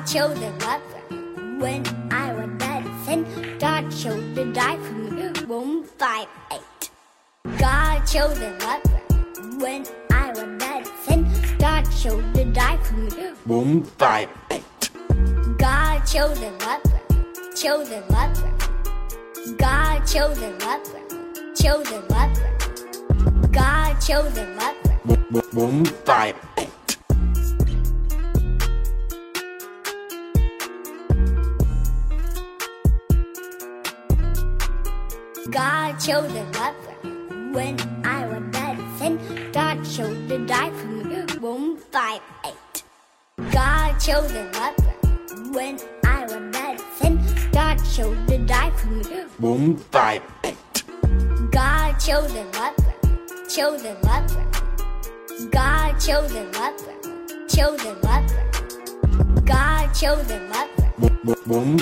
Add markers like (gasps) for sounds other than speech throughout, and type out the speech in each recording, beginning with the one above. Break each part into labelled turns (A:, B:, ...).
A: God chose a lover when I was dead. God chose to die for me. Rome 5 8. God chose a lover when I was dead. God chose to die for me.
B: Rome 5 8.
A: God chose a lover, chose a lover. God chose a lover, chose a lover. God chose
B: a lover. Rome 5
A: 8. children love her. When I was dead, then God chose to die for me. One five eight. God chose to love. When I was dead, then God chose to die for me.
B: One five eight.
A: God chose to love Chosen Chose. God chose to love Chosen Chose. God chose
B: to love her.
C: One.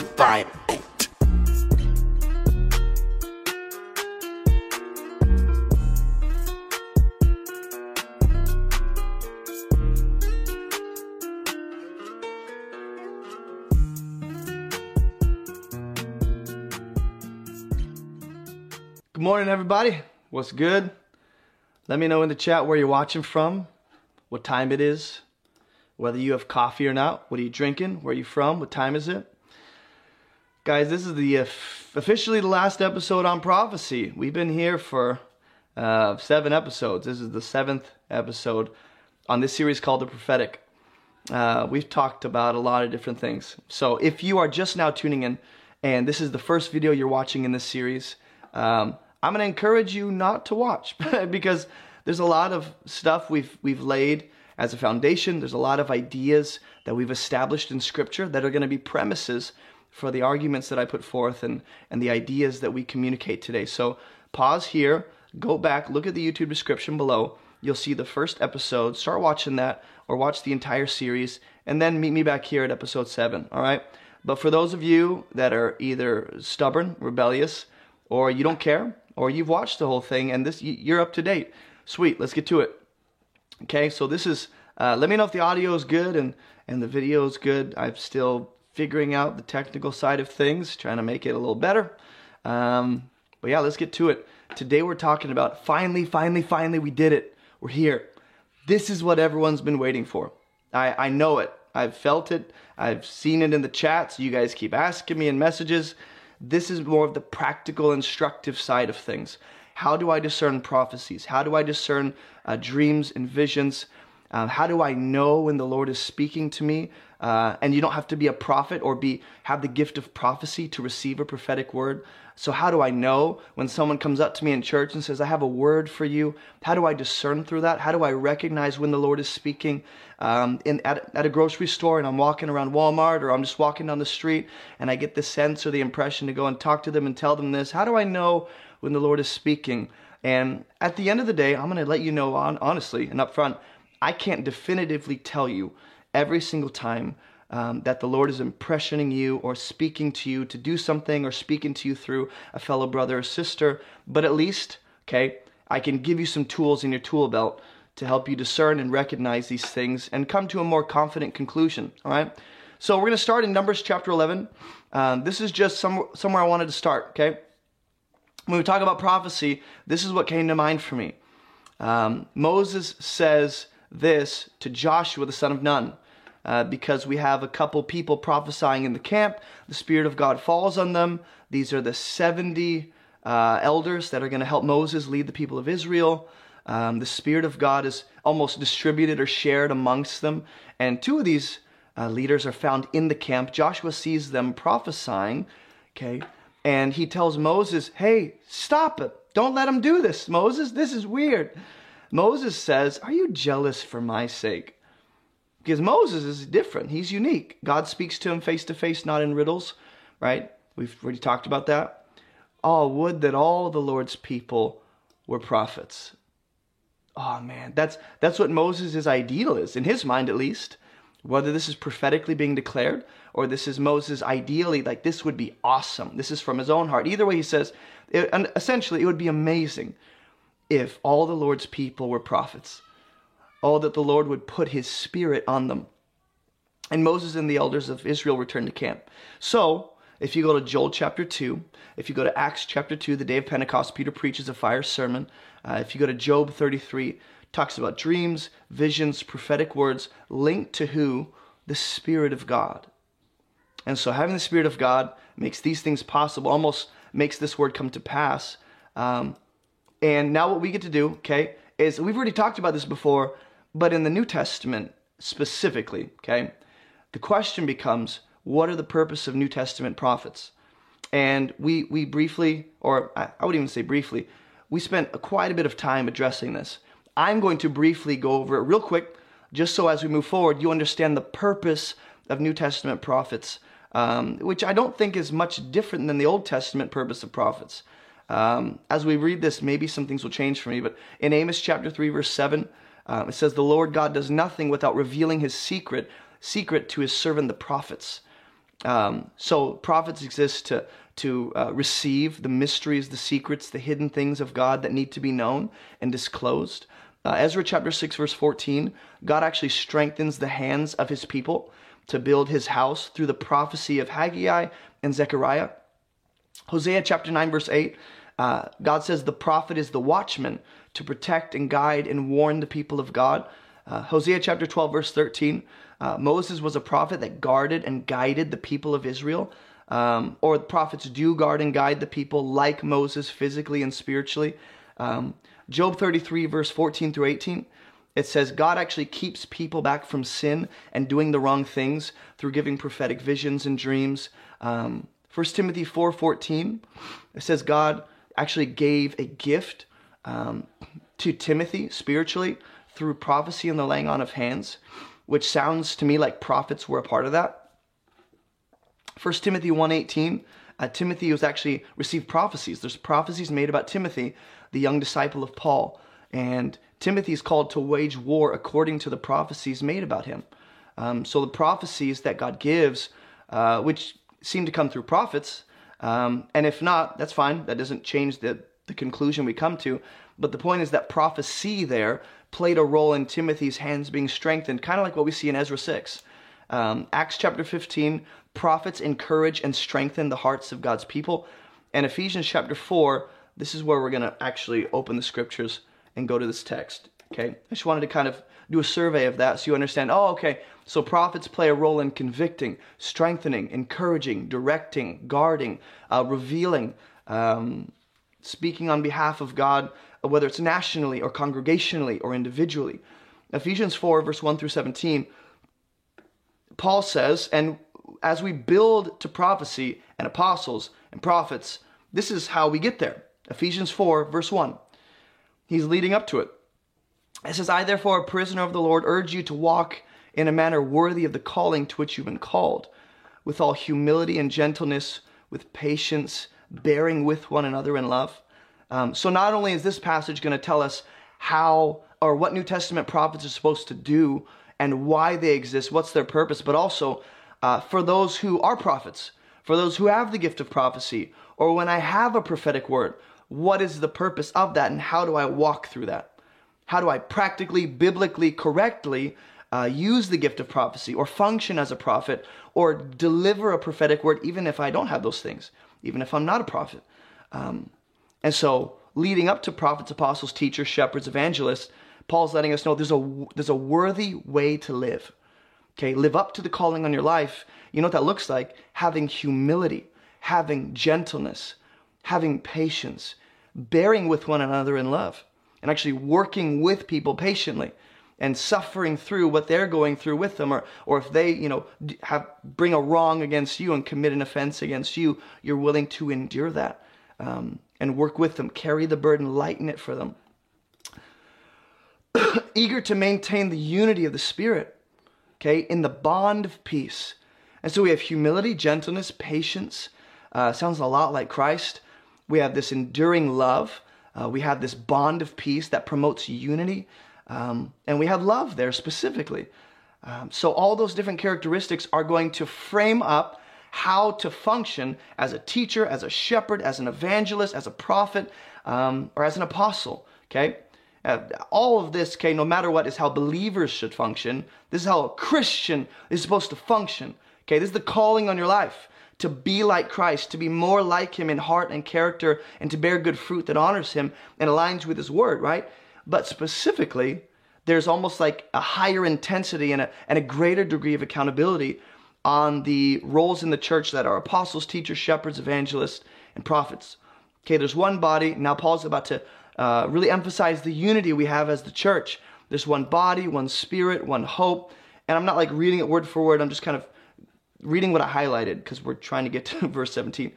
C: Morning, everybody. What's good? Let me know in the chat where you're watching from, what time it is, whether you have coffee or not. What are you drinking? Where are you from? What time is it? Guys, this is the uh, officially the last episode on prophecy. We've been here for uh, seven episodes. This is the seventh episode on this series called The Prophetic. Uh, we've talked about a lot of different things. So if you are just now tuning in, and this is the first video you're watching in this series, um, I'm going to encourage you not to watch (laughs) because there's a lot of stuff we've we've laid as a foundation. There's a lot of ideas that we've established in Scripture that are going to be premises for the arguments that I put forth and and the ideas that we communicate today. So pause here, go back, look at the YouTube description below. You'll see the first episode. Start watching that or watch the entire series, and then meet me back here at episode seven. All right. But for those of you that are either stubborn, rebellious, or you don't care, or you've watched the whole thing and this you're up to date. Sweet, let's get to it. Okay, so this is. Uh, let me know if the audio is good and and the video is good. I'm still figuring out the technical side of things, trying to make it a little better. Um, but yeah, let's get to it. Today we're talking about finally, finally, finally, we did it. We're here. This is what everyone's been waiting for. I, I know it. I've felt it. I've seen it in the chats. You guys keep asking me in messages. This is more of the practical, instructive side of things. How do I discern prophecies? How do I discern uh, dreams and visions? Uh, how do I know when the Lord is speaking to me? Uh, and you don't have to be a prophet or be have the gift of prophecy to receive a prophetic word. So how do I know when someone comes up to me in church and says, "I have a word for you"? How do I discern through that? How do I recognize when the Lord is speaking? Um, in at, at a grocery store and I'm walking around Walmart or I'm just walking down the street and I get the sense or the impression to go and talk to them and tell them this. How do I know when the Lord is speaking? And at the end of the day, I'm going to let you know on, honestly and up front, I can't definitively tell you every single time um, that the Lord is impressioning you or speaking to you to do something or speaking to you through a fellow brother or sister, but at least, okay, I can give you some tools in your tool belt to help you discern and recognize these things and come to a more confident conclusion, all right? So we're going to start in Numbers chapter 11. Um, this is just some, somewhere I wanted to start, okay? When we talk about prophecy, this is what came to mind for me. Um, Moses says this to Joshua, the son of Nun uh, because we have a couple people prophesying in the camp. The Spirit of God falls on them. These are the 70 uh, elders that are going to help Moses lead the people of Israel. Um, the Spirit of God is almost distributed or shared amongst them. And two of these uh, leaders are found in the camp. Joshua sees them prophesying, okay, and he tells Moses, hey, stop it. Don't let them do this, Moses. This is weird. Moses says, Are you jealous for my sake? Because Moses is different. He's unique. God speaks to him face to face, not in riddles, right? We've already talked about that. Oh, would that all the Lord's people were prophets. Oh man, that's that's what Moses' ideal is, in his mind at least. Whether this is prophetically being declared or this is Moses ideally, like this would be awesome. This is from his own heart. Either way, he says, it, essentially, it would be amazing if all the Lord's people were prophets. Oh, that the Lord would put his spirit on them. And Moses and the elders of Israel returned to camp. So, if you go to Joel chapter 2, if you go to Acts chapter 2, the day of Pentecost, Peter preaches a fire sermon. Uh, if you go to Job 33, talks about dreams, visions, prophetic words linked to who? The Spirit of God. And so having the Spirit of God makes these things possible, almost makes this word come to pass. Um, and now what we get to do, okay, is we've already talked about this before, but in the New Testament specifically, okay, the question becomes what are the purpose of New Testament prophets? And we, we briefly, or I, I would even say briefly, we spent a, quite a bit of time addressing this. I'm going to briefly go over it real quick, just so as we move forward, you understand the purpose of New Testament prophets, um, which I don't think is much different than the Old Testament purpose of prophets. Um, as we read this, maybe some things will change for me, but in Amos chapter 3, verse 7, um, it says, The Lord God does nothing without revealing his secret, secret to his servant the prophets. Um, so prophets exist to to uh, receive the mysteries, the secrets, the hidden things of God that need to be known and disclosed. Uh, Ezra chapter 6, verse 14, God actually strengthens the hands of his people to build his house through the prophecy of Haggai and Zechariah. Hosea chapter 9, verse 8, uh, God says the prophet is the watchman to protect and guide and warn the people of God. Uh, Hosea chapter 12, verse 13, uh, Moses was a prophet that guarded and guided the people of Israel um, or the prophets do guard and guide the people like Moses physically and spiritually. Um, Job 33, verse 14 through 18, it says God actually keeps people back from sin and doing the wrong things through giving prophetic visions and dreams. Um, 1 Timothy 4 14, it says God actually gave a gift um, to Timothy spiritually through prophecy and the laying on of hands, which sounds to me like prophets were a part of that. 1 Timothy 1.18, uh, Timothy was actually received prophecies. There's prophecies made about Timothy, the young disciple of Paul. And Timothy is called to wage war according to the prophecies made about him. Um, so the prophecies that God gives, uh, which seem to come through prophets, um, and if not, that's fine. That doesn't change the, the conclusion we come to. But the point is that prophecy there played a role in Timothy's hands being strengthened, kind of like what we see in Ezra 6. Um, Acts chapter 15, prophets encourage and strengthen the hearts of God's people. And Ephesians chapter 4, this is where we're going to actually open the scriptures and go to this text. Okay, I just wanted to kind of do a survey of that so you understand. Oh, okay, so prophets play a role in convicting, strengthening, encouraging, directing, guarding, uh, revealing, um, speaking on behalf of God, whether it's nationally or congregationally or individually. Ephesians 4, verse 1 through 17 Paul says, and as we build to prophecy and apostles and prophets, this is how we get there. Ephesians 4, verse 1. He's leading up to it. It says, I, therefore, a prisoner of the Lord, urge you to walk in a manner worthy of the calling to which you've been called, with all humility and gentleness, with patience, bearing with one another in love. Um, so, not only is this passage going to tell us how or what New Testament prophets are supposed to do and why they exist, what's their purpose, but also uh, for those who are prophets, for those who have the gift of prophecy, or when I have a prophetic word, what is the purpose of that and how do I walk through that? How do I practically, biblically, correctly uh, use the gift of prophecy or function as a prophet or deliver a prophetic word even if I don't have those things, even if I'm not a prophet? Um, and so, leading up to prophets, apostles, teachers, shepherds, evangelists, Paul's letting us know there's a, there's a worthy way to live. Okay, live up to the calling on your life. You know what that looks like? Having humility, having gentleness, having patience, bearing with one another in love, and actually working with people patiently and suffering through what they're going through with them or or if they you know have bring a wrong against you and commit an offense against you you're willing to endure that um, and work with them carry the burden lighten it for them (coughs) eager to maintain the unity of the Spirit, okay, in the bond of peace. And so we have humility, gentleness, patience. Uh, sounds a lot like Christ. We have this enduring love. Uh, we have this bond of peace that promotes unity. Um, and we have love there specifically. Um, so all those different characteristics are going to frame up how to function as a teacher, as a shepherd, as an evangelist, as a prophet, um, or as an apostle. Okay? Uh, all of this, okay, no matter what, is how believers should function. This is how a Christian is supposed to function. Okay, this is the calling on your life to be like Christ, to be more like Him in heart and character, and to bear good fruit that honors Him and aligns with His Word, right? But specifically, there's almost like a higher intensity and a, and a greater degree of accountability on the roles in the church that are apostles, teachers, shepherds, evangelists, and prophets. Okay, there's one body. Now, Paul's about to uh, really emphasize the unity we have as the church. There's one body, one spirit, one hope. And I'm not like reading it word for word, I'm just kind of reading what I highlighted because we're trying to get to (laughs) verse 17.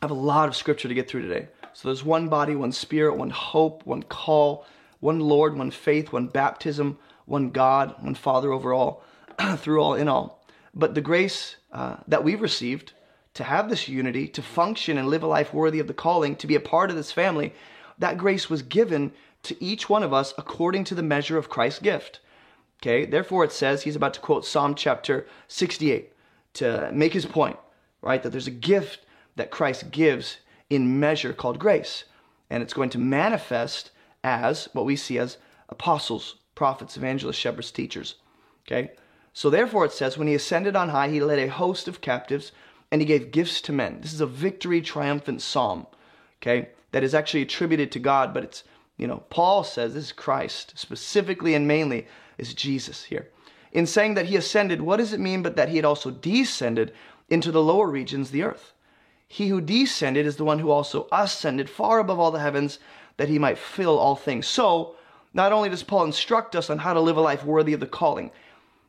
C: I have a lot of scripture to get through today. So there's one body, one spirit, one hope, one call, one Lord, one faith, one baptism, one God, one Father over all, (clears throat) through all, in all. But the grace uh, that we've received to have this unity, to function and live a life worthy of the calling, to be a part of this family, that grace was given to each one of us according to the measure of Christ's gift. Okay, therefore it says, he's about to quote Psalm chapter 68 to make his point, right? That there's a gift that Christ gives in measure called grace. And it's going to manifest as what we see as apostles, prophets, evangelists, shepherds, teachers. Okay? So therefore it says, when he ascended on high, he led a host of captives and he gave gifts to men. This is a victory triumphant psalm, okay, that is actually attributed to God, but it's, you know, Paul says this is Christ, specifically and mainly is Jesus here. In saying that he ascended, what does it mean but that he had also descended into the lower regions the earth? He who descended is the one who also ascended far above all the heavens that he might fill all things. So, not only does Paul instruct us on how to live a life worthy of the calling,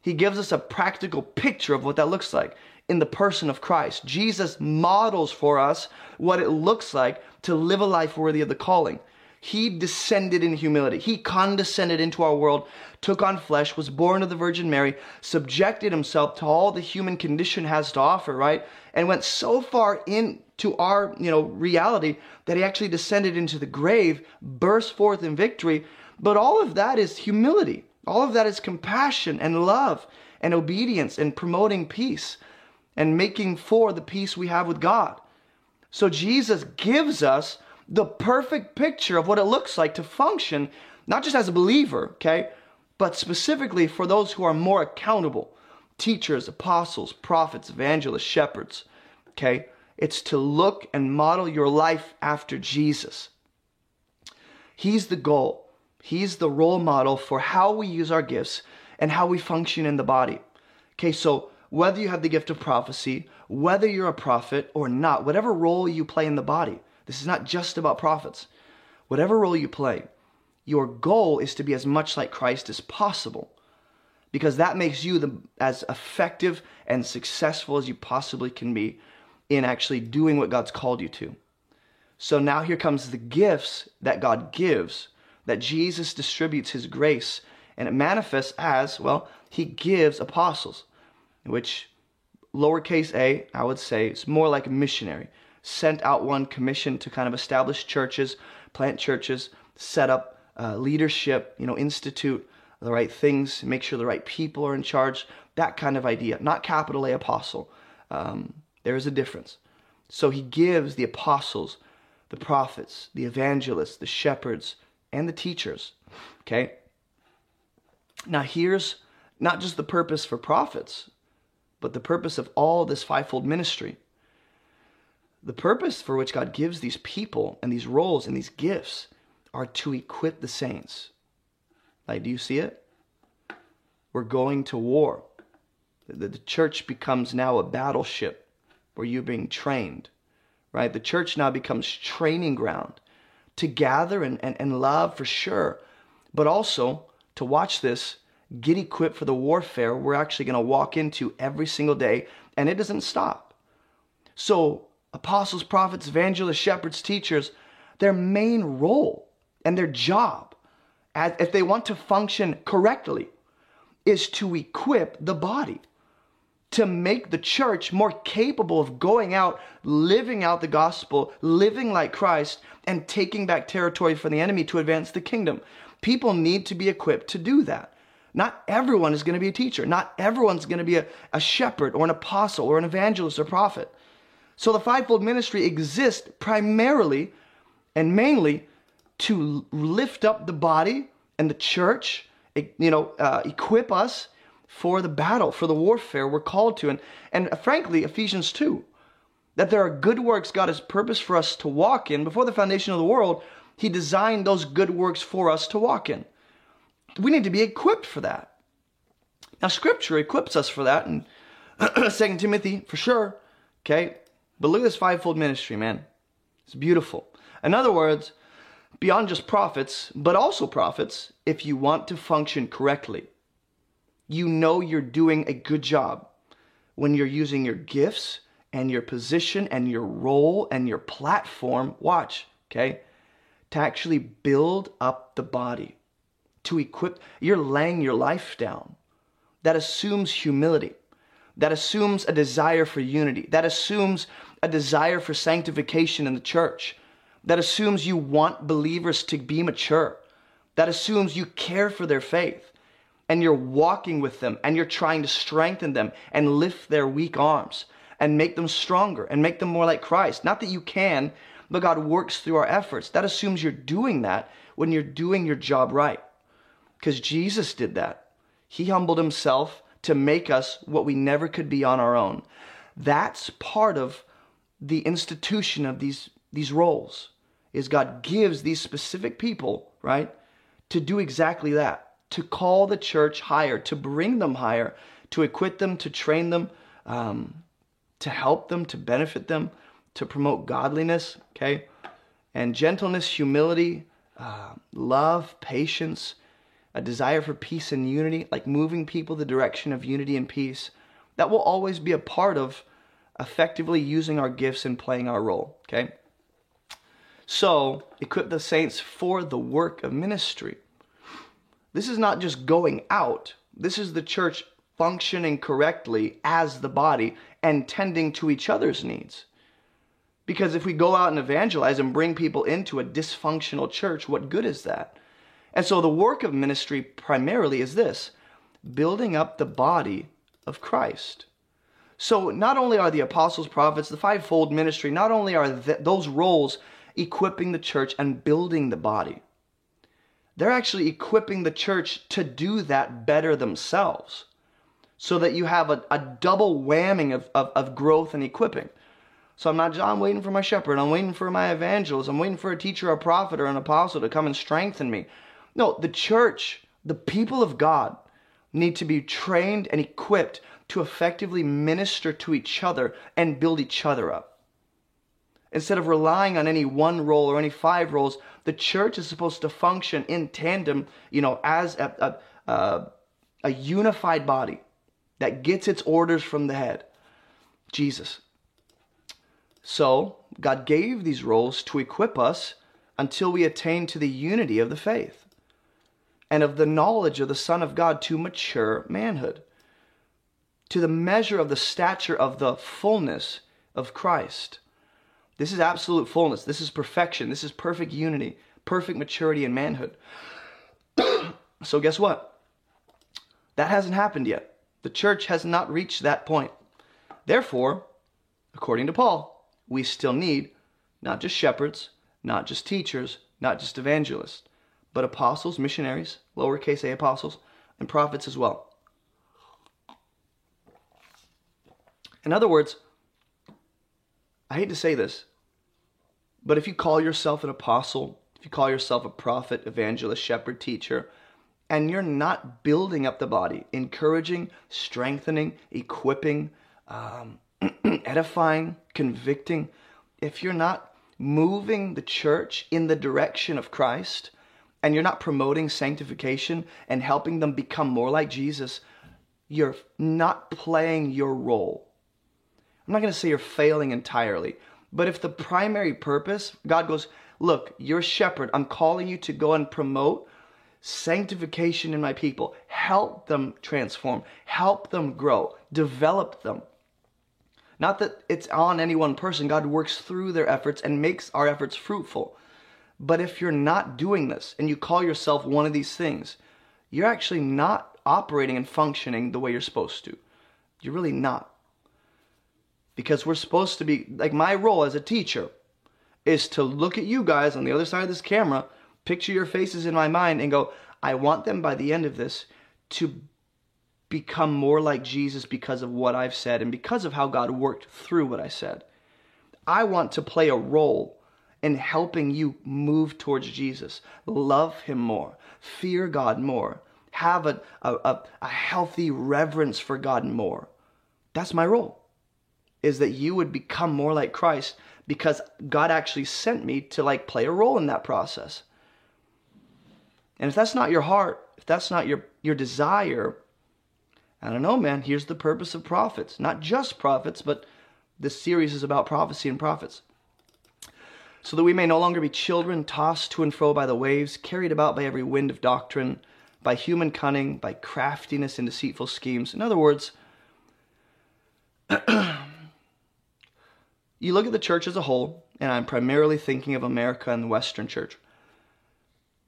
C: he gives us a practical picture of what that looks like in the person of Christ. Jesus models for us what it looks like to live a life worthy of the calling. He descended in humility. He condescended into our world, took on flesh, was born of the Virgin Mary, subjected himself to all the human condition has to offer, right? And went so far into our, you know, reality that he actually descended into the grave, burst forth in victory. But all of that is humility. All of that is compassion and love and obedience and promoting peace and making for the peace we have with God. So Jesus gives us the perfect picture of what it looks like to function, not just as a believer, okay, but specifically for those who are more accountable teachers, apostles, prophets, evangelists, shepherds, okay? It's to look and model your life after Jesus. He's the goal, He's the role model for how we use our gifts and how we function in the body. Okay, so whether you have the gift of prophecy, whether you're a prophet or not, whatever role you play in the body, this is not just about prophets. Whatever role you play, your goal is to be as much like Christ as possible because that makes you the, as effective and successful as you possibly can be in actually doing what God's called you to. So now here comes the gifts that God gives, that Jesus distributes his grace, and it manifests as, well, he gives apostles which lowercase a, I would say, is more like a missionary. Sent out one commission to kind of establish churches, plant churches, set up uh, leadership, you know, institute the right things, make sure the right people are in charge, that kind of idea. Not capital A apostle. Um, there is a difference. So he gives the apostles, the prophets, the evangelists, the shepherds, and the teachers. Okay? Now here's not just the purpose for prophets, but the purpose of all this fivefold ministry. The purpose for which God gives these people and these roles and these gifts are to equip the saints. Like, do you see it? We're going to war. The, the church becomes now a battleship where you're being trained, right? The church now becomes training ground to gather and, and, and love for sure, but also to watch this get equipped for the warfare we're actually going to walk into every single day, and it doesn't stop. So, apostles, prophets, evangelists, shepherds, teachers, their main role and their job, as, if they want to function correctly, is to equip the body, to make the church more capable of going out, living out the gospel, living like Christ, and taking back territory from the enemy to advance the kingdom. People need to be equipped to do that. Not everyone is going to be a teacher. Not everyone's going to be a, a shepherd or an apostle or an evangelist or prophet. So the fivefold ministry exists primarily and mainly to lift up the body and the church, you know, uh, equip us for the battle, for the warfare we're called to. And, and frankly, Ephesians 2, that there are good works God has purposed for us to walk in. Before the foundation of the world, He designed those good works for us to walk in. We need to be equipped for that. Now, Scripture equips us for that, and (clears throat) Second Timothy for sure. Okay, but look at this fivefold ministry, man. It's beautiful. In other words, beyond just prophets, but also prophets, if you want to function correctly, you know you're doing a good job when you're using your gifts and your position and your role and your platform. Watch, okay, to actually build up the body, to equip. You're laying your life down. That assumes humility that assumes a desire for unity, that assumes a desire for sanctification in the church, that assumes you want believers to be mature, that assumes you care for their faith and you're walking with them and you're trying to strengthen them and lift their weak arms and make them stronger and make them more like Christ. Not that you can, but God works through our efforts. That assumes you're doing that when you're doing your job right. Because Jesus did that. He humbled himself to make us what we never could be on our own. That's part of the institution of these, these roles is God gives these specific people, right, to do exactly that, to call the church higher, to bring them higher, to equip them, to train them, um, to help them, to benefit them, to promote godliness, okay, and gentleness, humility, uh, love, patience, a desire for peace and unity, like moving people the direction of unity and peace, that will always be a part of effectively using our gifts and playing our role, okay? So, equip the saints for the work of ministry. This is not just going out, this is the church functioning correctly as the body and tending to each other's needs. Because if we go out and evangelize and bring people into a dysfunctional church, what good is that? And so the work of ministry primarily is this building up the body of Christ. So not only are the apostles, prophets, the fivefold ministry, not only are th- those roles equipping the church and building the body, they're actually equipping the church to do that better themselves so that you have a, a double whamming of, of, of growth and equipping. So I'm not, I'm waiting for my shepherd. I'm waiting for my evangelist. I'm waiting for a teacher, a prophet, or an apostle to come and strengthen me. No, the church, the people of God, need to be trained and equipped to effectively minister to each other and build each other up. Instead of relying on any one role or any five roles, the church is supposed to function in tandem, you know, as a, a, a, a unified body that gets its orders from the head, Jesus. So, God gave these roles to equip us until we attain to the unity of the faith and of the knowledge of the Son of God to mature manhood, to the measure of the stature of the fullness of Christ. This is absolute fullness. This is perfection. This is perfect unity, perfect maturity and manhood. (clears throat) so, guess what? That hasn't happened yet. The church has not reached that point. Therefore, according to Paul, we still need not just shepherds, not just teachers, not just evangelists, but apostles, missionaries, lowercase a apostles, and prophets as well. In other words, I hate to say this, but if you call yourself an apostle, if you call yourself a prophet, evangelist, shepherd, teacher, and you're not building up the body, encouraging, strengthening, equipping, um, (clears throat) edifying, convicting, if you're not moving the church in the direction of Christ, and you're not promoting sanctification and helping them become more like Jesus, you're not playing your role. I'm not going to say you're failing entirely, but if the primary purpose, God goes, Look, you're a shepherd. I'm calling you to go and promote sanctification in my people. Help them transform, help them grow, develop them. Not that it's on any one person. God works through their efforts and makes our efforts fruitful. But if you're not doing this and you call yourself one of these things, you're actually not operating and functioning the way you're supposed to. You're really not. Because we're supposed to be, like my role as a teacher is to look at you guys on the other side of this camera picture your faces in my mind and go, I want them by the end of this to become more like Jesus because of what I've said and because of how God worked through what I said. I want to play a role in helping you move towards Jesus, love Him more, fear God more, have a, a, a, healthy reverence for God more. That's my role, is that you would become more like Christ because God actually sent me to like play a role in that process. And if that's not your heart, if that's not your, your desire, I don't know, man. Here's the purpose of prophets. Not just prophets, but this series is about prophecy and prophets. So that we may no longer be children tossed to and fro by the waves, carried about by every wind of doctrine, by human cunning, by craftiness and deceitful schemes. In other words, (clears throat) you look at the church as a whole, and I'm primarily thinking of America and the Western church.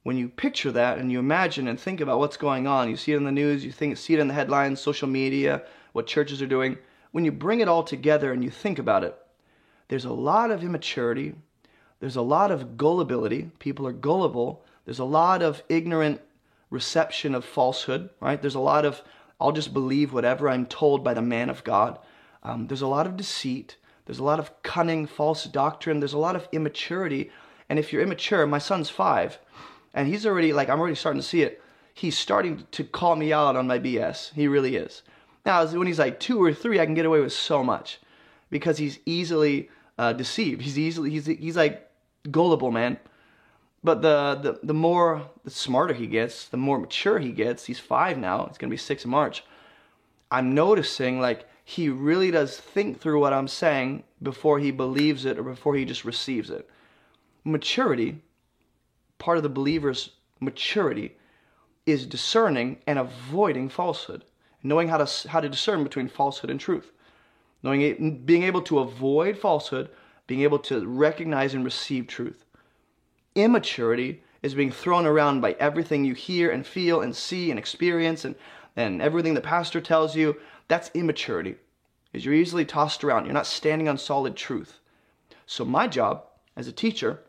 C: When you picture that and you imagine and think about what's going on, you see it in the news, you think, see it in the headlines, social media, what churches are doing. When you bring it all together and you think about it, there's a lot of immaturity, there's a lot of gullibility. People are gullible. There's a lot of ignorant reception of falsehood, right? There's a lot of, I'll just believe whatever I'm told by the man of God. Um, there's a lot of deceit. There's a lot of cunning, false doctrine. There's a lot of immaturity. And if you're immature, my son's five, and he's already, like, I'm already starting to see it. He's starting to call me out on my BS. He really is. Now, when he's like two or three, I can get away with so much because he's easily uh, deceived. He's easily, he's, he's like gullible, man. But the, the, the more, the smarter he gets, the more mature he gets. He's five now. It's going to be six in March. I'm noticing like he really does think through what I'm saying before he believes it or before he just receives it. Maturity, part of the believer's maturity, is discerning and avoiding falsehood, knowing how to, how to discern between falsehood and truth, knowing being able to avoid falsehood, being able to recognize and receive truth immaturity is being thrown around by everything you hear and feel and see and experience and, and everything the pastor tells you. That's immaturity. Is you're easily tossed around. You're not standing on solid truth. So my job as a teacher,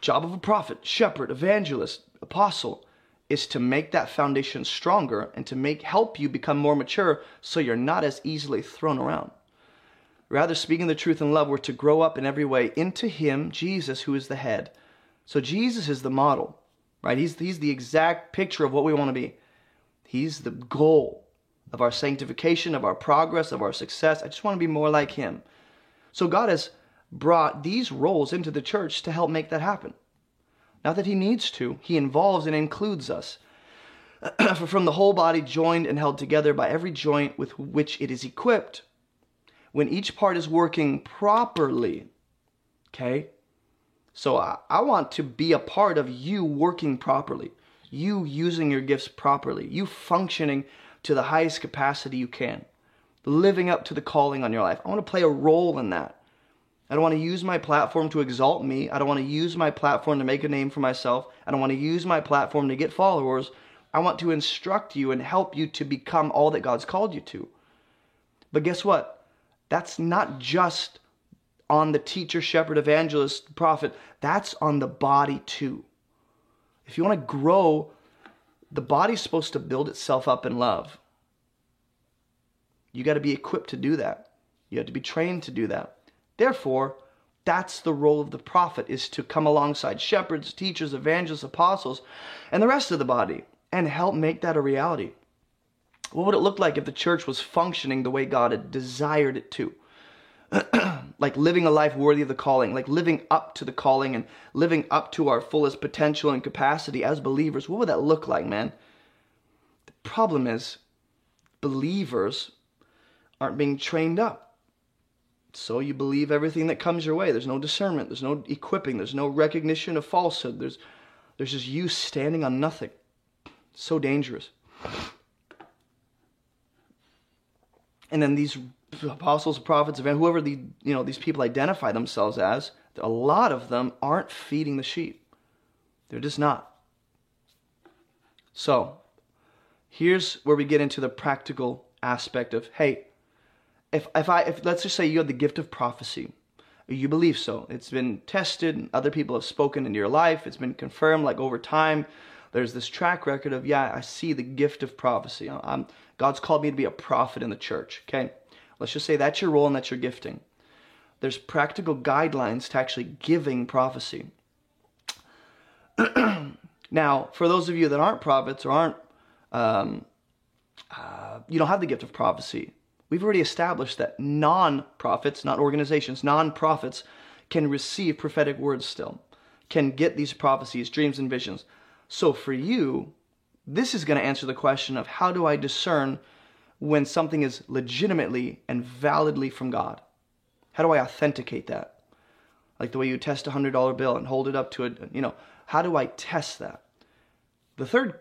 C: job of a prophet, shepherd, evangelist, apostle, is to make that foundation stronger and to make help you become more mature so you're not as easily thrown around. Rather, speaking the truth in love, we're to grow up in every way into Him, Jesus, who is the head. So Jesus is the model, right? He's, he's the exact picture of what we want to be. He's the goal of our sanctification, of our progress, of our success. I just want to be more like Him. So God has brought these roles into the church to help make that happen. Not that He needs to, He involves and includes us. For (clears throat) from the whole body, joined and held together by every joint with which it is equipped, when each part is working properly. Okay? So I, I, want to be a part of you working properly, you using your gifts properly, you functioning to the highest capacity you can, living up to the calling on your life. I want to play a role in that. I don't want to use my platform to exalt me. I don't want to use my platform to make a name for myself. I don't want to use my platform to get followers. I want to instruct you and help you to become all that God's called you to. But guess what? That's not just on the teacher, shepherd, evangelist, prophet. That's on the body too. If you want to grow, the body's supposed to build itself up in love. You got to be equipped to do that. You have to be trained to do that. Therefore, that's the role of the prophet is to come alongside shepherds, teachers, evangelists, apostles, and the rest of the body and help make that a reality. What would it look like if the church was functioning the way God had desired it to? (clears throat) like living a life worthy of the calling, like living up to the calling and living up to our fullest potential and capacity as believers. What would that look like, man? The problem is, believers aren't being trained up. So you believe everything that comes your way. There's no discernment, there's no equipping, there's no recognition of falsehood. There's there's just you standing on nothing. so dangerous. and then these apostles, prophets, whoever the you know these people identify themselves as, a lot of them aren't feeding the sheep. They're just not. So, here's where we get into the practical aspect of hey, if if I if let's just say you have the gift of prophecy, you believe so. It's been tested, other people have spoken into your life, it's been confirmed like over time. There's this track record of, yeah, I see the gift of prophecy. I'm, God's called me to be a prophet in the church. Okay, let's just say that's your role and that's your gifting. There's practical guidelines to actually giving prophecy. (clears throat) now, for those of you that aren't prophets or aren't, um, uh, you don't have the gift of prophecy, we've already established that non prophets, not organizations, non prophets can receive prophetic words still, can get these prophecies, dreams, and visions. So for you, this is going to answer the question of how do I discern when something is legitimately and validly from God? How do I authenticate that? Like the way you test a hundred dollar bill and hold it up to it, you know, how do I test that? The third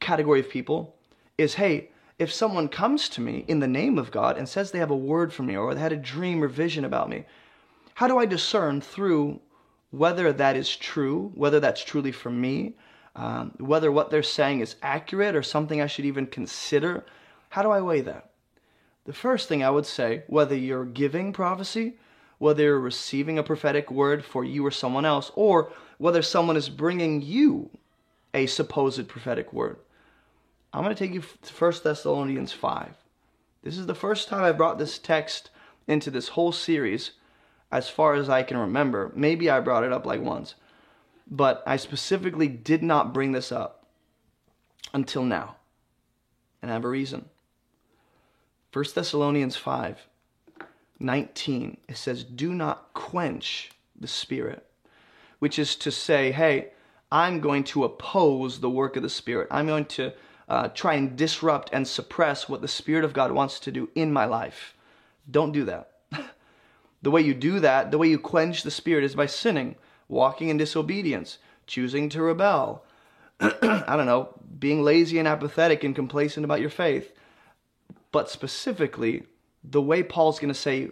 C: category of people is hey, if someone comes to me in the name of God and says they have a word for me or they had a dream or vision about me, how do I discern through whether that is true, whether that's truly for me, um, whether what they're saying is accurate or something I should even consider? How do I weigh that? The first thing I would say, whether you're giving prophecy, whether you're receiving a prophetic word for you or someone else, or whether someone is bringing you a supposed prophetic word. I'm going to take you to 1 Thessalonians 5. This is the first time I brought this text into this whole series as far as I can remember. Maybe I brought it up like once, but I specifically did not bring this up until now. And I have a reason. 1 Thessalonians 5 19, it says, Do not quench the Spirit, which is to say, hey, I'm going to oppose the work of the Spirit. I'm going to uh, try and disrupt and suppress what the Spirit of God wants to do in my life. Don't do that. (laughs) the way you do that, the way you quench the Spirit is by sinning, walking in disobedience, choosing to rebel. (clears throat) I don't know, being lazy and apathetic and complacent about your faith. But specifically, the way Paul's going to say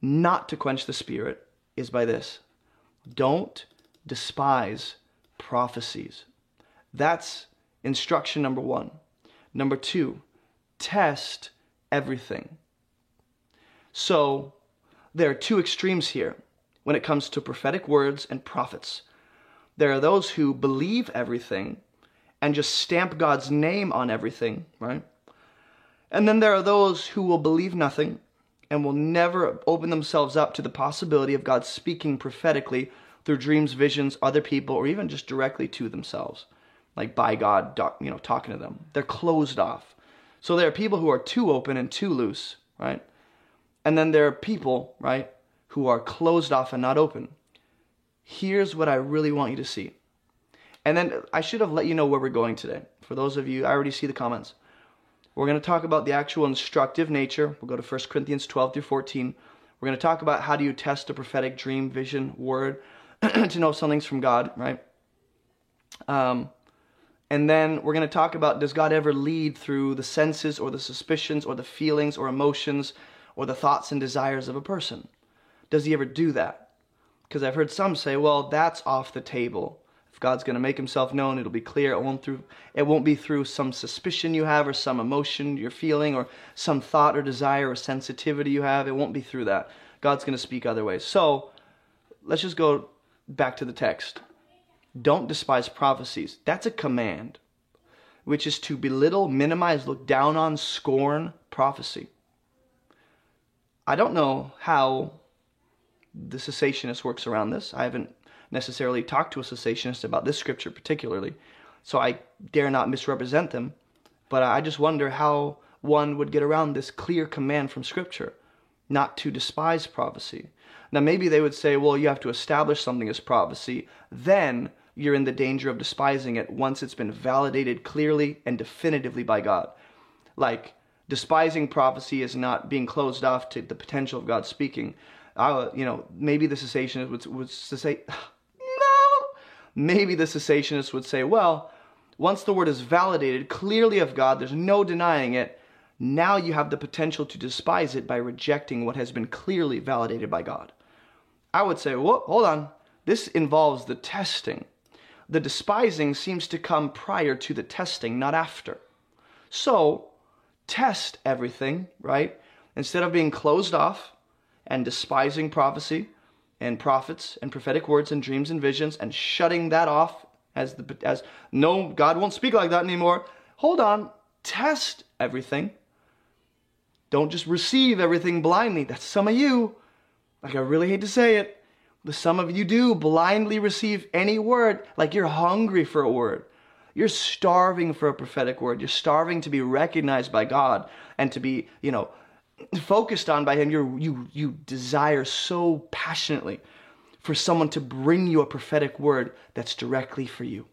C: not to quench the Spirit is by this don't despise prophecies. That's Instruction number one. Number two, test everything. So there are two extremes here when it comes to prophetic words and prophets. There are those who believe everything and just stamp God's name on everything, right? And then there are those who will believe nothing and will never open themselves up to the possibility of God speaking prophetically through dreams, visions, other people, or even just directly to themselves like by God, you know, talking to them. They're closed off. So there are people who are too open and too loose, right? And then there are people, right, who are closed off and not open. Here's what I really want you to see. And then I should have let you know where we're going today. For those of you, I already see the comments. We're going to talk about the actual instructive nature. We'll go to 1 Corinthians 12 through 14. We're going to talk about how do you test a prophetic dream, vision, word (clears throat) to know something's from God, right? Um, and then we're going to talk about does God ever lead through the senses or the suspicions or the feelings or emotions or the thoughts and desires of a person? Does he ever do that? Because I've heard some say, well, that's off the table. God's going to make himself known, it'll be clear. It won't through it won't be through some suspicion you have or some emotion you're feeling or some thought or desire or sensitivity you have. It won't be through that. God's going to speak other ways. So, let's just go back to the text. Don't despise prophecies. That's a command, which is to belittle, minimize, look down on, scorn prophecy. I don't know how the cessationist works around this. I haven't necessarily talk to a cessationist about this scripture particularly, so I dare not misrepresent them. But I just wonder how one would get around this clear command from scripture not to despise prophecy. Now, maybe they would say, well, you have to establish something as prophecy, then you're in the danger of despising it once it's been validated clearly and definitively by God. Like, despising prophecy is not being closed off to the potential of God speaking. Uh, you know, maybe the cessationist would, would say. Maybe the cessationist would say, well, once the word is validated clearly of God, there's no denying it. Now you have the potential to despise it by rejecting what has been clearly validated by God. I would say, well, hold on. This involves the testing the despising seems to come prior to the testing, not after. So, test everything, right? Instead of being closed off and despising prophecy, and prophets and prophetic words and dreams and visions and shutting that off as the as no God won't speak like that anymore. Hold on, test everything. Don't just receive everything blindly. That's some of you. Like I really hate to say it, but some of you do blindly receive any word like you're hungry for a word. You're starving for a prophetic word. You're starving to be recognized by God and to be, you know, focused on by him. you you you desire so passionately for someone to bring you a prophetic word that's directly for you.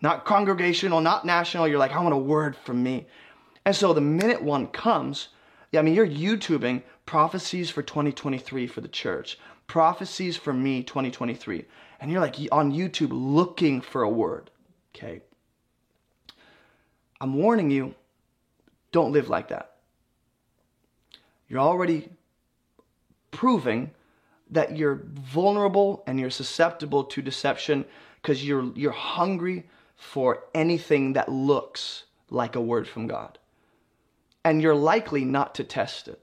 C: Not congregational, not national. You're like, I want a word from me. And so the minute one comes, yeah, I mean, you're YouTubing prophecies for 2023 for the church, prophecies for me 2023. And you're like on YouTube looking for a word. Okay. I'm warning you, don't live like that. You're already proving that you're vulnerable and you're susceptible to deception because you're you're hungry for anything that looks like a word from God. And you're likely not to test it.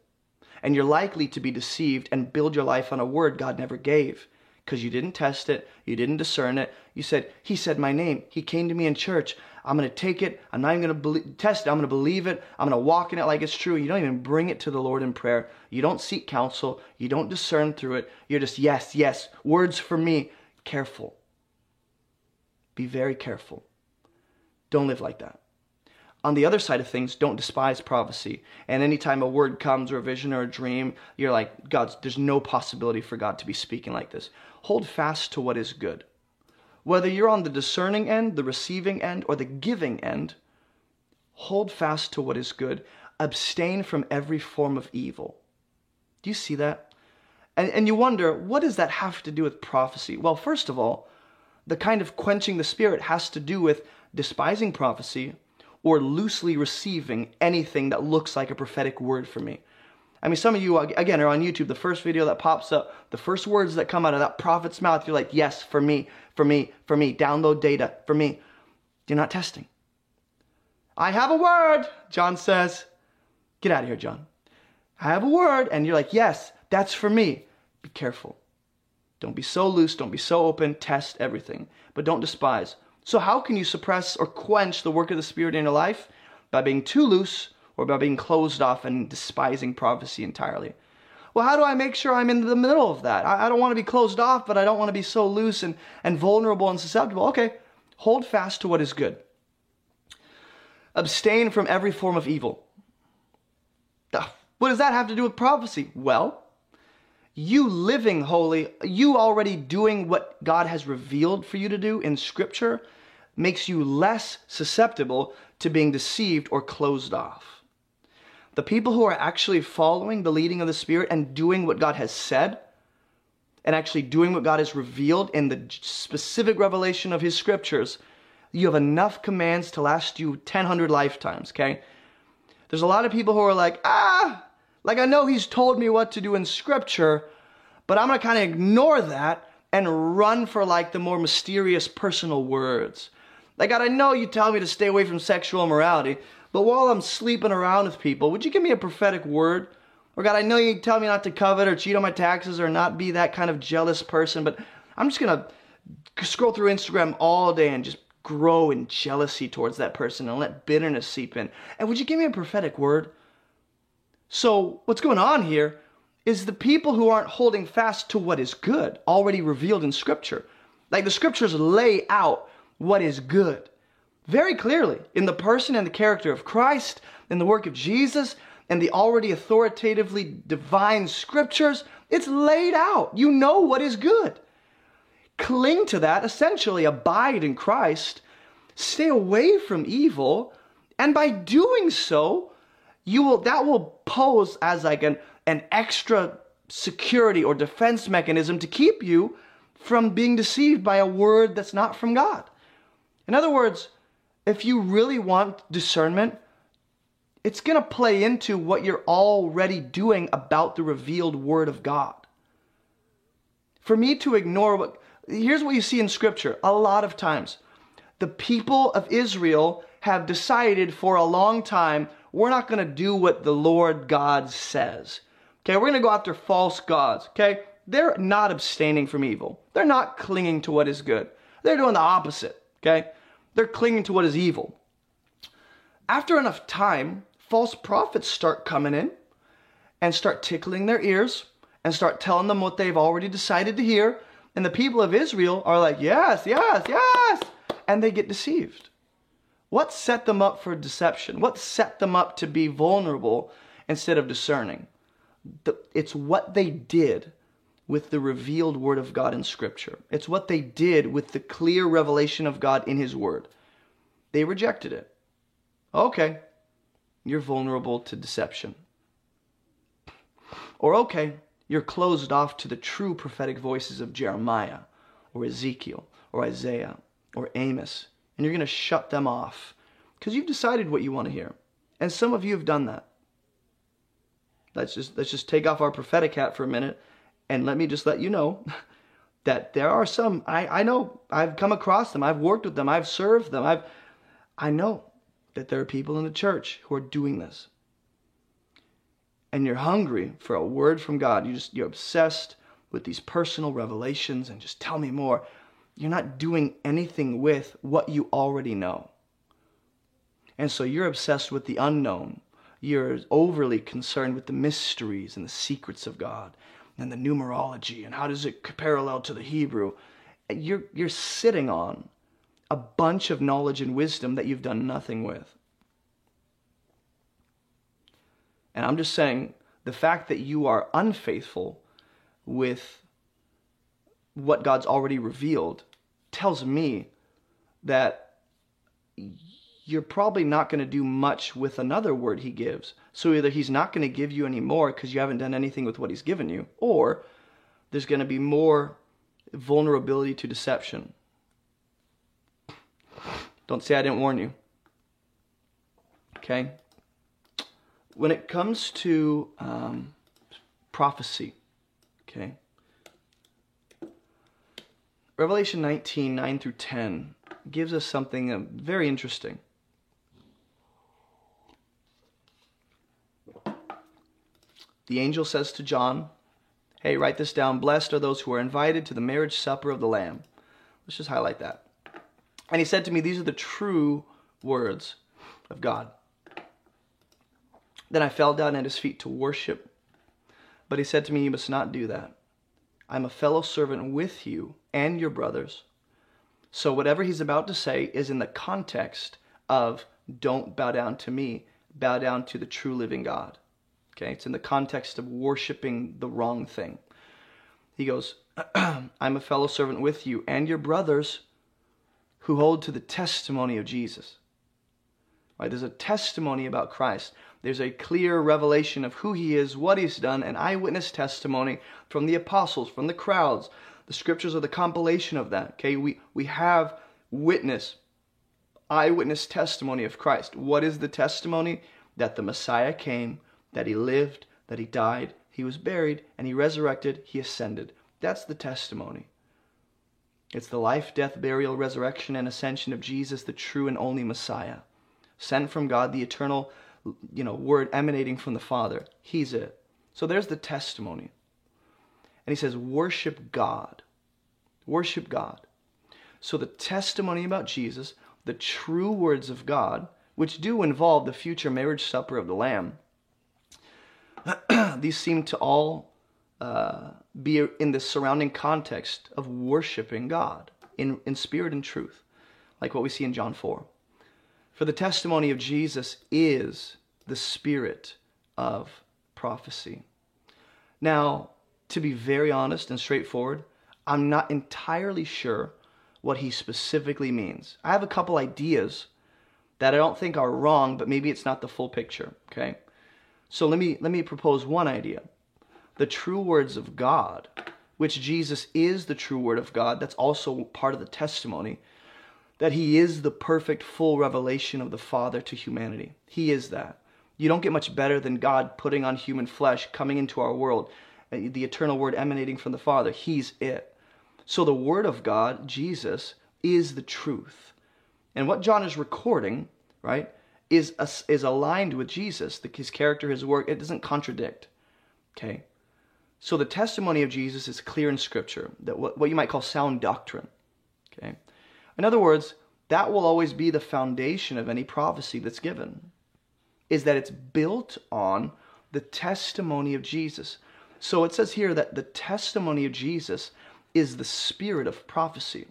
C: And you're likely to be deceived and build your life on a word God never gave because you didn't test it, you didn't discern it. You said, He said my name. He came to me in church. I'm going to take it. I'm not even going to test it. I'm going to believe it. I'm going to walk in it like it's true. You don't even bring it to the Lord in prayer. You don't seek counsel. You don't discern through it. You're just, yes, yes, words for me. Careful. Be very careful. Don't live like that. On the other side of things, don't despise prophecy. And anytime a word comes or a vision or a dream, you're like, God, there's no possibility for God to be speaking like this. Hold fast to what is good. Whether you're on the discerning end, the receiving end, or the giving end, hold fast to what is good. Abstain from every form of evil. Do you see that? And, and you wonder, what does that have to do with prophecy? Well, first of all, the kind of quenching the spirit has to do with despising prophecy or loosely receiving anything that looks like a prophetic word for me. I mean, some of you, again, are on YouTube. The first video that pops up, the first words that come out of that prophet's mouth, you're like, yes, for me, for me, for me. Download data, for me. You're not testing. I have a word, John says. Get out of here, John. I have a word. And you're like, yes, that's for me. Be careful. Don't be so loose. Don't be so open. Test everything. But don't despise. So, how can you suppress or quench the work of the Spirit in your life? By being too loose or by being closed off and despising prophecy entirely. Well, how do I make sure I'm in the middle of that? I, I don't want to be closed off, but I don't want to be so loose and, and vulnerable and susceptible. Okay, hold fast to what is good. Abstain from every form of evil. What does that have to do with prophecy? Well, you living holy, you already doing what God has revealed for you to do in Scripture, makes you less susceptible to being deceived or closed off. The people who are actually following the leading of the Spirit and doing what God has said, and actually doing what God has revealed in the specific revelation of His Scriptures, you have enough commands to last you 1,000 lifetimes, okay? There's a lot of people who are like, ah, like I know he's told me what to do in scripture, but I'm to kind of ignore that and run for like the more mysterious personal words. Like God, I know you tell me to stay away from sexual immorality, but while I'm sleeping around with people, would you give me a prophetic word? Or God, I know you tell me not to covet or cheat on my taxes or not be that kind of jealous person, but I'm just going to scroll through Instagram all day and just grow in jealousy towards that person and let bitterness seep in. And would you give me a prophetic word? So, what's going on here is the people who aren't holding fast to what is good, already revealed in Scripture. Like the Scriptures lay out what is good very clearly in the person and the character of Christ, in the work of Jesus, and the already authoritatively divine Scriptures. It's laid out. You know what is good. Cling to that, essentially, abide in Christ, stay away from evil, and by doing so, you will that will pose as like an, an extra security or defense mechanism to keep you from being deceived by a word that's not from God. In other words, if you really want discernment, it's going to play into what you're already doing about the revealed word of God. For me to ignore what, here's what you see in scripture a lot of times. The people of Israel have decided for a long time we're not going to do what the Lord God says. Okay, we're going to go after false gods. Okay, they're not abstaining from evil. They're not clinging to what is good. They're doing the opposite, okay? They're clinging to what is evil. After enough time, false prophets start coming in and start tickling their ears and start telling them what they've already decided to hear. And the people of Israel are like, yes, yes, yes. And they get deceived. What set them up for deception? What set them up to be vulnerable instead of discerning? It's what they did with the revealed word of God in Scripture. It's what they did with the clear revelation of God in His Word. They rejected it. Okay, you're vulnerable to deception. Or okay, you're closed off to the true prophetic voices of Jeremiah or Ezekiel or Isaiah or Amos, and you're going to shut them off because you've decided what you want to hear. And some of you have done that. Let's just let's just take off our prophetic hat for a minute and let me just let you know (laughs) that there are some I, I know I've come across them, I've worked with them, I've served them, I've I know that there are people in the church who are doing this and you're hungry for a word from God, you just you're obsessed with these personal revelations and just tell me more. You're not doing anything with what you already know. And so you're obsessed with the unknown. You're overly concerned with the mysteries and the secrets of God and the numerology and how does it parallel to the Hebrew. You're, you're sitting on a bunch of knowledge and wisdom that you've done nothing with. And I'm just saying the fact that you are unfaithful with what God's already revealed tells me that you're probably not going to do much with another word he gives. So either he's not going to give you any more because you haven't done anything with what he's given you, or there's going to be more vulnerability to deception. Don't say I didn't warn you. Okay? when it comes to um, prophecy, okay, Revelation 19, 9 through 10 gives us something uh, very interesting. The angel says to John, Hey, write this down. Blessed are those who are invited to the marriage supper of the Lamb. Let's just highlight that. And he said to me, These are the true words of God. Then I fell down at his feet to worship. But he said to me, You must not do that. I'm a fellow servant with you and your brothers. So whatever he's about to say is in the context of don't bow down to me, bow down to the true living God. Okay, it's in the context of worshiping the wrong thing. He goes, (clears throat) I'm a fellow servant with you and your brothers who hold to the testimony of Jesus. Right? There's a testimony about Christ. There's a clear revelation of who he is, what he's done, an eyewitness testimony from the apostles, from the crowds. The scriptures are the compilation of that. Okay, we, we have witness, eyewitness testimony of Christ. What is the testimony? That the Messiah came, that he lived, that he died, he was buried, and he resurrected, he ascended. That's the testimony. It's the life, death, burial, resurrection, and ascension of Jesus, the true and only Messiah, sent from God, the eternal you know, word emanating from the Father. He's it. So there's the testimony. And he says, worship God. Worship God. So the testimony about Jesus, the true words of God, which do involve the future marriage supper of the Lamb, (clears throat) these seem to all uh, be in the surrounding context of worshiping God in, in spirit and truth, like what we see in John 4. For the testimony of Jesus is the spirit of prophecy. Now, to be very honest and straightforward, I'm not entirely sure what he specifically means. I have a couple ideas that I don't think are wrong, but maybe it's not the full picture, okay? So let me let me propose one idea. The true words of God, which Jesus is the true word of God, that's also part of the testimony that he is the perfect full revelation of the Father to humanity. He is that. You don't get much better than God putting on human flesh, coming into our world, uh, the eternal word emanating from the Father. He's it. So the word of God, Jesus, is the truth. And what John is recording, right, is, is aligned with Jesus, his character, his work. It doesn't contradict. Okay? So the testimony of Jesus is clear in Scripture, that what, what you might call sound doctrine. Okay? In other words, that will always be the foundation of any prophecy that's given, is that it's built on the testimony of Jesus. So it says here that the testimony of Jesus is the spirit of prophecy.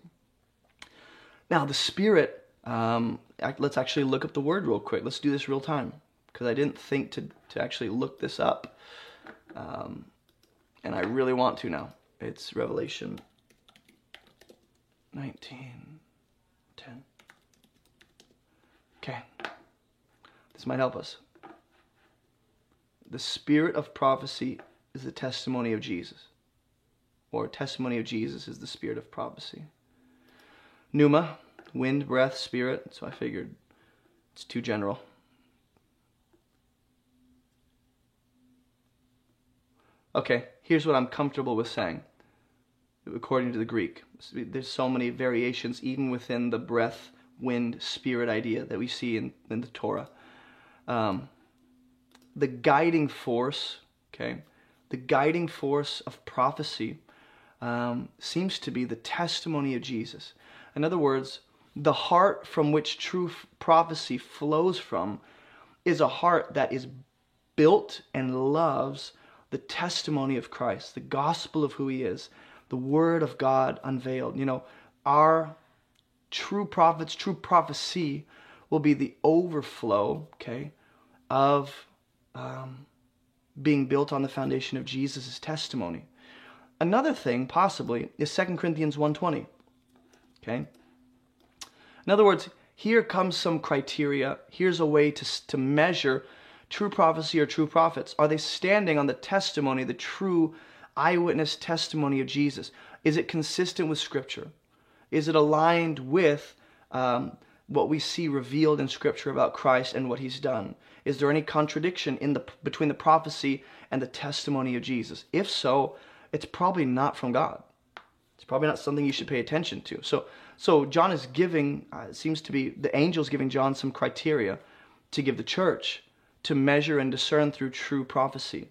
C: Now, the spirit, um, let's actually look up the word real quick. Let's do this real time because I didn't think to, to actually look this up. Um, and I really want to now. It's Revelation 19, 10. Okay. This might help us. The spirit of prophecy is the testimony of Jesus. Or testimony of Jesus is the spirit of prophecy. Pneuma, wind, breath, spirit. So I figured it's too general. Okay, here's what I'm comfortable with saying, according to the Greek. There's so many variations, even within the breath, wind, spirit idea that we see in, in the Torah. Um, the guiding force, okay, the guiding force of prophecy um, seems to be the testimony of Jesus. In other words, the heart from which true prophecy flows from is a heart that is built and loves the testimony of Christ, the gospel of who he is, the word of God unveiled. You know, our true prophets, true prophecy will be the overflow, okay, of um, being built on the foundation of Jesus' testimony. Another thing, possibly, is 2 Corinthians 1.20, okay? In other words, here comes some criteria. Here's a way to, to measure true prophecy or true prophets? Are they standing on the testimony, the true eyewitness testimony of Jesus? Is it consistent with Scripture? Is it aligned with um, what we see revealed in Scripture about Christ and what He's done? Is there any contradiction in the between the prophecy and the testimony of Jesus? If so, it's probably not from God. It's probably not something you should pay attention to. So, so John is giving. Uh, seems to be the angel's giving John some criteria to give the church to measure and discern through true prophecy.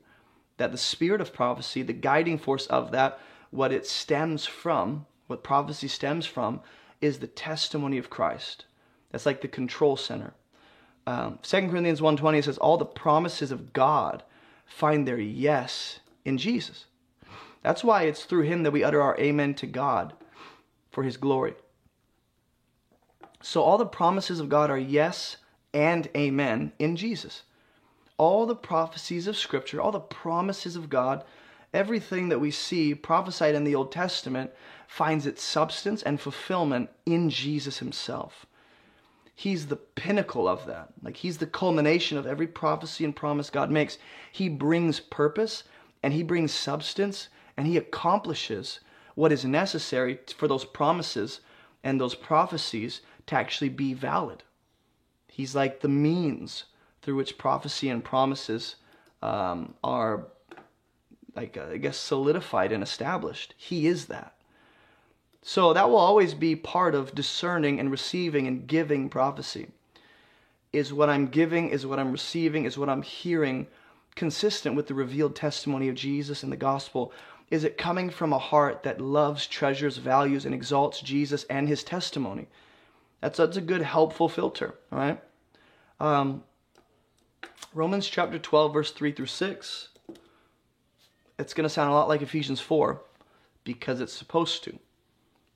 C: That the spirit of prophecy, the guiding force of that, what it stems from, what prophecy stems from, is the testimony of Christ. That's like the control center. Um, 2 Corinthians 1.20 says, all the promises of God find their yes in Jesus. That's why it's through him that we utter our amen to God for his glory. So all the promises of God are yes and amen in Jesus all the prophecies of Scripture, all the promises of God, everything that we see prophesied in the Old Testament finds its substance and fulfillment in Jesus Himself. He's the pinnacle of that. Like He's the culmination of every prophecy and promise God makes. He brings purpose and He brings substance and He accomplishes what is necessary for those promises and those prophecies to actually be valid. He's like the means through which prophecy and promises um, are, like uh, I guess, solidified and established. He is that. So that will always be part of discerning and receiving and giving prophecy. Is what I'm giving, is what I'm receiving, is what I'm hearing consistent with the revealed testimony of Jesus and the gospel? Is it coming from a heart that loves, treasures, values, and exalts Jesus and his testimony? That's, that's a good, helpful filter, all right? Um, Romans chapter 12, verse 3 through 6. It's going to sound a lot like Ephesians 4 because it's supposed to.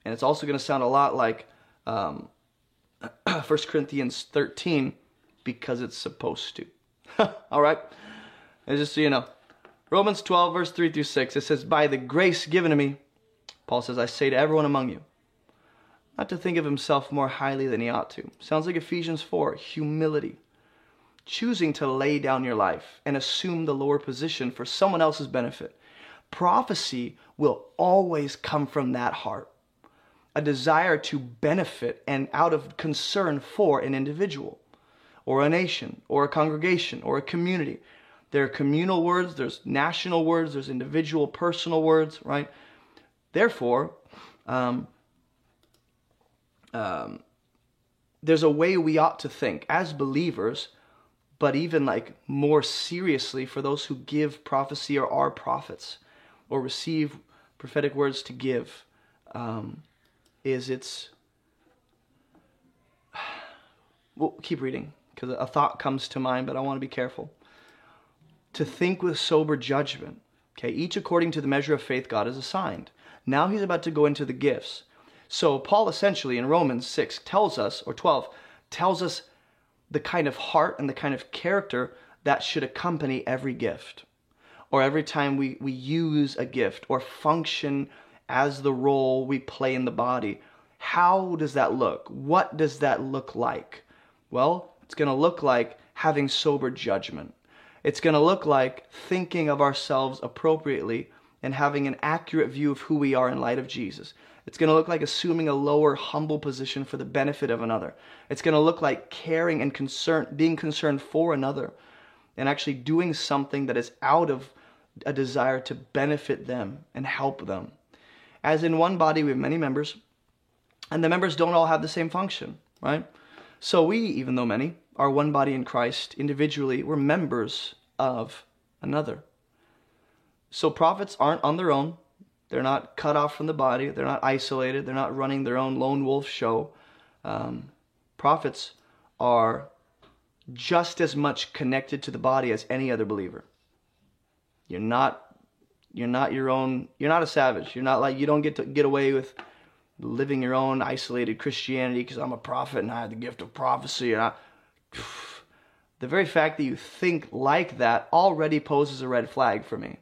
C: And it's also going to sound a lot like um, (clears throat) 1 Corinthians 13 because it's supposed to. (laughs) All right? And just so you know, Romans 12, verse 3 through 6, it says, By the grace given to me, Paul says, I say to everyone among you, not to think of himself more highly than he ought to. Sounds like Ephesians 4, humility choosing to lay down your life and assume the lower position for someone else's benefit. Prophecy will always come from that heart a desire to benefit and out of concern for an individual or a nation or a congregation or a community. There are communal words, there's national words, there's individual personal words, right? Therefore, um, um, there's a way we ought to think as believers but even like more seriously for those who give prophecy or are prophets. or receive prophetic words to give um, is it's. (sighs) We'll keep reading because a thought comes to mind, but I want to be careful. To think with sober judgment. Okay, each according to the measure of faith God has assigned. Now he's about to go into the gifts. So Paul essentially in Romans 6 tells us, or 12, tells us the kind of heart and the kind of character that should accompany every gift. Or every time we, we use a gift or function as the role we play in the body. How does that look? What does that look like? Well, it's going to look like having sober judgment. It's going to look like thinking of ourselves appropriately and having an accurate view of who we are in light of Jesus. It's going to look like assuming a lower, humble position for the benefit of another. It's going to look like caring and concern, being concerned for another, and actually doing something that is out of a desire to benefit them and help them. As in one body, we have many members, and the members don't all have the same function, right? So we, even though many, are one body in Christ. Individually, we're members of another. So prophets aren't on their own. They're not cut off from the body. They're not isolated. They're not running their own lone wolf show. Um, prophets are just as much connected to the body as any other believer. You're not you're not your own you're not a savage. You're not like you don't get to get away with living your own isolated Christianity because I'm a prophet and I have the gift of prophecy and I the very fact that you think like that already poses a red flag for me.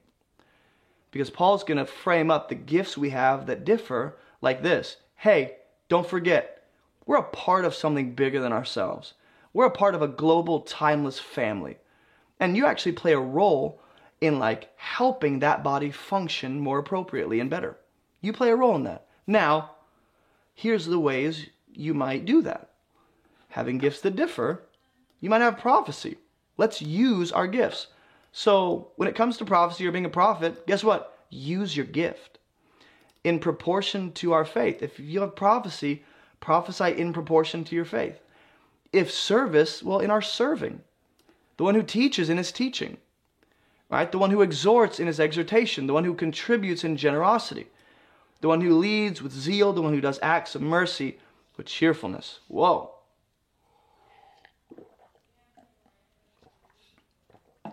C: Because Paul's going to frame up the gifts we have that differ like this. Hey, don't forget, we're a part of something bigger than ourselves. We're a part of a global, timeless family. And you actually play a role in like helping that body function more appropriately and better. You play a role in that. Now, here's the ways you might do that. Having gifts that differ, you might have prophecy. Let's use our gifts. So, when it comes to prophecy or being a prophet, guess what? Use your gift in proportion to our faith. If you have prophecy, prophesy in proportion to your faith. If service, well, in our serving. The one who teaches in his teaching, right? The one who exhorts in his exhortation, the one who contributes in generosity, the one who leads with zeal, the one who does acts of mercy with cheerfulness. Whoa.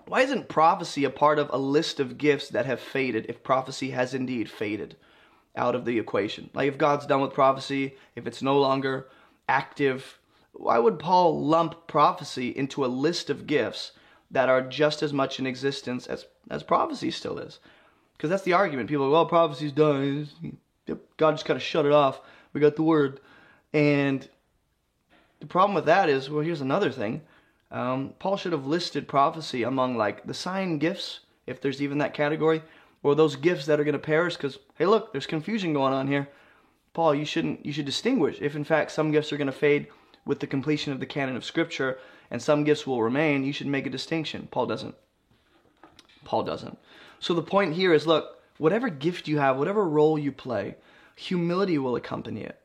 C: Why isn't prophecy a part of a list of gifts that have faded if prophecy has indeed faded out of the equation? Like if God's done with prophecy, if it's no longer active, why would Paul lump prophecy into a list of gifts that are just as much in existence as, as prophecy still is? Because that's the argument. People are, well, prophecy's done. God just kind of shut it off. We got the word. And the problem with that is, well, here's another thing. Um, Paul should have listed prophecy among like the sign gifts, if there's even that category, or those gifts that are going to perish. Because hey, look, there's confusion going on here. Paul, you shouldn't. You should distinguish. If in fact some gifts are going to fade with the completion of the canon of Scripture, and some gifts will remain, you should make a distinction. Paul doesn't. Paul doesn't. So the point here is, look, whatever gift you have, whatever role you play, humility will accompany it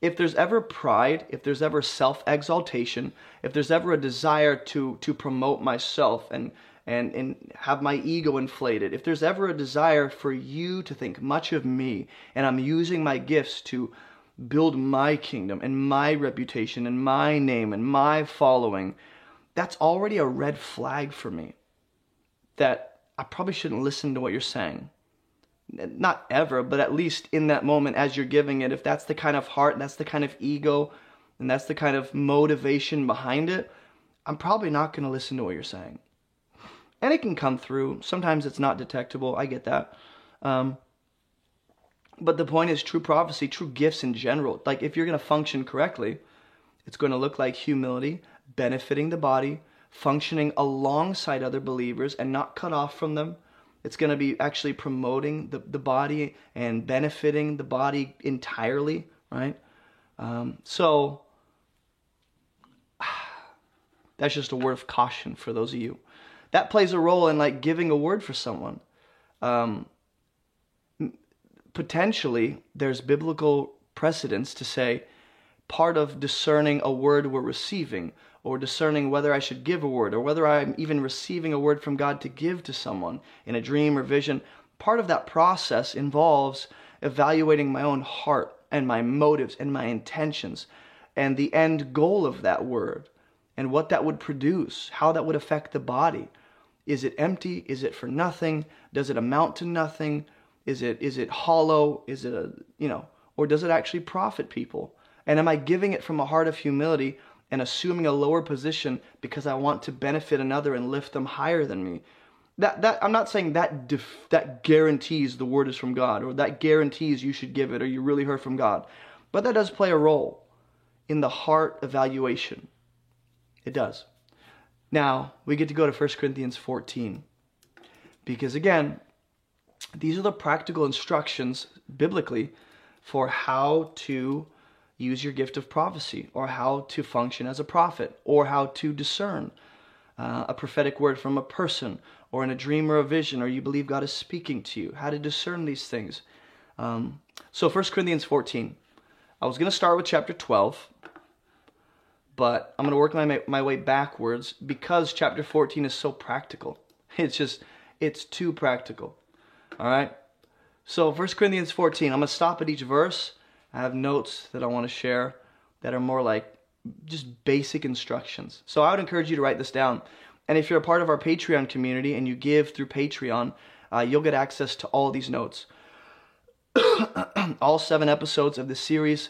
C: if there's ever pride, if there's ever self-exaltation, if there's ever a desire to to promote myself and and and have my ego inflated, if there's ever a desire for you to think much of me and I'm using my gifts to build my kingdom and my reputation and my name and my following, that's already a red flag for me. That I probably shouldn't listen to what you're saying not ever, but at least in that moment as you're giving it, if that's the kind of heart, that's the kind of ego, and that's the kind of motivation behind it, I'm probably not going to listen to what you're saying. And it can come through. Sometimes it's not detectable. I get that. Um, but the point is true prophecy, true gifts in general. Like if you're going to function correctly, it's going to look like humility, benefiting the body, functioning alongside other believers and not cut off from them, it's going to be actually promoting the, the body and benefiting the body entirely, right? Um, so (sighs) that's just a word of caution for those of you. That plays a role in like giving a word for someone. Um, potentially, there's biblical precedence to say part of discerning a word we're receiving or discerning whether I should give a word or whether I'm even receiving a word from God to give to someone in a dream or vision. part of that process involves evaluating my own heart and my motives and my intentions and the end goal of that word and what that would produce, how that would affect the body. Is it empty? Is it for nothing? Does it amount to nothing? Is it is it hollow? Is it a you know, or does it actually profit people? And am I giving it from a heart of humility and assuming a lower position because I want to benefit another and lift them higher than me? That that I'm not saying that def, that guarantees the word is from God or that guarantees you should give it or you really heard from God. But that does play a role in the heart evaluation. It does. Now, we get to go to 1 Corinthians 14. Because again, these are the practical instructions biblically for how to use your gift of prophecy or how to function as a prophet or how to discern uh, a prophetic word from a person or in a dream or a vision or you believe God is speaking to you, how to discern these things. Um, so 1 Corinthians 14. I was going to start with chapter 12 but I'm going to work my, my way backwards because chapter 14 is so practical. (laughs) It's just, it's too practical. All right? So, 1 Corinthians 14, I'm going to stop at each verse. I have notes that I want to share that are more like just basic instructions. So, I would encourage you to write this down. And if you're a part of our Patreon community and you give through Patreon, uh, you'll get access to all these notes. (coughs) all seven episodes of this series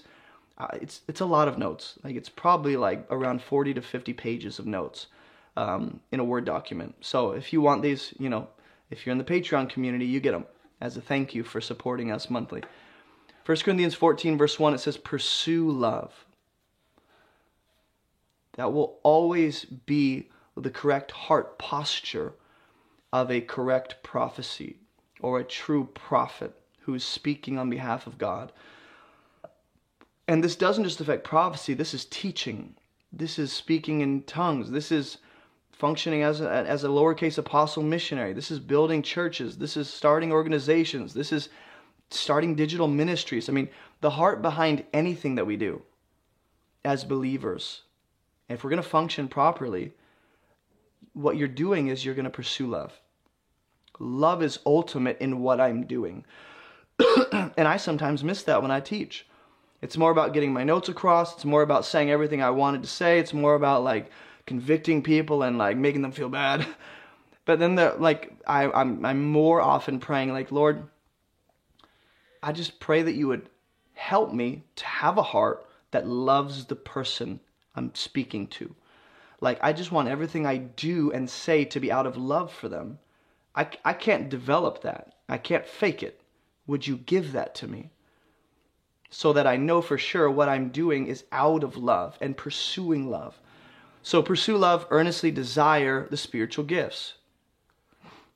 C: uh, it's it's a lot of notes. Like it's probably like around 40 to 50 pages of notes um, in a Word document. So if you want these, you know, if you're in the Patreon community, you get them as a thank you for supporting us monthly. 1 Corinthians 14 verse 1 it says pursue love. That will always be the correct heart posture of a correct prophecy or a true prophet who is speaking on behalf of God. And this doesn't just affect prophecy, this is teaching. This is speaking in tongues. This is functioning as a, as a lowercase apostle missionary. This is building churches. This is starting organizations. This is starting digital ministries. I mean, the heart behind anything that we do as believers, if we're going to function properly, what you're doing is you're going to pursue love. Love is ultimate in what I'm doing. (clears throat) and I sometimes miss that when I teach. It's more about getting my notes across. It's more about saying everything I wanted to say. It's more about like convicting people and like making them feel bad. (laughs) But then the like I, I'm I'm more often praying like Lord, I just pray that you would help me to have a heart that loves the person I'm speaking to. Like I just want everything I do and say to be out of love for them. I, I can't develop that. I can't fake it. Would you give that to me? so that I know for sure what I'm doing is out of love and pursuing love. So pursue love, earnestly desire the spiritual gifts.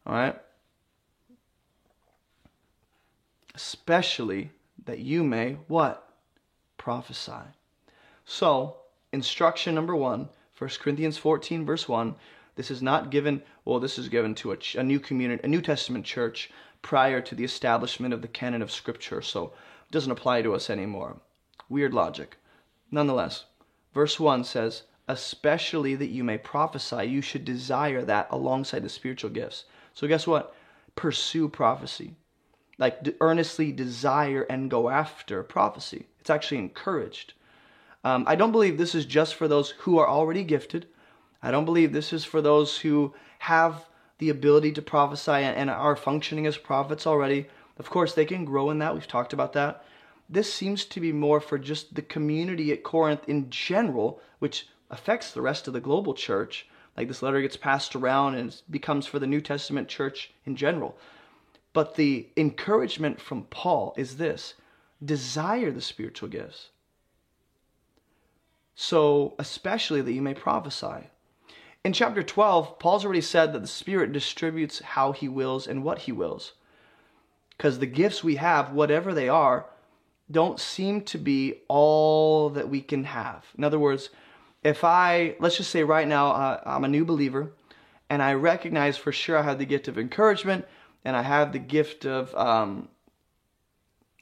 C: All right? Especially that you may what? Prophesy. So, instruction number one, 1 Corinthians 14, verse 1. This is not given, well, this is given to a, a new community, a New Testament church prior to the establishment of the canon of Scripture. So, it doesn't apply to us anymore. Weird logic. Nonetheless, verse 1 says, especially that you may prophesy, you should desire that alongside the spiritual gifts. So, guess what? Pursue prophecy. Like, earnestly desire and go after prophecy. It's actually encouraged. Um, I don't believe this is just for those who are already gifted. I don't believe this is for those who have the ability to prophesy and are functioning as prophets already. Of course, they can grow in that. We've talked about that. This seems to be more for just the community at Corinth in general, which affects the rest of the global church. Like this letter gets passed around and becomes for the New Testament church in general. But the encouragement from Paul is this desire the spiritual gifts. So, especially that you may prophesy. In chapter 12, Paul's already said that the Spirit distributes how he wills and what he wills. Because the gifts we have, whatever they are, don't seem to be all that we can have. In other words, if I, let's just say right now, uh, I'm a new believer, and I recognize for sure I have the gift of encouragement, and I have the gift of, um,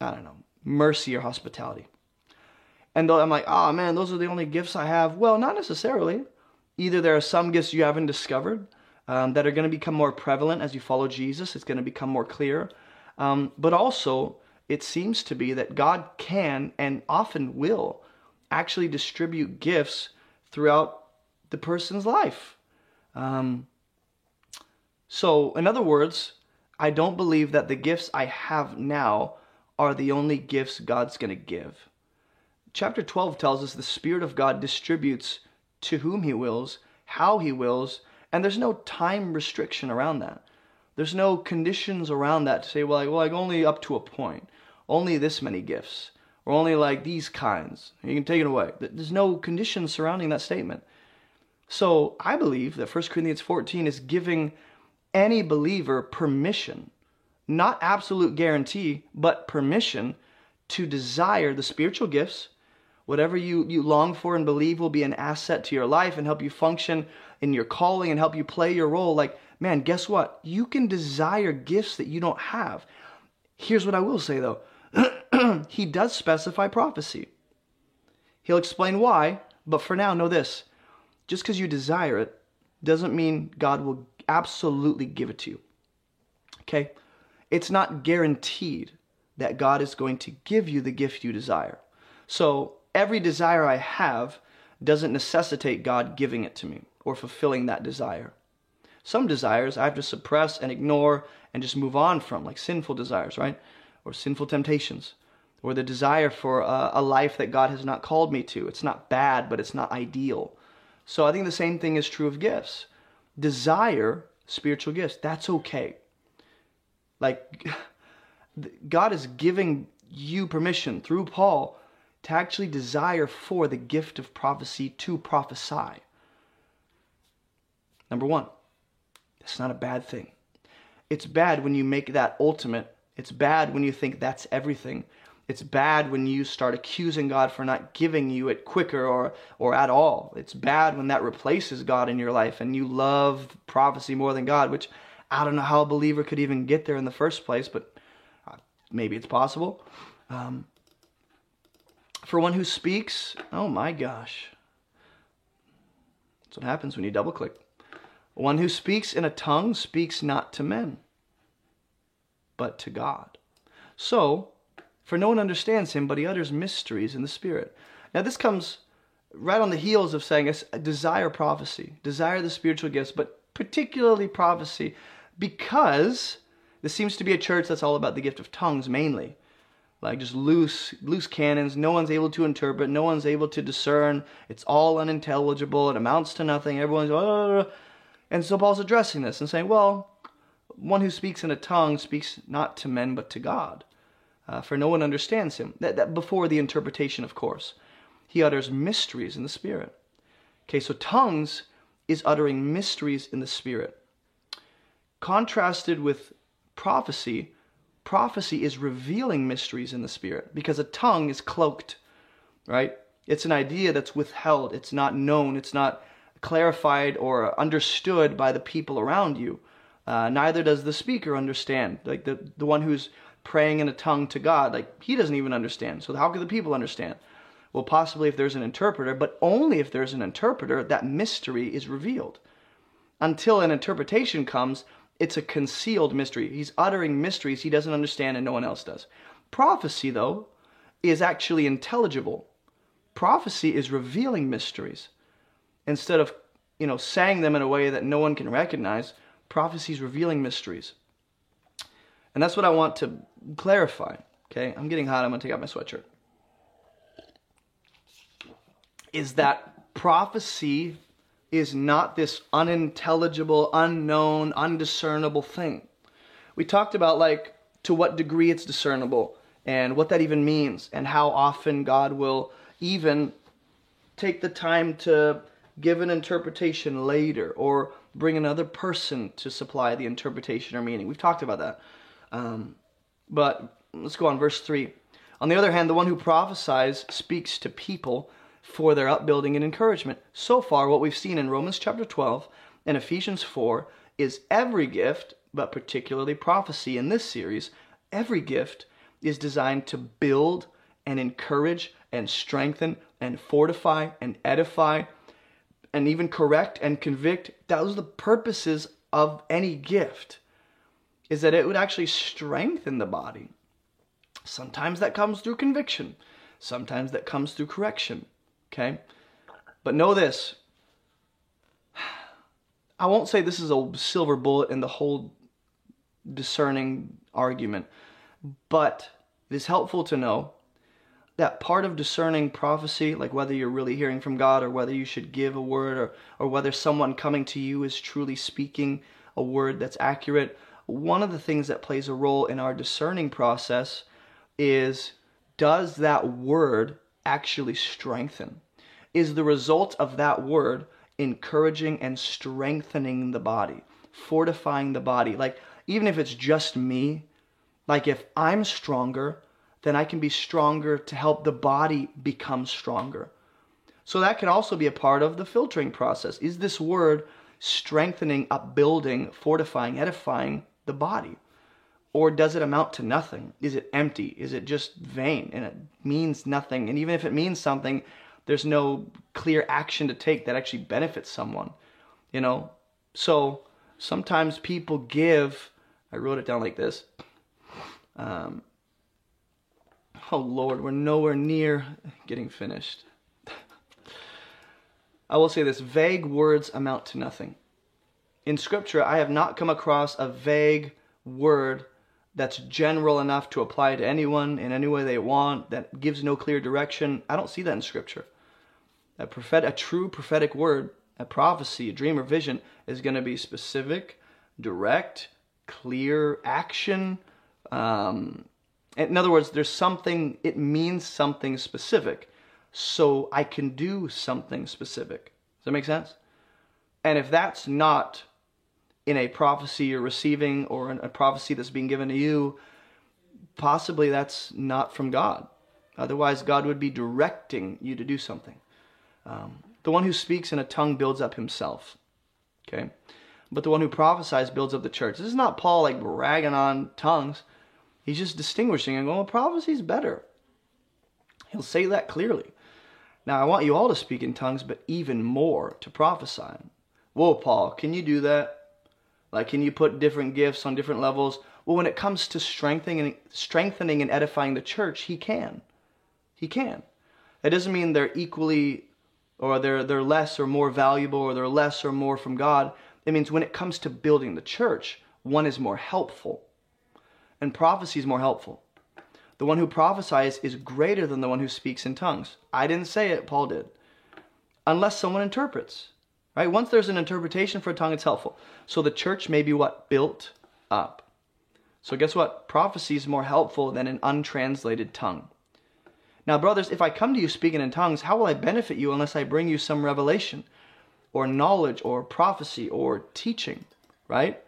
C: I don't know, mercy or hospitality. And I'm like, oh man, those are the only gifts I have. Well, not necessarily. Either there are some gifts you haven't discovered, um, that are going to become more prevalent as you follow Jesus. It's going to become more clear. Um, but also, it seems to be that God can and often will actually distribute gifts throughout the person's life. Um, so, in other words, I don't believe that the gifts I have now are the only gifts God's going to give. Chapter 12 tells us the Spirit of God distributes to whom He wills, how He wills, and there's no time restriction around that. There's no conditions around that to say, well, like, well, like only up to a point, only this many gifts, or only like these kinds. You can take it away. There's no conditions surrounding that statement. So I believe that 1 Corinthians 14 is giving any believer permission, not absolute guarantee, but permission to desire the spiritual gifts, whatever you, you long for and believe will be an asset to your life and help you function in your calling and help you play your role. Like, man, guess what? You can desire gifts that you don't have. Here's what I will say though (clears throat) he does specify prophecy. He'll explain why, but for now, know this just because you desire it doesn't mean God will absolutely give it to you. Okay? It's not guaranteed that God is going to give you the gift you desire. So, every desire I have doesn't necessitate God giving it to me or fulfilling that desire. Some desires I have to suppress and ignore and just move on from, like sinful desires, right? Or sinful temptations, or the desire for a, a life that God has not called me to. It's not bad, but it's not ideal. So I think the same thing is true of gifts. Desire spiritual gifts, that's okay. Like, God is giving you permission through Paul to actually desire for the gift of prophecy to prophesy. Number one, it's not a bad thing. It's bad when you make that ultimate. It's bad when you think that's everything. It's bad when you start accusing God for not giving you it quicker or, or at all. It's bad when that replaces God in your life and you love prophecy more than God, which I don't know how a believer could even get there in the first place, but uh, maybe it's possible. Um, for one who speaks, oh my gosh. That's what happens when you double click. One who speaks in a tongue speaks not to men, but to God. So, for no one understands him, but he utters mysteries in the Spirit. Now, this comes right on the heels of saying, desire prophecy, desire the spiritual gifts, but particularly prophecy, because this seems to be a church that's all about the gift of tongues mainly. Like just loose, loose cannons. No one's able to interpret. No one's able to discern. It's all unintelligible. It amounts to nothing. Everyone's, oh, and so Paul's addressing this and saying, well, one who speaks in a tongue speaks not to men but to God, uh, for no one understands him. That, that before the interpretation, of course. He utters mysteries in the Spirit. Okay, so tongues is uttering mysteries in the Spirit. Contrasted with prophecy, prophecy is revealing mysteries in the Spirit because a tongue is cloaked, right? It's an idea that's withheld, it's not known, it's not clarified or understood by the people around you. Uh, neither does the speaker understand. Like the, the one who's praying in a tongue to God, like he doesn't even understand. So how can the people understand? Well, possibly if there's an interpreter, but only if there's an interpreter, that mystery is revealed. Until an interpretation comes, it's a concealed mystery. He's uttering mysteries he doesn't understand and no one else does. Prophecy, though, is actually intelligible. Prophecy is revealing mysteries instead of you know saying them in a way that no one can recognize prophecies revealing mysteries and that's what i want to clarify okay i'm getting hot i'm going to take out my sweatshirt is that prophecy is not this unintelligible unknown undiscernible thing we talked about like to what degree it's discernible and what that even means and how often god will even take the time to give an interpretation later or bring another person to supply the interpretation or meaning. We've talked about that. Um, but let's go on, verse 3. On the other hand, the one who prophesies speaks to people for their upbuilding and encouragement. So far, what we've seen in Romans chapter 12 and Ephesians 4 is every gift, but particularly prophecy in this series, every gift is designed to build and encourage and strengthen and fortify and edify and even correct and convict. Those are the purposes of any gift is that it would actually strengthen the body. Sometimes that comes through conviction, sometimes that comes through correction. Okay? But know this (sighs) I won't say this is a silver bullet in the whole discerning argument, but it is helpful to know that part of discerning prophecy, like whether you're really hearing from God or whether you should give a word or, or whether someone coming to you is truly speaking a word that's accurate, one of the things that plays a role in our discerning process is does that word actually strengthen? Is the result of that word encouraging and strengthening the body, fortifying the body? Like, even if it's just me, like if I'm stronger, then I can be stronger to help the body become stronger. So that can also be a part of the filtering process. Is this word strengthening, upbuilding, fortifying, edifying the body? Or does it amount to nothing? Is it empty? Is it just vain and it means nothing? And even if it means something, there's no clear action to take that actually benefits someone, you know? So sometimes people give, I wrote it down like this. Um, oh Lord, we're nowhere near getting finished. (laughs) I will say this vague words amount to nothing. In scripture, I have not come across a vague word that's general enough to apply to anyone in any way they want, that gives no clear direction. I don't see that in scripture. A prophet, a true prophetic word, a prophecy, a dream or vision is going to be specific, direct, clear action. Um, in other words, there's something, it means something specific. So I can do something specific. Does that make sense? And if that's not in a prophecy you're receiving or a prophecy that's being given to you, possibly that's not from God. Otherwise, God would be directing you to do something. Um, the one who speaks in a tongue builds up himself. Okay? But the one who prophesies builds up the church. This is not Paul like bragging on tongues. He's just distinguishing and going, well, prophecy's better. He'll say that clearly. Now, I want you all to speak in tongues, but even more to prophesy. Whoa, Paul, can you do that? Like, can you put different gifts on different levels? Well, when it comes to strengthening and, strengthening and edifying the church, he can. He can. It doesn't mean they're equally or they're, they're less or more valuable or they're less or more from God. It means when it comes to building the church, one is more helpful. And prophecy is more helpful. The one who prophesies is greater than the one who speaks in tongues. I didn't say it, Paul did. Unless someone interprets. Right? Once there's an interpretation for a tongue, it's helpful. So the church may be what? Built up. So guess what? Prophecy is more helpful than an untranslated tongue. Now, brothers, if I come to you speaking in tongues, how will I benefit you unless I bring you some revelation or knowledge or prophecy or teaching, right?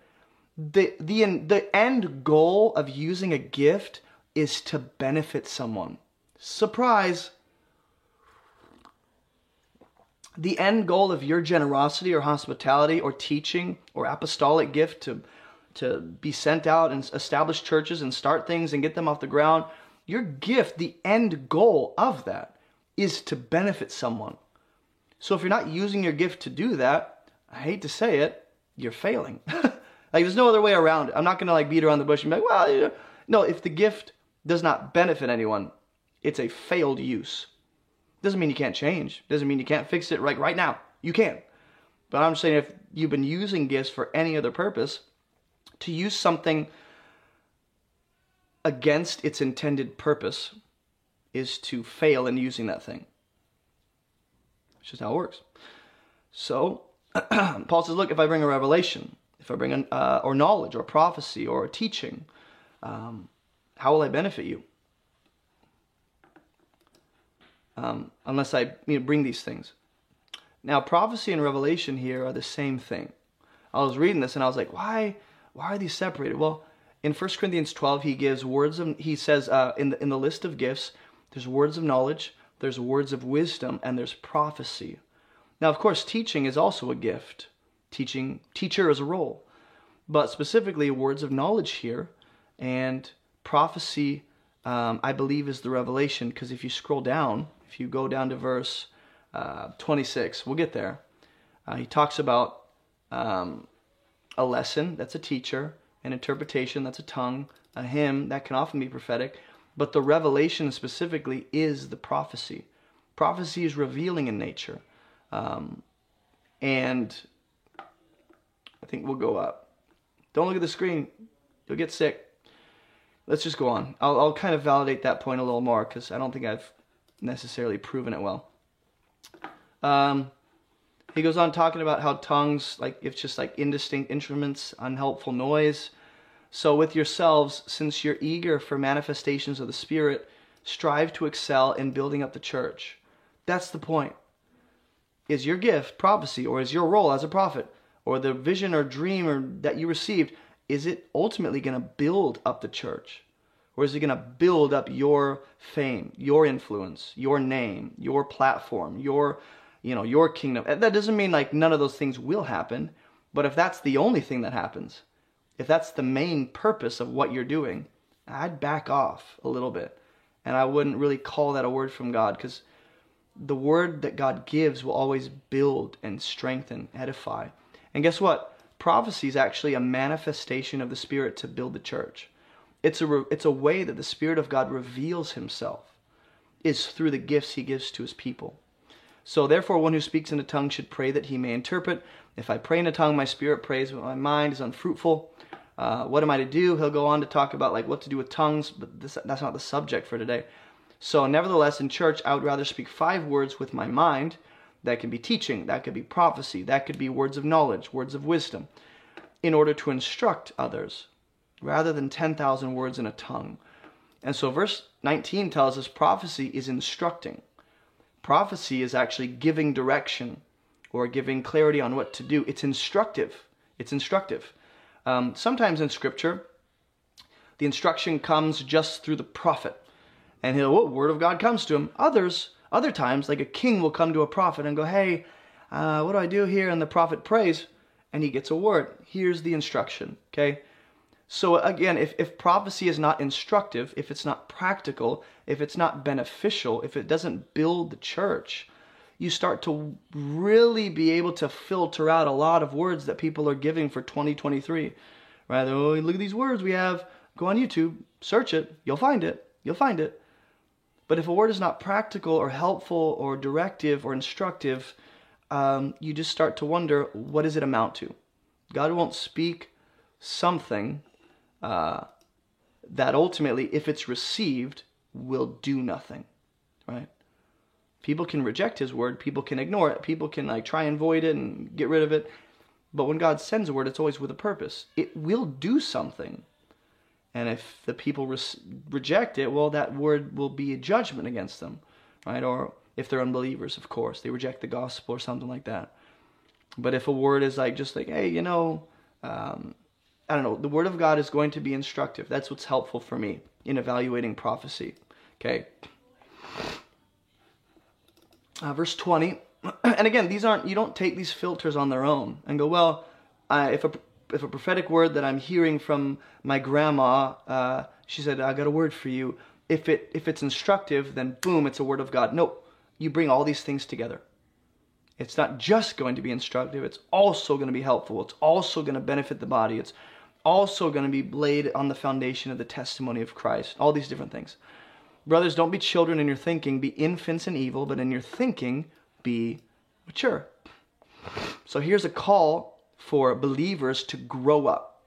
C: The, the, the end goal of using a gift is to benefit someone. Surprise! The end goal of your generosity or hospitality or teaching or apostolic gift to, to be sent out and establish churches and start things and get them off the ground your gift, the end goal of that is to benefit someone. So if you're not using your gift to do that, I hate to say it, you're failing. (laughs) like there's no other way around it. I'm not gonna like beat around the bush and be like, well, you know. no. If the gift does not benefit anyone, it's a failed use. Doesn't mean you can't change. Doesn't mean you can't fix it right right now. You can. But I'm saying if you've been using gifts for any other purpose, to use something against its intended purpose is to fail in using that thing. It's just how it works. So, (clears throat) Paul says, look, if I bring a revelation, if I bring an, uh, or knowledge or prophecy or a teaching, um, how will I benefit you? Um, unless I you know, bring these things. Now, prophecy and revelation here are the same thing. I was reading this and I was like, why, why are these separated? Well, in 1 Corinthians 12, he gives words of, he says uh, in, the, in the list of gifts, there's words of knowledge, there's words of wisdom, and there's prophecy. Now, of course, teaching is also a gift. Teaching, teacher is a role. But specifically, words of knowledge here and prophecy, um, I believe, is the revelation. Because if you scroll down, if you go down to verse uh, 26, we'll get there. Uh, he talks about um, a lesson, that's a teacher, an interpretation, that's a tongue, a hymn, that can often be prophetic, but the revelation specifically is the prophecy. Prophecy is revealing in nature. Um, and I think we'll go up. Don't look at the screen, you'll get sick. Let's just go on. I'll, I'll kind of validate that point a little more because I don't think I've necessarily proven it well. Um, he goes on talking about how tongues, like, it's just like indistinct instruments, unhelpful noise. So, with yourselves, since you're eager for manifestations of the Spirit, strive to excel in building up the church. That's the point. Is your gift prophecy, or is your role as a prophet, or the vision or dream or that you received, is it ultimately going to build up the church? Or is it going to build up your fame, your influence, your name, your platform, your you know, your kingdom. That doesn't mean like none of those things will happen, but if that's the only thing that happens, if that's the main purpose of what you're doing, I'd back off a little bit. And I wouldn't really call that a word from God because the word that God gives will always build and strengthen, edify. And guess what? Prophecy is actually a manifestation of the Spirit to build the church. It's a, it's a way that the Spirit of God reveals Himself, is through the gifts He gives to His people. So therefore, one who speaks in a tongue should pray that he may interpret. If I pray in a tongue, my spirit prays, but my mind is unfruitful. Uh, what am I to do? He'll go on to talk about like what to do with tongues, but this, that's not the subject for today. So, nevertheless, in church, I would rather speak five words with my mind. That could be teaching, that could be prophecy, that could be words of knowledge, words of wisdom, in order to instruct others, rather than 10,000 words in a tongue. And so, verse 19 tells us prophecy is instructing. Prophecy is actually giving direction or giving clarity on what to do. It's instructive. It's instructive. Um, sometimes in Scripture, the instruction comes just through the prophet, and he'll, oh, word of God comes to him. Others, other times, like a king will come to a prophet and go, "Hey, uh, what do I do here?" And the prophet prays, and he gets a word. Here's the instruction. Okay, so again, if, if prophecy is not instructive, if it's not practical, if it's not beneficial, if it doesn't build the church, you start to really be able to filter out a lot of words that people are giving for 2023. Right? Oh, look at these words we have. Go on YouTube, search it, you'll find it. You'll find it. But if a word is not practical or helpful or directive or instructive, um, you just start to wonder what does it amount to? God won't speak something uh, that ultimately, if it's received, will do nothing, right? People can reject his word, people can ignore it, people can like try and void it and get rid of it. But when God sends a word, it's always with a purpose. It will do something. And if the people re- reject it, well, that word will be a judgment against them, right? Or if they're unbelievers, of course, they reject the gospel or something like that. But if a word is like, just like, hey, you know, um, I don't know, the Word of God is going to be instructive. That's what's helpful for me in evaluating prophecy. Okay. Uh, verse 20. (clears throat) And again, these aren't, you don't take these filters on their own and go, well, if, a, if a prophetic word that I'm hearing from my grandma, uh, she said, I got a word for you. If, it, if it's instructive, then boom, it's a word of God. No, you bring all these things together. It's not just going to be instructive, it's also going to be helpful. It's also going to benefit the body. It's also going to be laid on the foundation of the testimony of Christ. All these different things. Brothers, don't be children in your thinking, be infants in evil, but in your thinking, be mature. So here's a call for believers to grow up.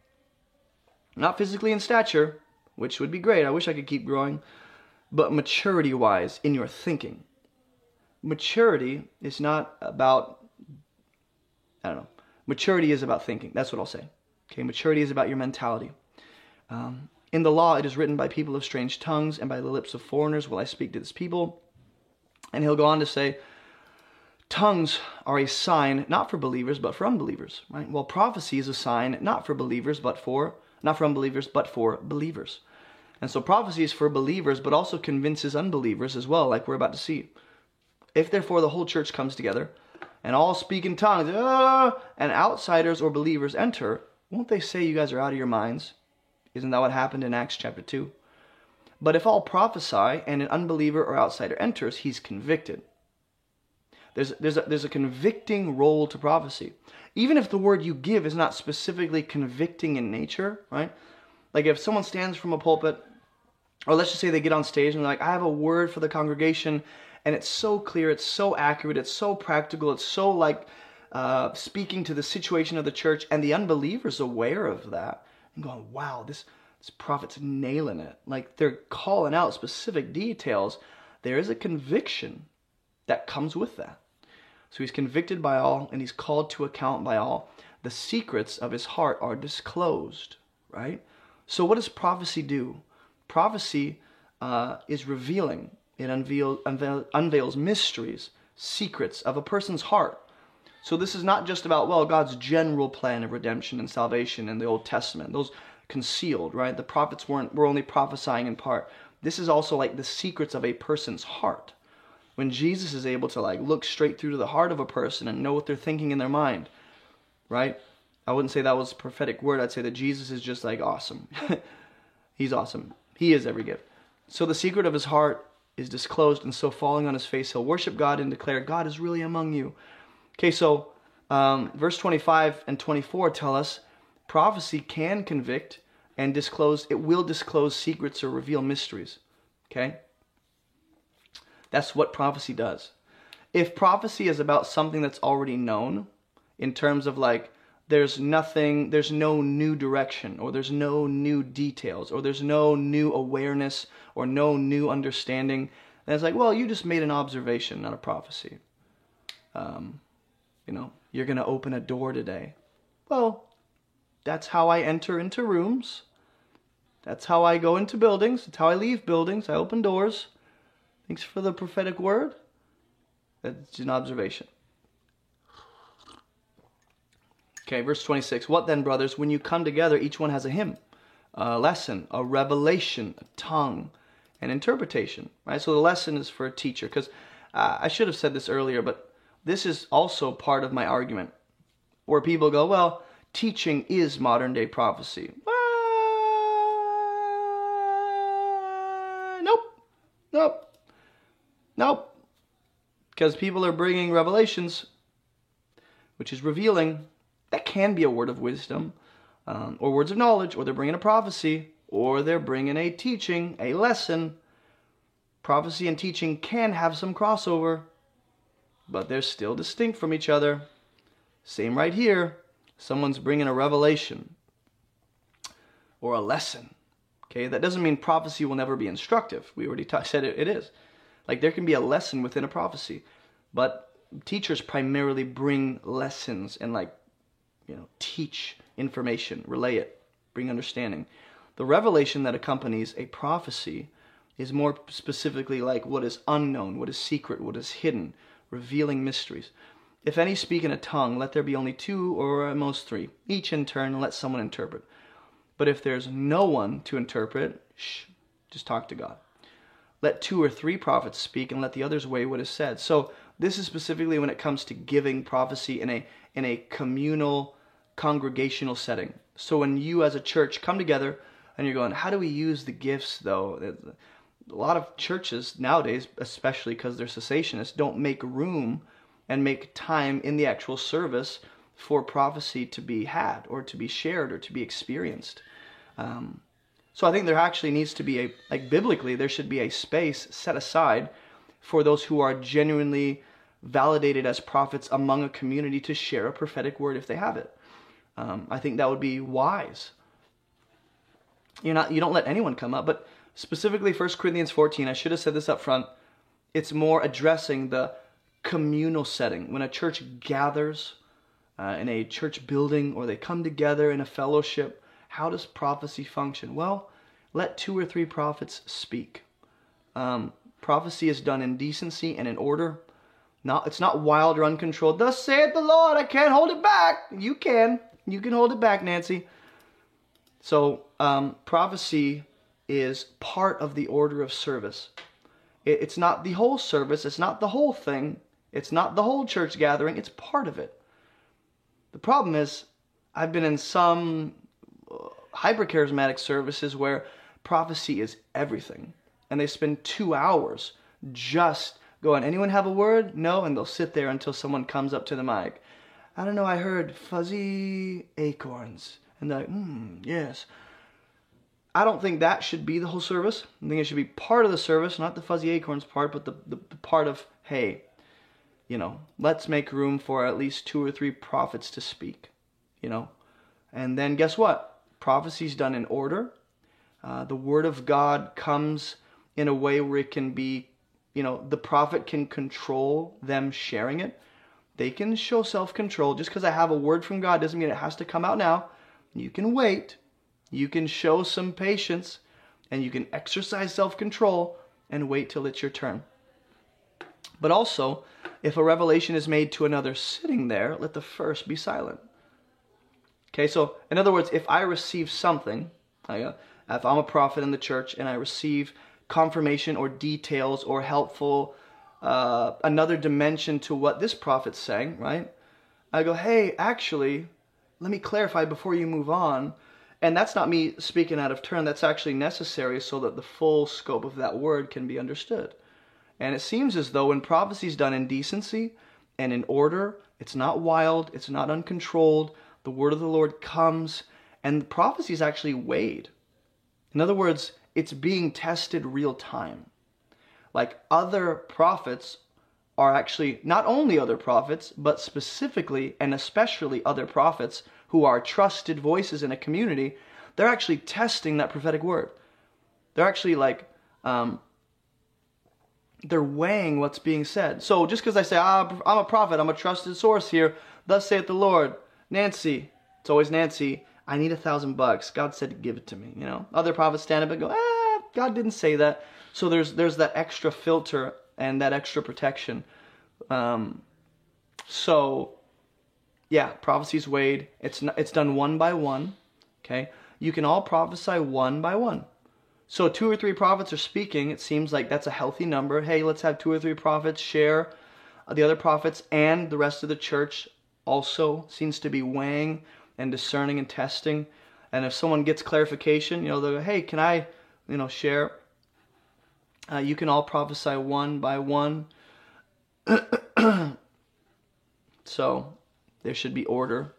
C: Not physically in stature, which would be great. I wish I could keep growing, but maturity wise in your thinking. Maturity is not about, I don't know, maturity is about thinking. That's what I'll say. Okay, maturity is about your mentality. Um, in the law, it is written by people of strange tongues, and by the lips of foreigners will I speak to this people. And he'll go on to say, tongues are a sign not for believers but for unbelievers. Right? Well, prophecy is a sign not for believers but for not for unbelievers but for believers. And so prophecy is for believers but also convinces unbelievers as well, like we're about to see. If therefore the whole church comes together and all speak in tongues, ah, and outsiders or believers enter, won't they say you guys are out of your minds? Isn't that what happened in Acts chapter 2? But if all prophesy and an unbeliever or outsider enters, he's convicted. There's, there's, a, there's a convicting role to prophecy. Even if the word you give is not specifically convicting in nature, right? Like if someone stands from a pulpit, or let's just say they get on stage and they're like, I have a word for the congregation, and it's so clear, it's so accurate, it's so practical, it's so like uh, speaking to the situation of the church, and the unbeliever's aware of that and going, wow, this, this prophet's nailing it. Like they're calling out specific details. There is a conviction that comes with that. So he's convicted by all and he's called to account by all. The secrets of his heart are disclosed, right? So what does prophecy do? Prophecy uh, is revealing. It unveil, unveil, unveils mysteries, secrets of a person's heart. So this is not just about, well, God's general plan of redemption and salvation in the Old Testament. Those concealed, right? The prophets weren't were only prophesying in part. This is also like the secrets of a person's heart. When Jesus is able to like look straight through to the heart of a person and know what they're thinking in their mind, right? I wouldn't say that was a prophetic word. I'd say that Jesus is just like awesome. (laughs) He's awesome. He is every gift. So the secret of his heart is disclosed, and so falling on his face, he'll worship God and declare, God is really among you. Okay, so um, verse 25 and 24 tell us prophecy can convict and disclose, it will disclose secrets or reveal mysteries. Okay? That's what prophecy does. If prophecy is about something that's already known, in terms of like, there's nothing, there's no new direction, or there's no new details, or there's no new awareness, or no new understanding, then it's like, well, you just made an observation, not a prophecy. Um, you know, you're going to open a door today. Well, that's how I enter into rooms. That's how I go into buildings. That's how I leave buildings. I open doors. Thanks for the prophetic word. That's an observation. Okay, verse 26. What then, brothers, when you come together, each one has a hymn, a lesson, a revelation, a tongue, an interpretation, right? So the lesson is for a teacher. Because uh, I should have said this earlier, but this is also part of my argument where people go, well, teaching is modern day prophecy. Nope. Nope. Nope. Because people are bringing revelations, which is revealing. That can be a word of wisdom, um, or words of knowledge, or they're bringing a prophecy, or they're bringing a teaching, a lesson. Prophecy and teaching can have some crossover, but they're still distinct from each other. Same right here. Someone's bringing a revelation or a lesson. Okay, that doesn't mean prophecy will never be instructive. We already t- said it, it is. Like there can be a lesson within a prophecy, but teachers primarily bring lessons and like, you know, teach information, relay it, bring understanding. The revelation that accompanies a prophecy is more specifically like what is unknown, what is secret, what is hidden, revealing mysteries. If any speak in a tongue, let there be only two or at most three, each in turn, let someone interpret. But if there's no one to interpret, shh, just talk to God. Let two or three prophets speak, and let the others weigh what is said. So this is specifically when it comes to giving prophecy in a in a communal, congregational setting. So when you as a church come together and you're going, how do we use the gifts though? A lot of churches nowadays, especially because they're cessationists, don't make room and make time in the actual service for prophecy to be had or to be shared or to be experienced. Um, so I think there actually needs to be a, like biblically, there should be a space set aside for those who are genuinely validated as prophets among a community to share a prophetic word if they have it. Um, I think that would be wise. You're not, you don't let anyone come up, but specifically 1 Corinthians 14, I should have said this up front. It's more addressing the communal setting. When a church gathers uh, in a church building or they come together in a fellowship, how does prophecy function? Well, let two or three prophets speak. Um, prophecy is done in decency and in order. Not, it's not wild or uncontrolled. Thus saith the Lord, I can't hold it back. You can. You can hold it back, Nancy. So, um, prophecy is part of the order of service. It's not the whole service, it's not the whole thing, it's not the whole church gathering, it's part of it. The problem is, I've been in some uh, hyper charismatic services where prophecy is everything. And they spend two hours just going, anyone have a word? No, and they'll sit there until someone comes up to the mic. I don't know, I heard fuzzy acorns. And they're like, hmm, yes. I don't think that should be the whole service. I think it should be part of the service, not the fuzzy acorns part, but the, the, the part of, hey, you know, let's make room for at least two or three prophets to speak, you know. And then guess what? Prophecy's done in order. Uh, the word of God comes in a way where it can be, you know, the prophet can control them sharing it. They can show self control. Just because I have a word from God doesn't mean it has to come out now. You can wait you can show some patience and you can exercise self control and wait till it's your turn. But also, if a revelation is made to another sitting there, let the first be silent. Okay, so in other words, if I receive something, uh, if I'm a prophet in the church and I receive confirmation or details or helpful, uh, another dimension to what this prophet's saying, right? I go, hey, actually, let me clarify before you move on. And that's not me speaking out of turn, that's actually necessary so that the full scope of that word can be understood. And it seems as though when prophecy is done in decency and in order, it's not wild, it's not uncontrolled, the word of the Lord comes, and the prophecy is actually weighed. In other words, it's being tested real time. Like other prophets are actually not only other prophets, but specifically and especially other prophets who are trusted voices in a community, they're actually testing that prophetic word. They're actually like, um, they're weighing what's being said. So just because I say, ah, I'm a prophet, I'm a trusted source here, thus saith the Lord, Nancy, it's always Nancy, I need a thousand bucks. God said to give it to me, you know. Other prophets stand up and go, ah, God didn't say that. So there's there's that extra filter and that extra protection. Um, so yeah, prophecies weighed. It's not, it's done one by one. Okay, you can all prophesy one by one. So two or three prophets are speaking. It seems like that's a healthy number. Hey, let's have two or three prophets share the other prophets, and the rest of the church also seems to be weighing and discerning and testing. And if someone gets clarification, you know, they'll go, hey, can I, you know, share? Uh, you can all prophesy one by one. (clears throat) so there should be order.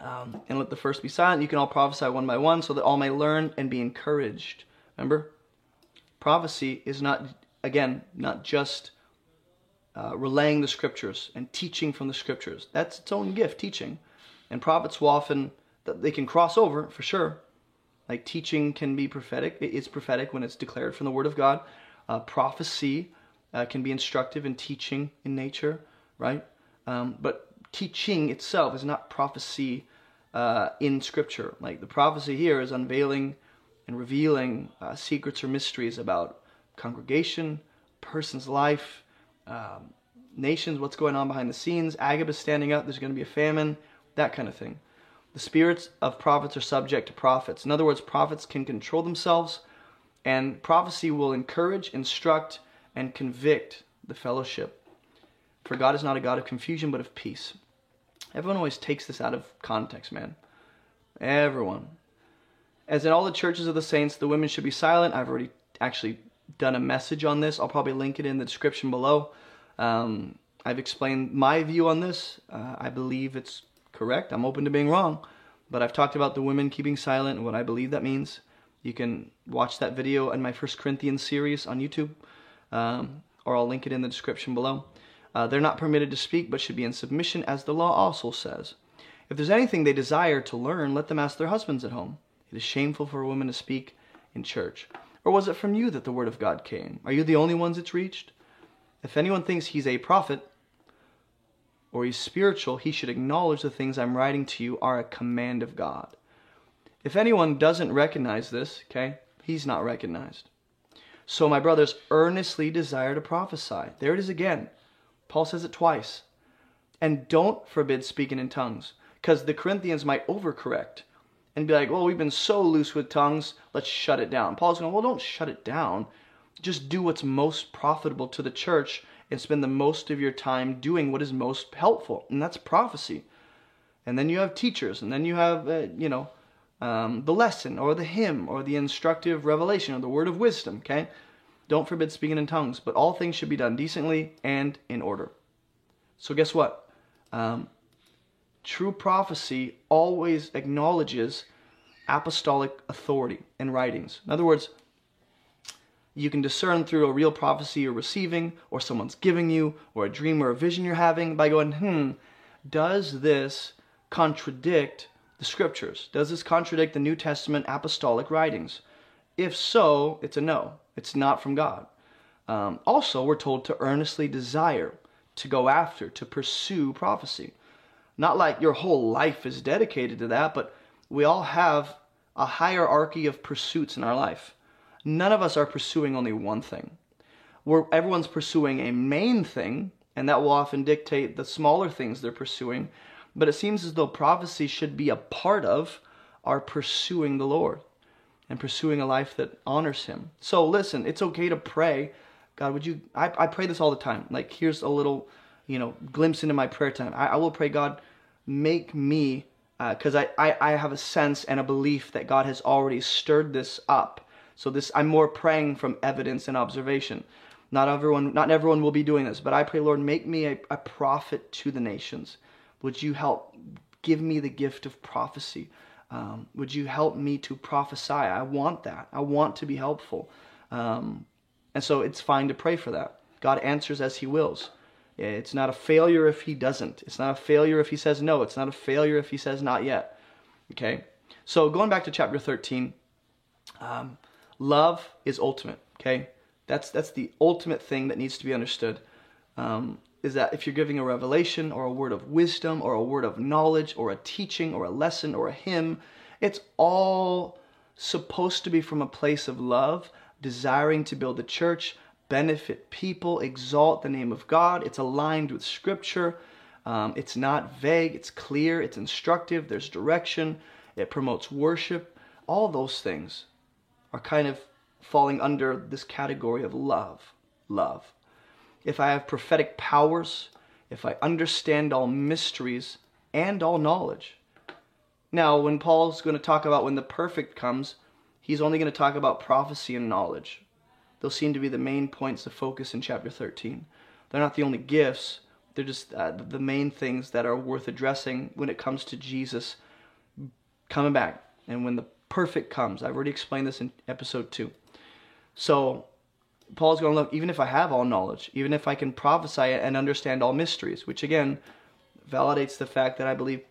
C: Um, and let the first be silent. You can all prophesy one by one so that all may learn and be encouraged. Remember? Prophecy is not, again, not just uh, relaying the scriptures and teaching from the scriptures. That's its own gift, teaching. And prophets will often, they can cross over for sure. Like teaching can be prophetic. It's prophetic when it's declared from the Word of God. Uh, prophecy uh, can be instructive and teaching in nature, right? Um, but teaching itself is not prophecy uh, in Scripture. Like the prophecy here is unveiling and revealing uh, secrets or mysteries about congregation, person's life, um, nations, what's going on behind the scenes. Agabus standing up, there's going to be a famine, that kind of thing. The spirits of prophets are subject to prophets. In other words, prophets can control themselves, and prophecy will encourage, instruct, and convict the fellowship. For God is not a God of confusion, but of peace. Everyone always takes this out of context, man. Everyone. As in all the churches of the saints, the women should be silent. I've already actually done a message on this. I'll probably link it in the description below. Um, I've explained my view on this. Uh, I believe it's correct. I'm open to being wrong. But I've talked about the women keeping silent and what I believe that means. You can watch that video in my First Corinthians series on YouTube um, or I'll link it in the description below. Uh, they're not permitted to speak, but should be in submission, as the law also says. If there's anything they desire to learn, let them ask their husbands at home. It is shameful for a woman to speak in church. Or was it from you that the word of God came? Are you the only ones it's reached? If anyone thinks he's a prophet or he's spiritual, he should acknowledge the things I'm writing to you are a command of God. If anyone doesn't recognize this, okay, he's not recognized. So, my brothers, earnestly desire to prophesy. There it is again. Paul says it twice. And don't forbid speaking in tongues, because the Corinthians might overcorrect and be like, well, we've been so loose with tongues, let's shut it down. Paul's going, well, don't shut it down. Just do what's most profitable to the church and spend the most of your time doing what is most helpful, and that's prophecy. And then you have teachers, and then you have, uh, you know, um, the lesson or the hymn or the instructive revelation or the word of wisdom, okay? Don't forbid speaking in tongues, but all things should be done decently and in order. So, guess what? Um, true prophecy always acknowledges apostolic authority in writings. In other words, you can discern through a real prophecy you're receiving, or someone's giving you, or a dream or a vision you're having by going, hmm, does this contradict the scriptures? Does this contradict the New Testament apostolic writings? If so, it's a no. It's not from God. Um, also, we're told to earnestly desire, to go after, to pursue prophecy. Not like your whole life is dedicated to that, but we all have a hierarchy of pursuits in our life. None of us are pursuing only one thing. We're, everyone's pursuing a main thing, and that will often dictate the smaller things they're pursuing. But it seems as though prophecy should be a part of our pursuing the Lord and pursuing a life that honors Him. So listen, it's okay to pray. God, would you? I, I pray this all the time. Like, here's a little, you know, glimpse into my prayer time. I, I will pray, God, make me, because uh, I, I, I have a sense and a belief that God has already stirred this up. So this, I'm more praying from evidence and observation. Not everyone, not everyone will be doing this, but I pray, Lord, make me a, a prophet to the nations. Would you help give me the gift of prophecy? Um, would you help me to prophesy? I want that. I want to be helpful. Um, and so it's fine to pray for that. God answers as He wills. It's not a failure if He doesn't. It's not a failure if He says no. It's not a failure if He says not yet. Okay? So going back to chapter 13, um, love is ultimate. Okay? That's, that's the ultimate thing that needs to be understood. Um, is that if you're giving a revelation or a word of wisdom or a word of knowledge or a teaching or a lesson or a hymn, it's all supposed to be from a place of love, desiring to build the church, benefit people, exalt the name of God. It's aligned with Scripture. Um, it's not vague, it's clear, it's instructive, there's direction, it promotes worship. All those things are kind of falling under this category of love. Love if I have prophetic powers, if I understand all mysteries and all knowledge. Now, when Paul's going to talk about when the perfect comes, he's only going to talk about prophecy and knowledge. Those seem to be the main points of focus in chapter 13. They're not the only gifts, they're just uh, the main things that are worth addressing when it comes to Jesus coming back and when the perfect comes. I've already explained this in episode 2. So, Paul's going to look, even if I have all knowledge, even if I can prophesy and understand all mysteries, which again validates the fact that I believe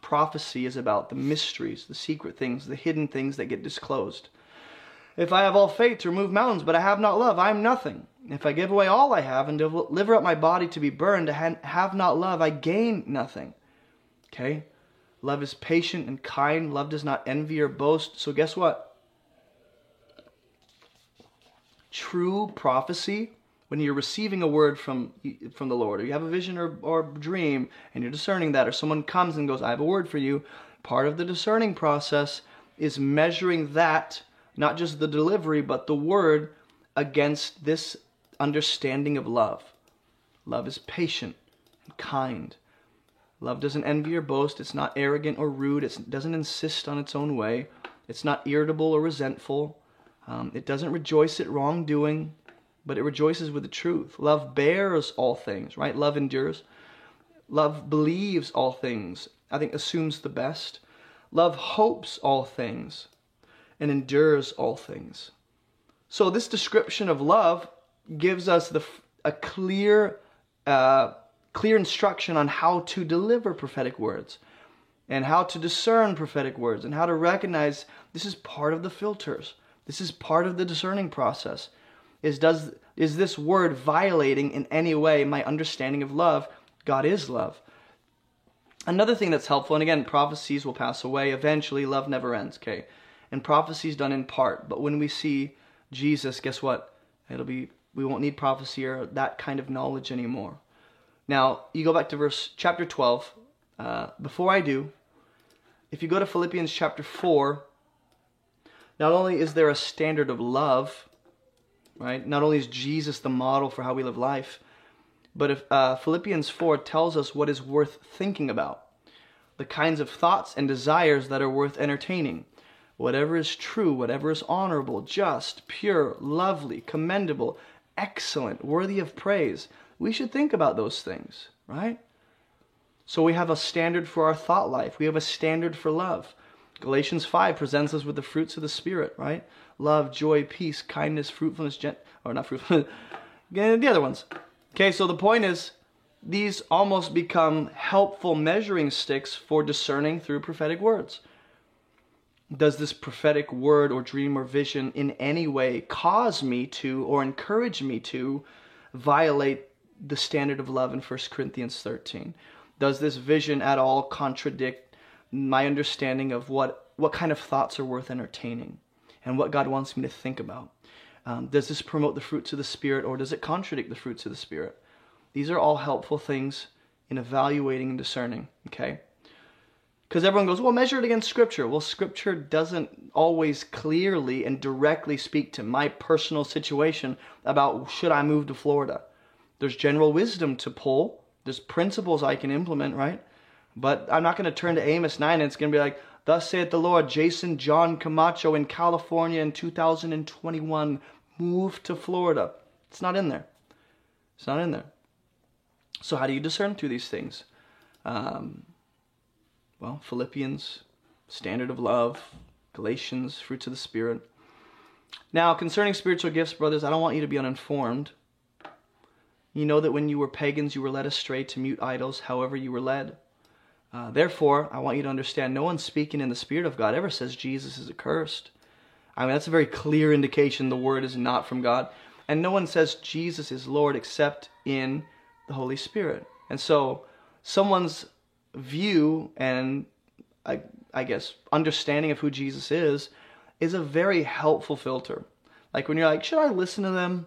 C: prophecy is about the mysteries, the secret things, the hidden things that get disclosed. If I have all faith to remove mountains, but I have not love, I am nothing. If I give away all I have and deliver up my body to be burned, and have not love, I gain nothing. Okay? Love is patient and kind. Love does not envy or boast. So, guess what? True prophecy, when you're receiving a word from from the Lord, or you have a vision or, or dream, and you're discerning that, or someone comes and goes, I have a word for you, part of the discerning process is measuring that, not just the delivery, but the word against this understanding of love. Love is patient and kind. Love doesn't envy or boast. It's not arrogant or rude. It doesn't insist on its own way. It's not irritable or resentful. Um, it doesn't rejoice at wrongdoing, but it rejoices with the truth. Love bears all things, right? Love endures. Love believes all things, I think assumes the best. Love hopes all things and endures all things. So, this description of love gives us the, a clear, uh, clear instruction on how to deliver prophetic words and how to discern prophetic words and how to recognize this is part of the filters. This is part of the discerning process. Is does is this word violating in any way my understanding of love? God is love. Another thing that's helpful, and again, prophecies will pass away. Eventually, love never ends, okay? And prophecies done in part. But when we see Jesus, guess what? It'll be we won't need prophecy or that kind of knowledge anymore. Now, you go back to verse chapter 12. Uh, before I do, if you go to Philippians chapter 4, not only is there a standard of love, right? Not only is Jesus the model for how we live life, but if uh, Philippians 4 tells us what is worth thinking about, the kinds of thoughts and desires that are worth entertaining. whatever is true, whatever is honorable, just, pure, lovely, commendable, excellent, worthy of praise, we should think about those things, right? So we have a standard for our thought life. We have a standard for love. Galatians 5 presents us with the fruits of the Spirit, right? Love, joy, peace, kindness, fruitfulness, gent- or not fruitfulness, (laughs) the other ones. Okay, so the point is, these almost become helpful measuring sticks for discerning through prophetic words. Does this prophetic word or dream or vision in any way cause me to or encourage me to violate the standard of love in 1 Corinthians 13? Does this vision at all contradict my understanding of what, what kind of thoughts are worth entertaining and what God wants me to think about? Um, does this promote the fruits of the Spirit or does it contradict the fruits of the Spirit? These are all helpful things in evaluating and discerning, okay? Because everyone goes, well, measure it against Scripture. Well, Scripture doesn't always clearly and directly speak to my personal situation about should I move to Florida. There's general wisdom to pull, there's principles I can implement, right? But I'm not going to turn to Amos 9 and it's going to be like, Thus saith the Lord, Jason John Camacho in California in 2021 moved to Florida. It's not in there. It's not in there. So, how do you discern through these things? Um, well, Philippians, standard of love, Galatians, fruits of the Spirit. Now, concerning spiritual gifts, brothers, I don't want you to be uninformed. You know that when you were pagans, you were led astray to mute idols, however, you were led. Uh, therefore, I want you to understand no one speaking in the Spirit of God ever says Jesus is accursed. I mean, that's a very clear indication the word is not from God. And no one says Jesus is Lord except in the Holy Spirit. And so someone's view and I, I guess understanding of who Jesus is is a very helpful filter. Like when you're like, should I listen to them?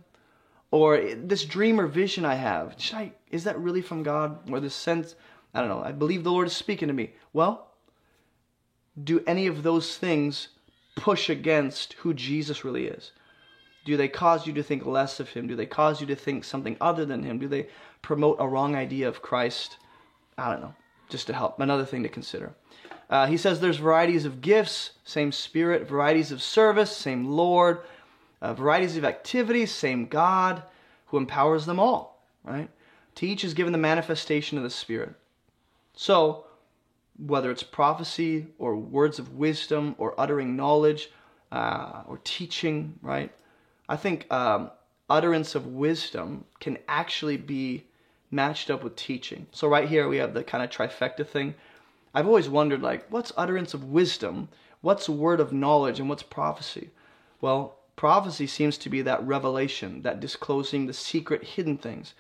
C: Or this dream or vision I have, should I, is that really from God? Or this sense, I don't know, I believe the Lord is speaking to me. Well, do any of those things push against who Jesus really is? Do they cause you to think less of him? Do they cause you to think something other than him? Do they promote a wrong idea of Christ? I don't know. Just to help. Another thing to consider. Uh, he says there's varieties of gifts, same spirit, varieties of service, same Lord, uh, varieties of activities, same God who empowers them all, right? To each is given the manifestation of the Spirit. So, whether it's prophecy or words of wisdom or uttering knowledge uh, or teaching, right? I think um, utterance of wisdom can actually be matched up with teaching. So right here we have the kind of trifecta thing. I've always wondered like what's utterance of wisdom? What's word of knowledge and what's prophecy? Well, prophecy seems to be that revelation, that disclosing the secret hidden things.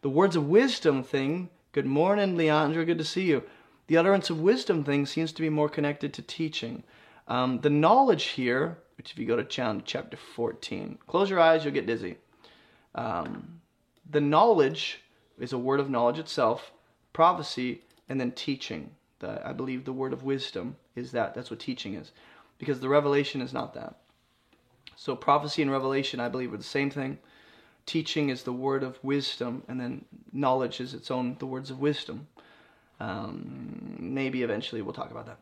C: The words of wisdom thing, good morning Leandra, good to see you. The utterance of wisdom thing seems to be more connected to teaching. Um, the knowledge here which if you go to chapter 14, close your eyes, you'll get dizzy. Um, the knowledge is a word of knowledge itself, prophecy, and then teaching. The, I believe the word of wisdom is that. That's what teaching is. Because the revelation is not that. So prophecy and revelation, I believe, are the same thing. Teaching is the word of wisdom, and then knowledge is its own, the words of wisdom. Um, maybe eventually we'll talk about that.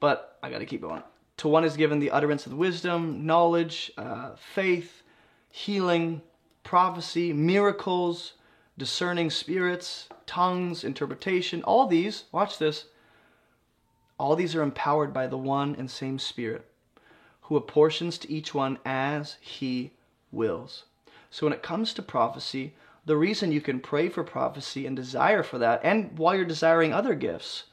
C: But I got to keep going. To one is given the utterance of wisdom, knowledge, uh, faith, healing, prophecy, miracles, discerning spirits, tongues, interpretation. All these, watch this, all these are empowered by the one and same Spirit, who apportions to each one as he wills. So when it comes to prophecy, the reason you can pray for prophecy and desire for that, and while you're desiring other gifts,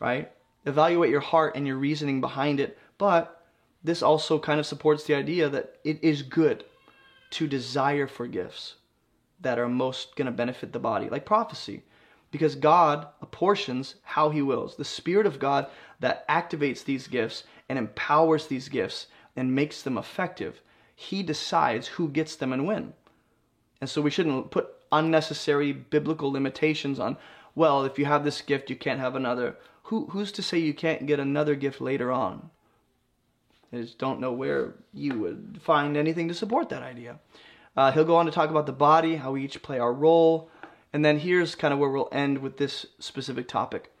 C: right? Evaluate your heart and your reasoning behind it but this also kind of supports the idea that it is good to desire for gifts that are most going to benefit the body, like prophecy, because God apportions how He wills. The Spirit of God that activates these gifts and empowers these gifts and makes them effective, He decides who gets them and when. And so we shouldn't put unnecessary biblical limitations on, well, if you have this gift, you can't have another. Who, who's to say you can't get another gift later on? I just don't know where you would find anything to support that idea. Uh, he'll go on to talk about the body, how we each play our role, and then here's kind of where we'll end with this specific topic.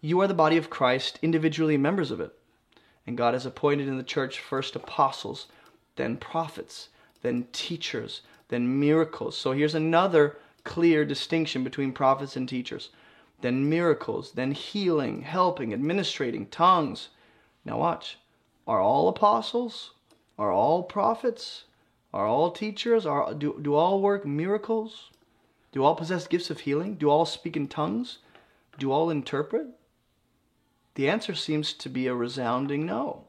C: You are the body of Christ, individually members of it. And God has appointed in the church first apostles, then prophets, then teachers, then miracles. So here's another clear distinction between prophets and teachers. Then miracles, then healing, helping, administrating, tongues. Now watch. Are all apostles? Are all prophets? Are all teachers? Are do, do all work miracles? Do all possess gifts of healing? Do all speak in tongues? Do all interpret? The answer seems to be a resounding no.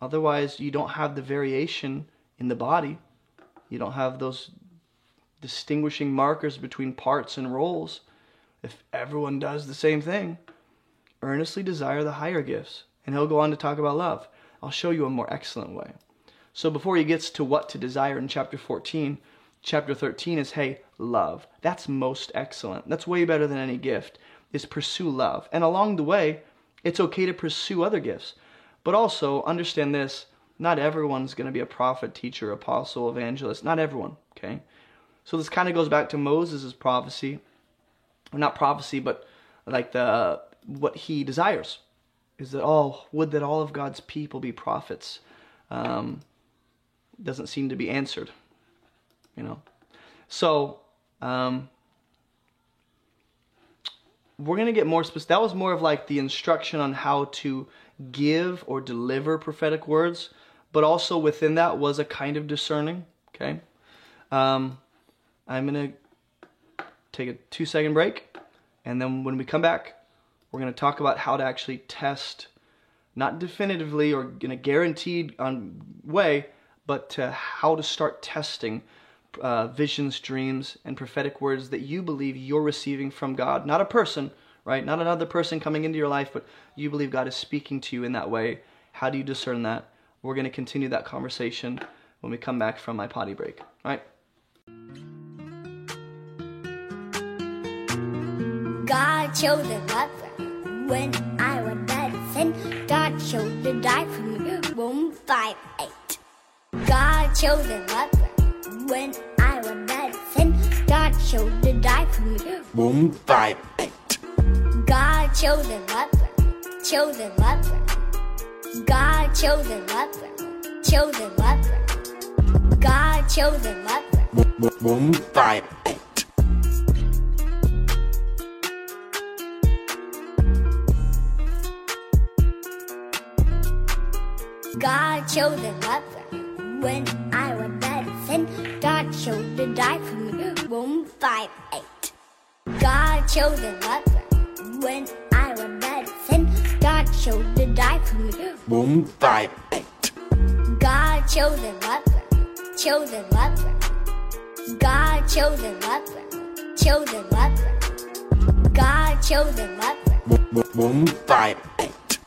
C: Otherwise, you don't have the variation in the body. You don't have those distinguishing markers between parts and roles. If everyone does the same thing, earnestly desire the higher gifts. And he'll go on to talk about love. I'll show you a more excellent way. So before he gets to what to desire in chapter 14, chapter 13 is hey, love. That's most excellent. That's way better than any gift. Is pursue love. And along the way, it's okay to pursue other gifts. But also understand this, not everyone's going to be a prophet, teacher, apostle, evangelist. Not everyone, okay? So this kind of goes back to Moses' prophecy. Not prophecy, but like the what he desires is that all would that all of God's people be prophets um, doesn't seem to be answered you know so um, we're gonna get more specific that was more of like the instruction on how to give or deliver prophetic words but also within that was a kind of discerning okay um, I'm gonna take a two second break and then when we come back we're going to talk about how to actually test, not definitively or in a guaranteed um, way, but how to start testing uh, visions, dreams, and prophetic words that you believe you're receiving from God. Not a person, right? Not another person coming into your life, but you believe God is speaking to you in that way. How do you discern that? We're going to continue that conversation when we come back from my potty break, all right?
A: God chose a lover when I was dancing. God chose to die for me. Room 5 8. God chose a lover when I was dancing. God chose to die for me. Room 5 8 chosen leper, chosen leper. God chosen leper, chosen leper. God chosen leper.
B: Boom, five.
A: God chosen leper. When I was dead sin, God chose to die for me. Room five, eight. God chosen leper. When God chose to die for me.
B: Boom, five, eight.
A: God chose a lover, chose a lover. God chose a lover, chose a lover. God chose a lover.
B: Boom, five, eight.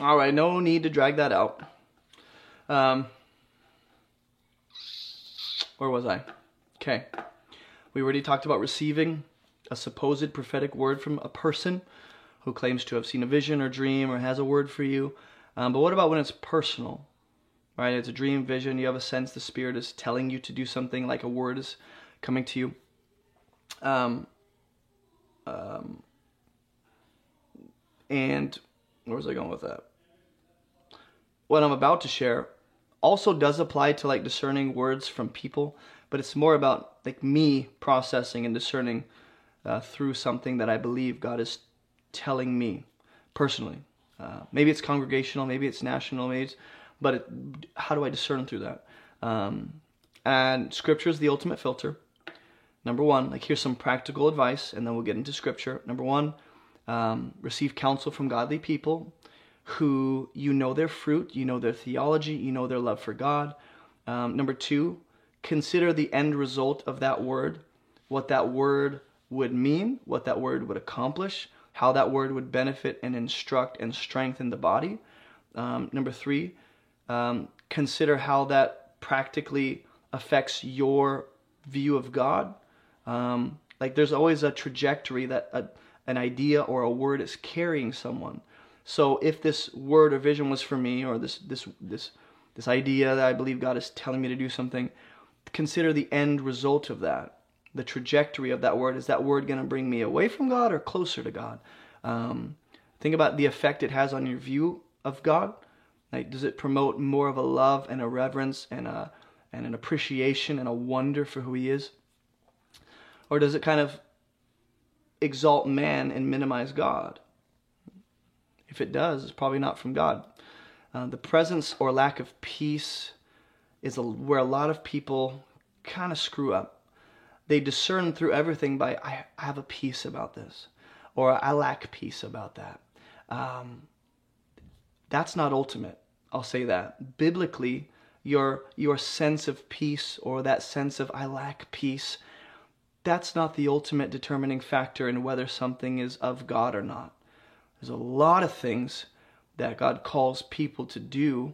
C: All right, no need to drag that out. Um, where was I? Okay. We already talked about receiving a supposed prophetic word from a person who claims to have seen a vision or dream or has a word for you. Um, but what about when it's personal? Right? It's a dream, vision. You have a sense the Spirit is telling you to do something, like a word is coming to you. Um, um, and where was I going with that? what I'm about to share also does apply to like discerning words from people, but it's more about like me processing and discerning uh, through something that I believe God is telling me personally. Uh, maybe it's congregational, maybe it's national, maybe it's, but it, how do I discern through that? Um, and scripture is the ultimate filter. Number one, like here's some practical advice, and then we'll get into scripture. Number one, um, receive counsel from godly people who you know their fruit, you know their theology, you know their love for God. Um, number two, consider the end result of that word, what that word would mean, what that word would accomplish, how that word would benefit and instruct and strengthen the body. Um, number three, um, consider how that practically affects your view of God. Um, like there's always a trajectory that a, an idea or a word is carrying someone. So if this word or vision was for me, or this this this this idea that I believe God is telling me to do something, consider the end result of that, the trajectory of that word. Is that word going to bring me away from God or closer to God? Um, think about the effect it has on your view of God. Like, does it promote more of a love and a reverence and a and an appreciation and a wonder for who He is, or does it kind of exalt man and minimize God? If it does, it's probably not from God. Uh, the presence or lack of peace is a, where a lot of people kind of screw up. They discern through everything by, I, I have a peace about this, or I lack peace about that. Um, that's not ultimate. I'll say that. Biblically, your, your sense of peace or that sense of I lack peace, that's not the ultimate determining factor in whether something is of God or not. There's a lot of things that God calls people to do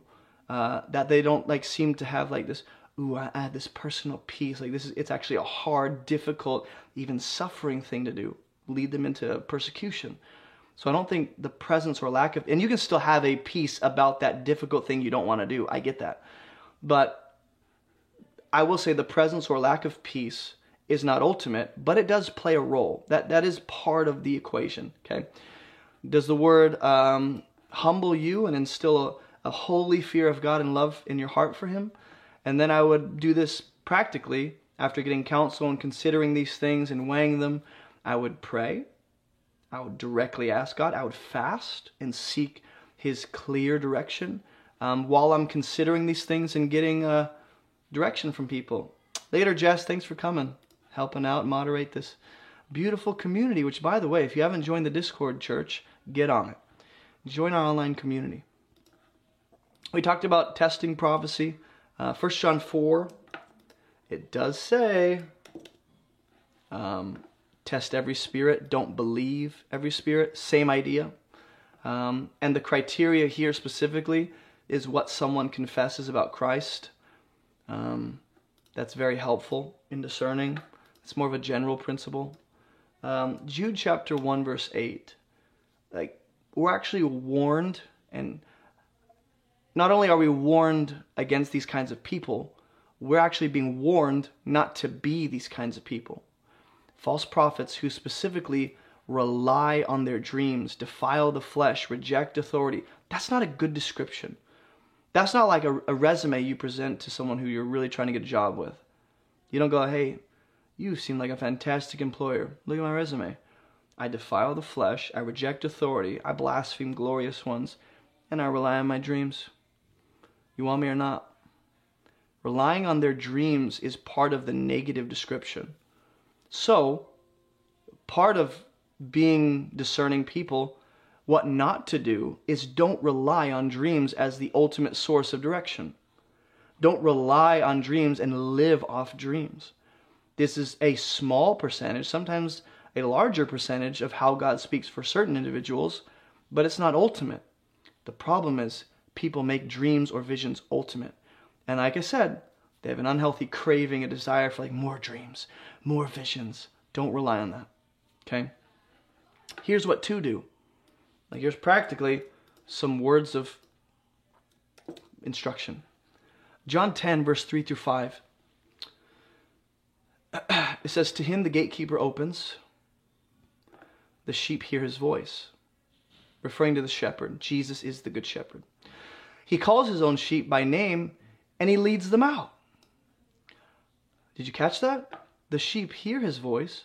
C: uh, that they don't like seem to have like this ooh I, I this personal peace like this is it's actually a hard difficult even suffering thing to do lead them into persecution. So i don't think the presence or lack of and you can still have a peace about that difficult thing you don't want to do i get that. But i will say the presence or lack of peace is not ultimate but it does play a role. That that is part of the equation okay does the word um, humble you and instill a, a holy fear of God and love in your heart for Him. And then I would do this practically after getting counsel and considering these things and weighing them. I would pray. I would directly ask God. I would fast and seek His clear direction um, while I'm considering these things and getting uh, direction from people. Later, Jess, thanks for coming, helping out, moderate this beautiful community. Which, by the way, if you haven't joined the Discord church, get on it join our online community. We talked about testing prophecy. Uh, 1 John 4, it does say, um, test every spirit, don't believe every spirit. Same idea. Um, and the criteria here specifically is what someone confesses about Christ. Um, that's very helpful in discerning. It's more of a general principle. Um, Jude chapter 1, verse 8. Like, we're actually warned and not only are we warned against these kinds of people, we're actually being warned not to be these kinds of people. False prophets who specifically rely on their dreams, defile the flesh, reject authority. That's not a good description. That's not like a, a, resume you present to someone who you're really trying to get a job with. You don't go, hey, you seem like a fantastic employer. Look at my resume. I defile the flesh, I reject authority, I blaspheme glorious ones, and I rely on my dreams. You want me or not? Relying on their dreams is part of the negative description. So, part of being discerning people, what not to do is don't rely on dreams as the ultimate source of direction. Don't rely on dreams and live off dreams. This is a small percentage. Sometimes a larger percentage of how God speaks for certain individuals, but it's not ultimate. The problem is people make dreams or visions ultimate. And like I said, they have an unhealthy craving, a desire for like more dreams, more visions. Don't rely on that. Okay? Here's what to do. Like here's practically some words of instruction. John 10, verse 3 through 5. (clears throat) It says, To him the gatekeeper opens the sheep hear his voice. Referring to the shepherd, Jesus is the good shepherd. He calls his own sheep by name and he leads them out. Did you catch that? The sheep hear his voice.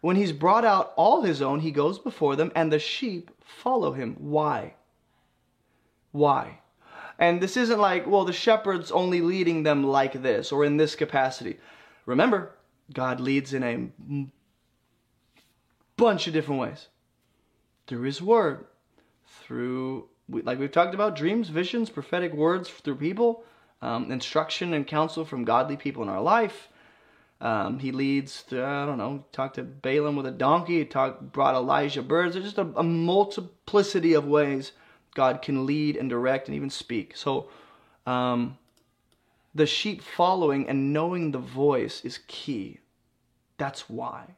C: When he's brought out all his own, he goes before them and the sheep follow him. Why? Why? And this isn't like, well, the shepherd's only leading them like this or in this capacity. Remember, God leads in a bunch of different ways through His Word, through, like we've talked about, dreams, visions, prophetic words through people, um, instruction and counsel from godly people in our life. Um, he leads, through, I don't know, talked to Balaam with a donkey, talked, brought Elijah birds. There's just a, a multiplicity of ways God can lead and direct and even speak. So, um, the sheep following and knowing the voice is key. That's why.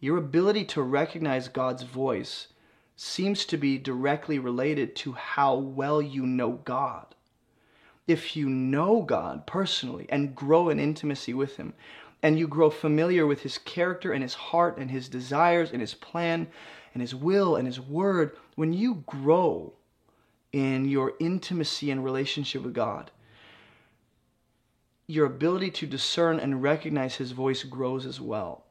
C: Your ability to recognize God's voice seems to be directly related to how well you know God. if you know God personally and grow in intimacy with Him, and you grow familiar with His character and His heart and His desires and His plan and His will and His word, when you grow in your intimacy and relationship with God, your ability to discern and recognize His voice grows as well.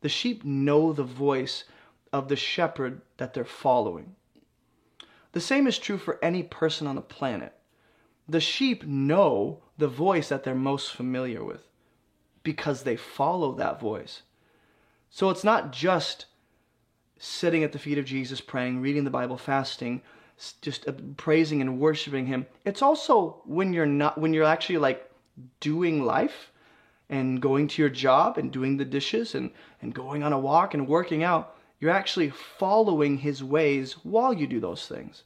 C: The sheep know the voice of the shepherd that they're following. The same is true for any person on the planet. The sheep know the voice that they're most familiar with because they follow that voice. So it's not just sitting at the feet of Jesus, praying, reading the Bible, fasting, just uh, praising and worshiping Him. It's also when you're not, when you're actually like doing life and going to your job and doing the dishes and, and going on a walk and working out, you're actually following His ways while you do those things.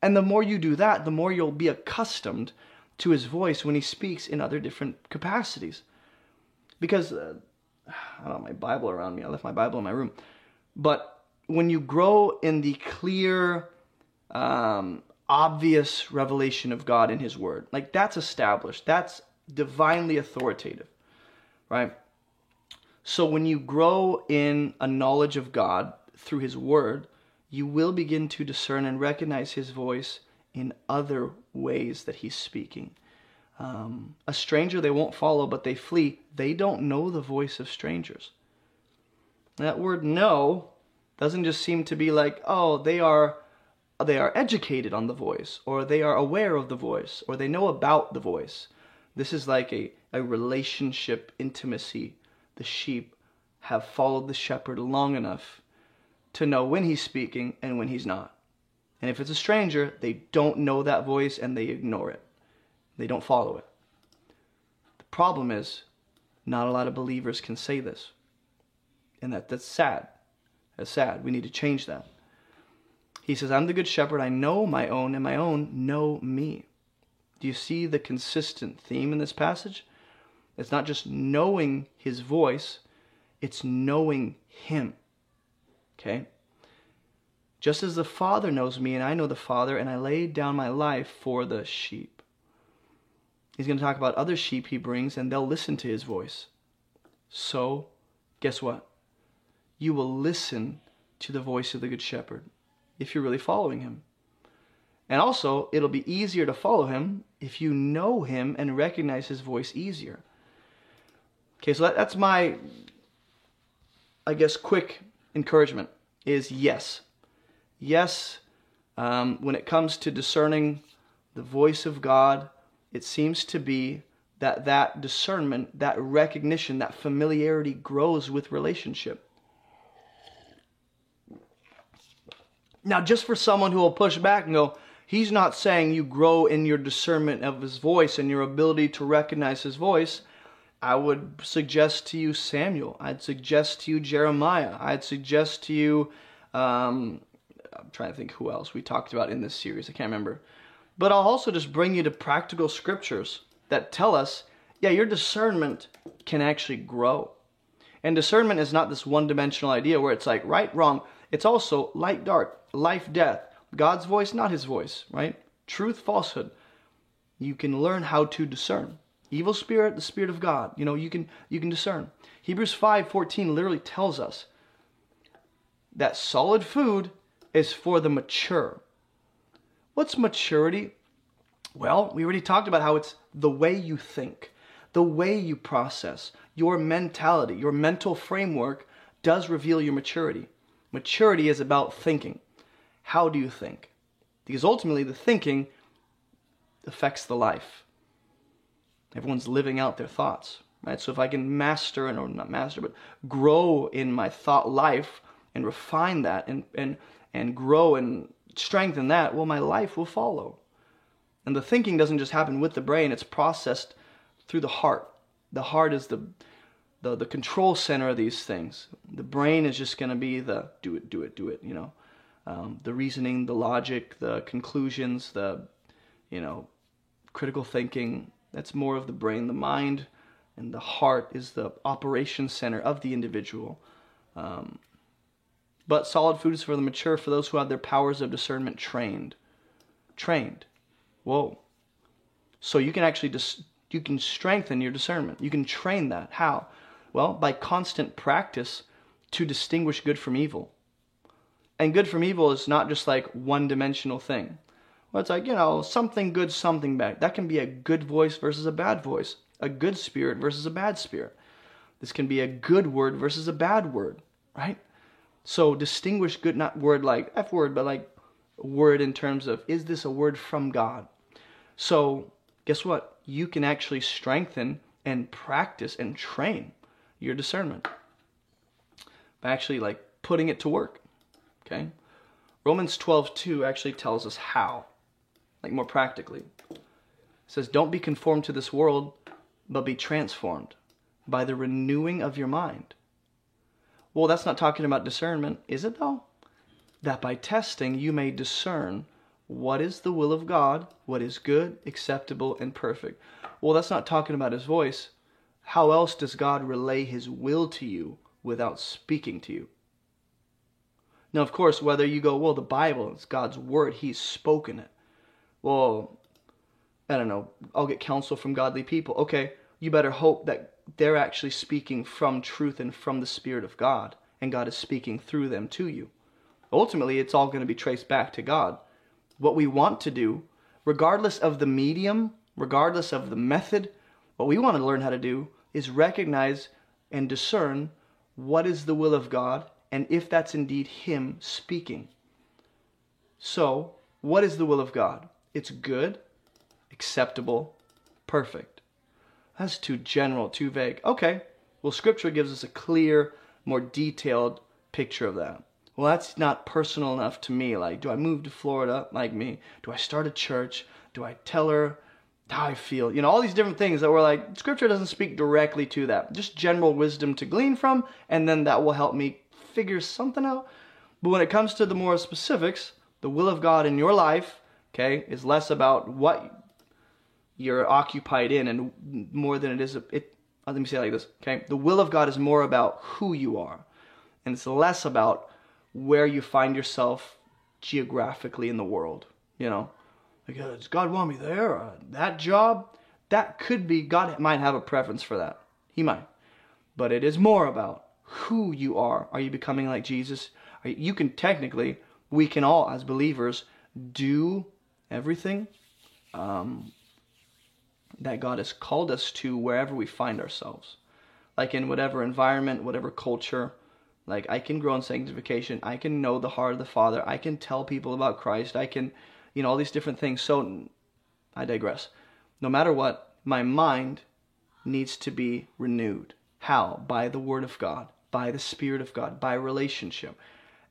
C: And the more you do that, the more you'll be accustomed to His voice when He speaks in other different capacities because uh, I don't have my Bible around me. I left my Bible in my room. But when you grow in the clear, um, obvious revelation of God in His Word, like that's established, that's divinely authoritative, right? So when you grow in a knowledge of God through His Word, you will begin to discern and recognize His voice in other ways that He's speaking. Um, a stranger they won't follow, but they flee. They don't know the voice of strangers. That word know doesn't just seem to be like, oh, they are they are educated on the voice, or they are aware of the voice, or they know about the voice. This is like a, a relationship intimacy. The sheep have followed the shepherd long enough to know when he's speaking and when he's not. And if it's a stranger, they don't know that voice and they ignore it. They don't follow it. The problem is, not a lot of believers can say this. And that, that's sad. That's sad. We need to change that. He says, I'm the good shepherd. I know my own, and my own know me. Do you see the consistent theme in this passage? It's not just knowing his voice, it's knowing him. Okay? Just as the Father knows me, and I know the Father, and I laid down my life for the sheep. He's going to talk about other sheep he brings, and they'll listen to his voice. So, guess what? You will listen to the voice of the Good Shepherd if you're really following him. And also, it'll be easier to follow him if you know him and recognize his voice easier. Okay, so that, that's my, I guess, quick encouragement is yes. Yes, um, when it comes to discerning the voice of God, it seems to be that that discernment, that recognition, that familiarity grows with relationship. Now, just for someone who will push back and go, he's not saying you grow in your discernment of his voice and your ability to recognize his voice. I would suggest to you Samuel. I'd suggest to you Jeremiah. I'd suggest to you, um, I'm trying to think who else we talked about in this series. I can't remember. But I'll also just bring you to practical scriptures that tell us, yeah, your discernment can actually grow. And discernment is not this one dimensional idea where it's like right, wrong. It's also light, dark, life, death, God's voice, not his voice, right? Truth, falsehood. You can learn how to discern. Evil spirit, the spirit of God. You know, you can you can discern. Hebrews 5:14 literally tells us that solid food is for the mature. What's maturity? Well, we already talked about how it's the way you think, the way you process, your mentality, your mental framework does reveal your maturity. Maturity is about thinking. How do you think? Because ultimately, the thinking affects the life. Everyone's living out their thoughts, right? So if I can master, and or not master, but grow in my thought life and refine that and, and, and grow and strengthen that, well, my life will follow. And the thinking doesn't just happen with the brain, it's processed through the heart. The heart is the, the, the control center of these things. The brain is just going to be the do it, do it, do it, you know. Um, the reasoning, the logic, the conclusions, the, you know, critical thinking. That's more of the brain. The mind and the heart is the operation center of the individual. Um, but solid food is for the mature, for those who have their powers of discernment trained. Trained. Whoa. So you can actually dis- you can strengthen your discernment. You can train that. How? Well, by constant practice to distinguish good from evil. And good from evil is not just like one dimensional thing. Well, it's like, you know, something good, something bad. That can be a good voice versus a bad voice, a good spirit versus a bad spirit. This can be a good word versus a bad word, right? So distinguish good, not word like F word, but like word in terms of is this a word from God? So guess what? You can actually strengthen and practice and train your discernment by actually like putting it to work. Okay? Romans 12 2 actually tells us how, like more practically. It says, Don't be conformed to this world, but be transformed by the renewing of your mind. Well, that's not talking about discernment, is it though? That by testing you may discern what is the will of God, what is good, acceptable, and perfect. Well, that's not talking about his voice. How else does God relay his will to you without speaking to you? Now, of course, whether you go, well, the Bible is God's word, He's spoken it. Well, I don't know, I'll get counsel from godly people. Okay, you better hope that they're actually speaking from truth and from the Spirit of God, and God is speaking through them to you. Ultimately, it's all going to be traced back to God. What we want to do, regardless of the medium, regardless of the method, what we want to learn how to do is recognize and discern what is the will of God and if that's indeed Him speaking. So, what is the will of God? It's good, acceptable, perfect. That's too general, too vague. Okay, well, Scripture gives us a clear, more detailed picture of that. Well, that's not personal enough to me. Like, do I move to Florida like me? Do I start a church? Do I tell her I feel? You know, all these different things that we're like, Scripture doesn't speak directly to that. Just general wisdom to glean from, and then that will help me figure something out. But when it comes to the more specifics, the will of God in your life, okay, is less about what you're occupied in and more than it is it let me say it like this, okay? The will of God is more about who you are. And it's less about where you find yourself geographically in the world, you know? Does God want me there? That job? That could be, God might have a preference for that. He might. But it is more about who you are. Are you becoming like Jesus? You, you can technically, we can all, as believers, do everything um, that God has called us to wherever we find ourselves. Like in whatever environment, whatever culture. Like I can grow in sanctification. I can know the heart of the Father. I can tell people about Christ. I can, you know, all these different things. So I digress. No matter what, my mind needs to be renewed. How? By the Word of God by the Spirit of God, by relationship.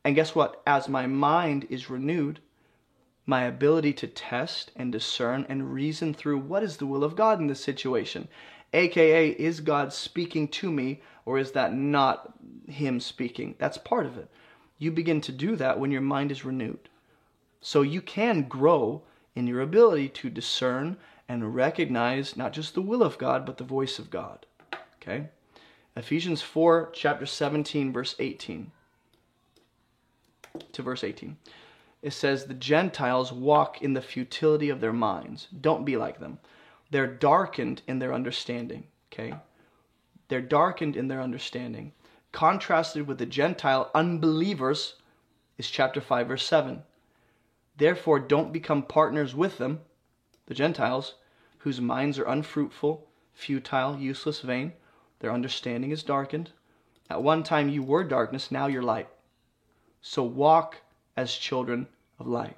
C: And guess what? As my mind is renewed, my ability to test and discern and reason through what is the will of God in this situation, aka, is God speaking to me or is that not Him speaking? That's part of it. You begin to do that when your mind is renewed. So you can grow in your ability to discern and recognize not just the will of God, but the voice of God. Okay? Ephesians 4, chapter 17, verse 18 to verse 18. It says, The Gentiles walk in the futility of their minds. Don't be like them. They're darkened in their understanding. Okay? They're darkened in their understanding. Contrasted with the Gentile unbelievers is chapter 5, verse 7. Therefore, don't become partners with them, the Gentiles, whose minds are unfruitful, futile, useless, vain their understanding is darkened. At one time you were darkness, now you're light. So walk as children of light.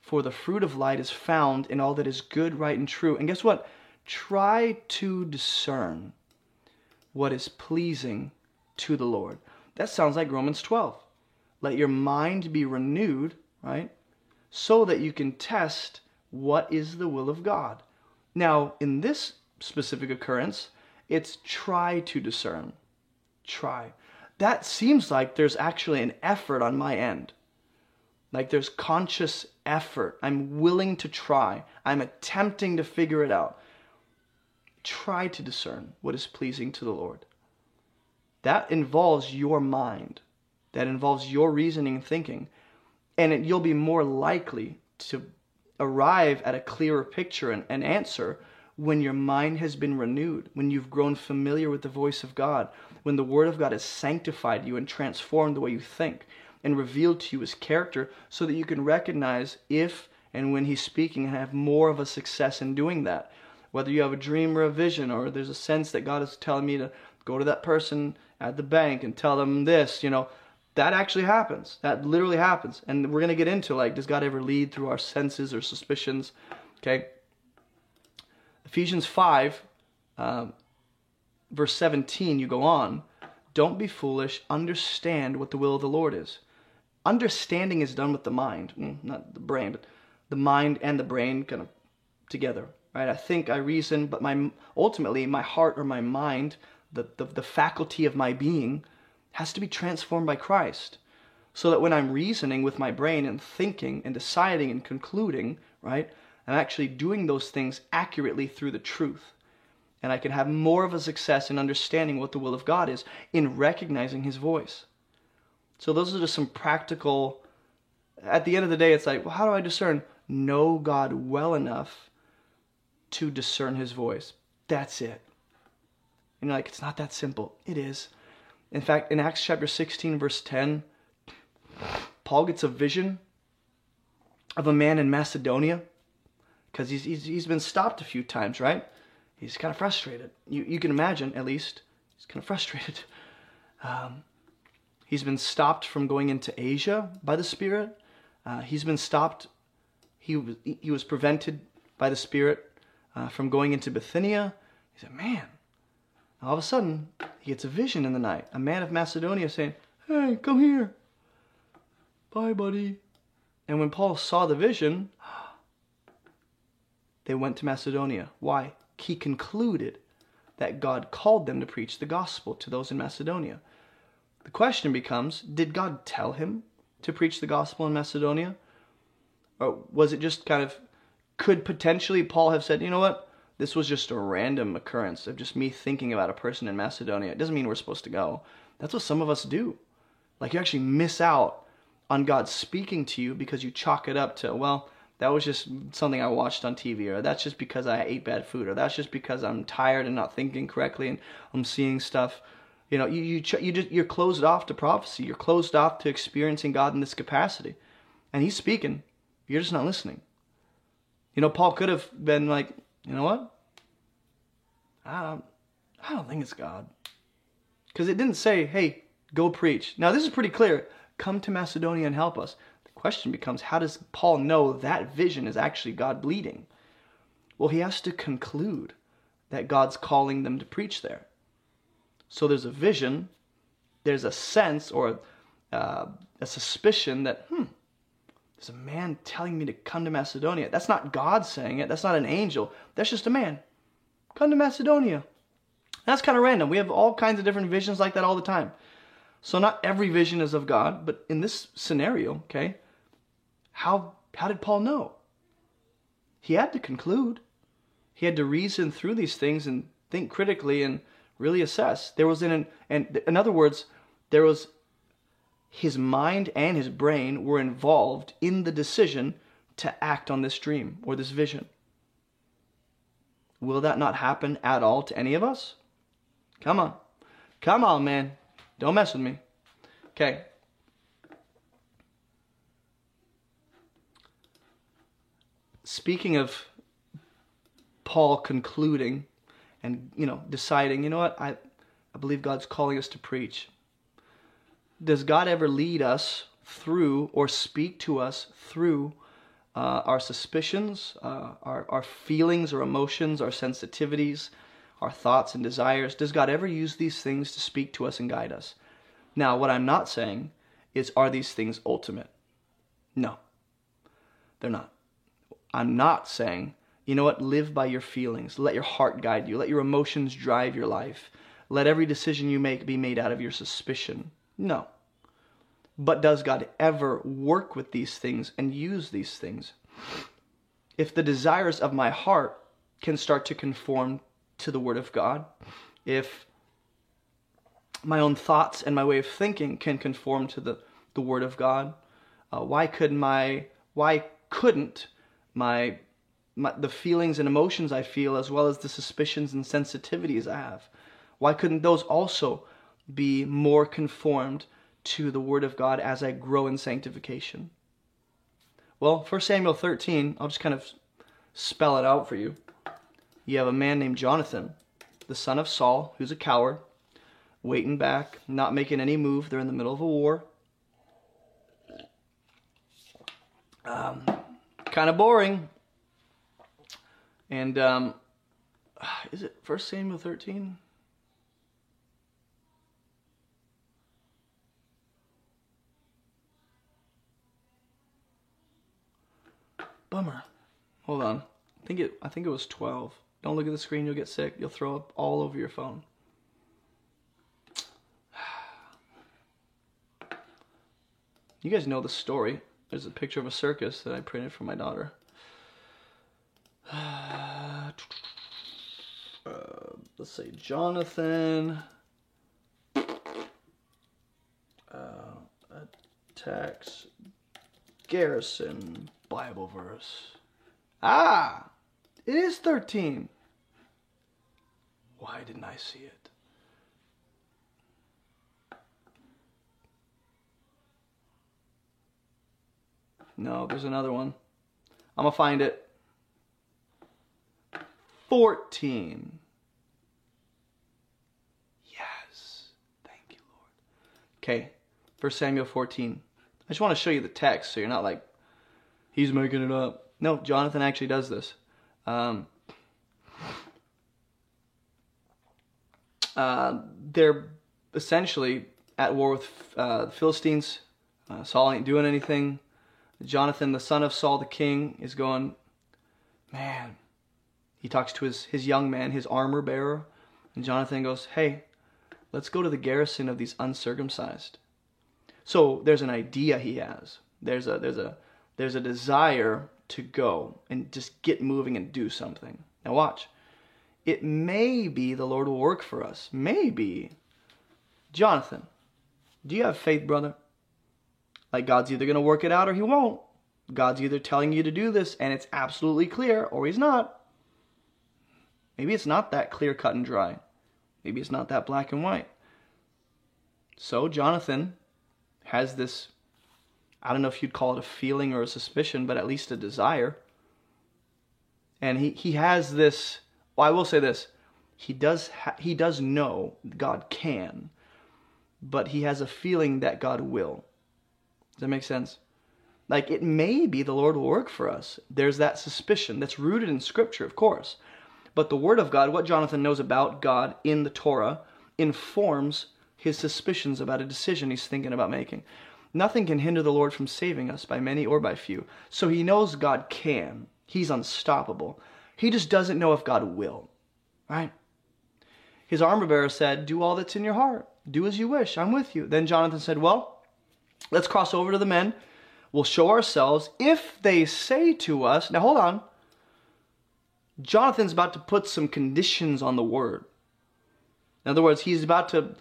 C: For the fruit of light is found in all that is good, right, and true. And guess what? Try to discern what is pleasing to the Lord. That sounds like Romans 12. Let your mind be renewed, right? So that you can test what is the will of God. Now, in this specific occurrence, it's try to discern. Try. That seems like there's actually an effort on my end. Like there's conscious effort. I'm willing to try. I'm attempting to figure it out. Try to discern what is pleasing to the Lord. That involves your mind. That involves your reasoning and thinking. And it, you'll be more likely to arrive at a clearer picture and, and answer when your mind has been renewed, when you've grown familiar with the voice of God, when the Word of God has sanctified you and transformed the way you think and revealed to you His character so that you can recognize if and when He's speaking and have more of a success in doing that. Whether you have a dream or a vision, or there's a sense that God is telling me to go to that person at the bank and tell them this, you know, that actually happens. That literally happens. And we're going to get into like, does God ever lead through our senses or suspicions? Okay. Ephesians 5, um, verse 17, you go on. Don't be foolish. Understand what the will of the Lord is. Understanding is done with the mind, mm, not the brain, but the mind and the brain kind of together, right? I think, I reason, but my ultimately my heart or my mind, the, the, the faculty of my being, has to be transformed by Christ. So that when I'm reasoning with my brain and thinking and deciding and concluding, right, I'm actually doing those things accurately through the truth. And I can have more of a success in understanding what the will of God is, in recognizing His voice. So those are just some practical. At the end of the day, it's like, well, how do I discern? Know God well enough to discern His voice. That's it. And you're like, it's not that simple. It is. In fact, in Acts chapter 16, verse 10, Paul gets a vision of a man in Macedonia because he's, he's, he's been stopped a few times, right? He's kind of frustrated. You, you can imagine, at least, he's kind of frustrated. (laughs) Um, he's been stopped from going into Asia by the Spirit. Uh, he's been stopped, he, was, he was prevented by the Spirit uh, from going into Bithynia. He said, Man, all of a sudden, he gets a vision in the night. A man of Macedonia saying, Hey, come here. Bye, buddy. And when Paul saw the vision, (gasps) they went to Macedonia. Why? He concluded that God called them to preach the gospel to those in Macedonia. The question becomes Did God tell him to preach the gospel in Macedonia? Or was it just kind of, could potentially Paul have said, you know what? This was just a random occurrence of just me thinking about a person in Macedonia. It doesn't mean we're supposed to go. That's what some of us do. Like you actually miss out on God speaking to you because you chalk it up to, well, that was just something I watched on TV, or that's just because I ate bad food, or that's just because I'm tired and not thinking correctly and I'm seeing stuff. You know, you you you just you're closed off to prophecy. You're closed off to experiencing God in this capacity, and He's speaking. You're just not listening. You know, Paul could have been like, you know what? I don't, I don't think it's God. Because it didn't say, hey, go preach. Now, this is pretty clear. Come to Macedonia and help us. The question becomes, how does Paul know that vision is actually God leading? Well, he has to conclude that God's calling them to preach there. So there's a vision, there's a sense or uh, a suspicion that, hmm, there's a man telling me to come to Macedonia. That's not God saying it. That's not an angel. That's just a man. Come to Macedonia. That's kind of random. We have all kinds of different visions like that all the time. So not every vision is of God, but in this scenario, okay, how how did Paul know? He had to conclude. He had to reason through these things and think critically and really assess. There was an and in other words, there was his mind and his brain were involved in the decision to act on this dream or this vision. Will that not happen at all to any of us? Come on. Come on, man. Don't mess with me. Okay. Speaking of Paul concluding and, you know, deciding, you know what, I, I believe God's calling us to preach. Does God ever lead us through or speak to us through uh, our suspicions, uh, our, our feelings or emotions, our sensitivities, our thoughts and desires. Does God ever use these things to speak to us and guide us? Now, what I'm not saying is, are these things ultimate? No, they're not. I'm not saying, you know what, live by your feelings. Let your heart guide you. Let your emotions drive your life. Let every decision you make be made out of your suspicion. No. But does God ever work with these things and use these things? If the desires of my heart can start to conform to the Word of God, if my own thoughts and my way of thinking can conform to the, the Word of God, uh, why could my why couldn't my, my the feelings and emotions I feel, as well as the suspicions and sensitivities I have. Why couldn't those also be more conformed to the Word of God as I grow in sanctification? Well, 1 Samuel 13, I'll just kind of spell it out for you. You have a man named Jonathan, the son of Saul, who's a coward, waiting back, not making any move. They're in the middle of a war. Um, kind of boring. And um, is it 1 Samuel 13? Bummer. Hold on. I think it I think it was 12. Don't look at the screen, you'll get sick. You'll throw up all over your phone. (sighs) You guys know the story. There's a picture of a circus that I printed for my daughter. (sighs) Uh, let's say Jonathan uh, attacks Garrison Bible verse. Ah, it is 13. Why didn't I see it? No, there's another one. I'm going to find it. 14. Yes. Thank you, Lord. Okay, 1 Samuel 14. I just want to show you the text so you're not like, he's making it up. No, Jonathan actually does this. Um, uh, they're essentially at war with uh, the Philistines. Uh, Saul ain't doing anything. Jonathan, the son of Saul the king, is going, man. He talks to his, his young man, his armor bearer, and Jonathan goes, hey, let's go to the garrison of these uncircumcised. So there's an idea he has. There's a there's a there's a desire to go and just get moving and do something. Now watch. It may be the Lord will work for us. Maybe. Jonathan, do you have faith, brother? Like God's either going to work it out or he won't. God's either telling you to do this and it's absolutely clear or he's not. Maybe it's not that clear cut and dry. Maybe it's not that black and white. So Jonathan has this I don't know if you'd call it a feeling or a suspicion, but at least a desire. And he, he has this, well, I will say this, he does, ha- he does know God can, but he has a feeling that God will. Does that make sense? Like it may be the Lord will work for us. There's that suspicion that's rooted in Scripture, of course. But the Word of God, what Jonathan knows about God in the Torah, informs his suspicions about a decision he's thinking about making. Nothing can hinder the Lord from saving us by many or by few. So he knows God can. He's unstoppable. He just doesn't know if God will. Right? His armor bearer said, Do all that's in your heart. Do as you wish. I'm with you. Then Jonathan said, Well, let's cross over to the men. We'll show ourselves. If they say to us, now hold on. Jonathan's about to put some conditions on the word. In other words, he's about to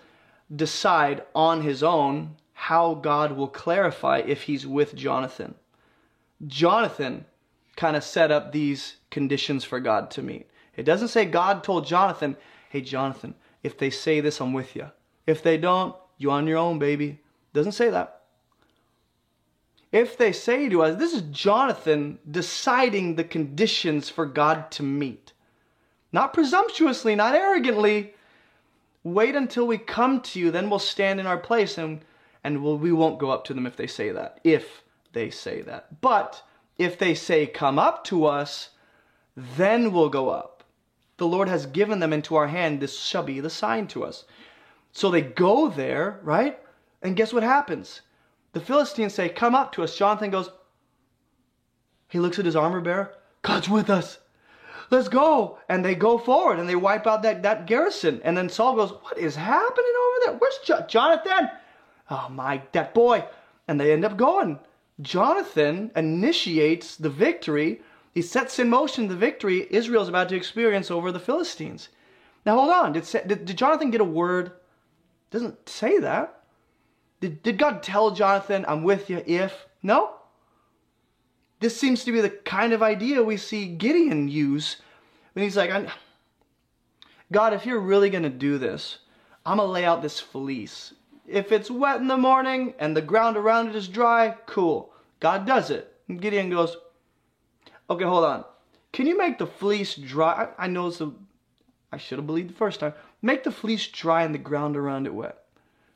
C: decide on his own how God will clarify if he's with Jonathan. Jonathan kind of set up these conditions for God to meet. It doesn't say God told Jonathan, hey, Jonathan, if they say this, I'm with you. If they don't, you on your own, baby. Doesn't say that. If they say to us, this is Jonathan deciding the conditions for God to meet. Not presumptuously, not arrogantly. Wait until we come to you, then we'll stand in our place and and we'll, we won't go up to them if they say that, if they say that. But if they say, Come up to us, then we'll go up. The Lord has given them into our hand. This shall be the sign to us. So they go there, right? And guess what happens? The Philistines say, Come up to us. Jonathan goes, He looks at his armor bearer. God's with us. Let's go. And they go forward and they wipe out that, that garrison. And then Saul goes, What is happening over there? Where's jo- Jonathan? Ah, oh my, that boy. And they end up going. Jonathan initiates the victory. He sets in motion the victory Israel's about to experience over the Philistines. Now hold on. Did, did, did Jonathan get a word? Doesn't say that. Did, did God tell Jonathan, I'm with you if? No. this seems to be the kind of idea we see Gideon use when he's like, God, if you're really going to do this, I'm going to lay out this fleece. If it's wet in the morning and the ground around it is dry, cool. God does it. And Gideon goes, okay, hold on. Can you make the fleece dry? I, I know it's a, I should have believed the first time. Make the fleece dry and the ground around it wet.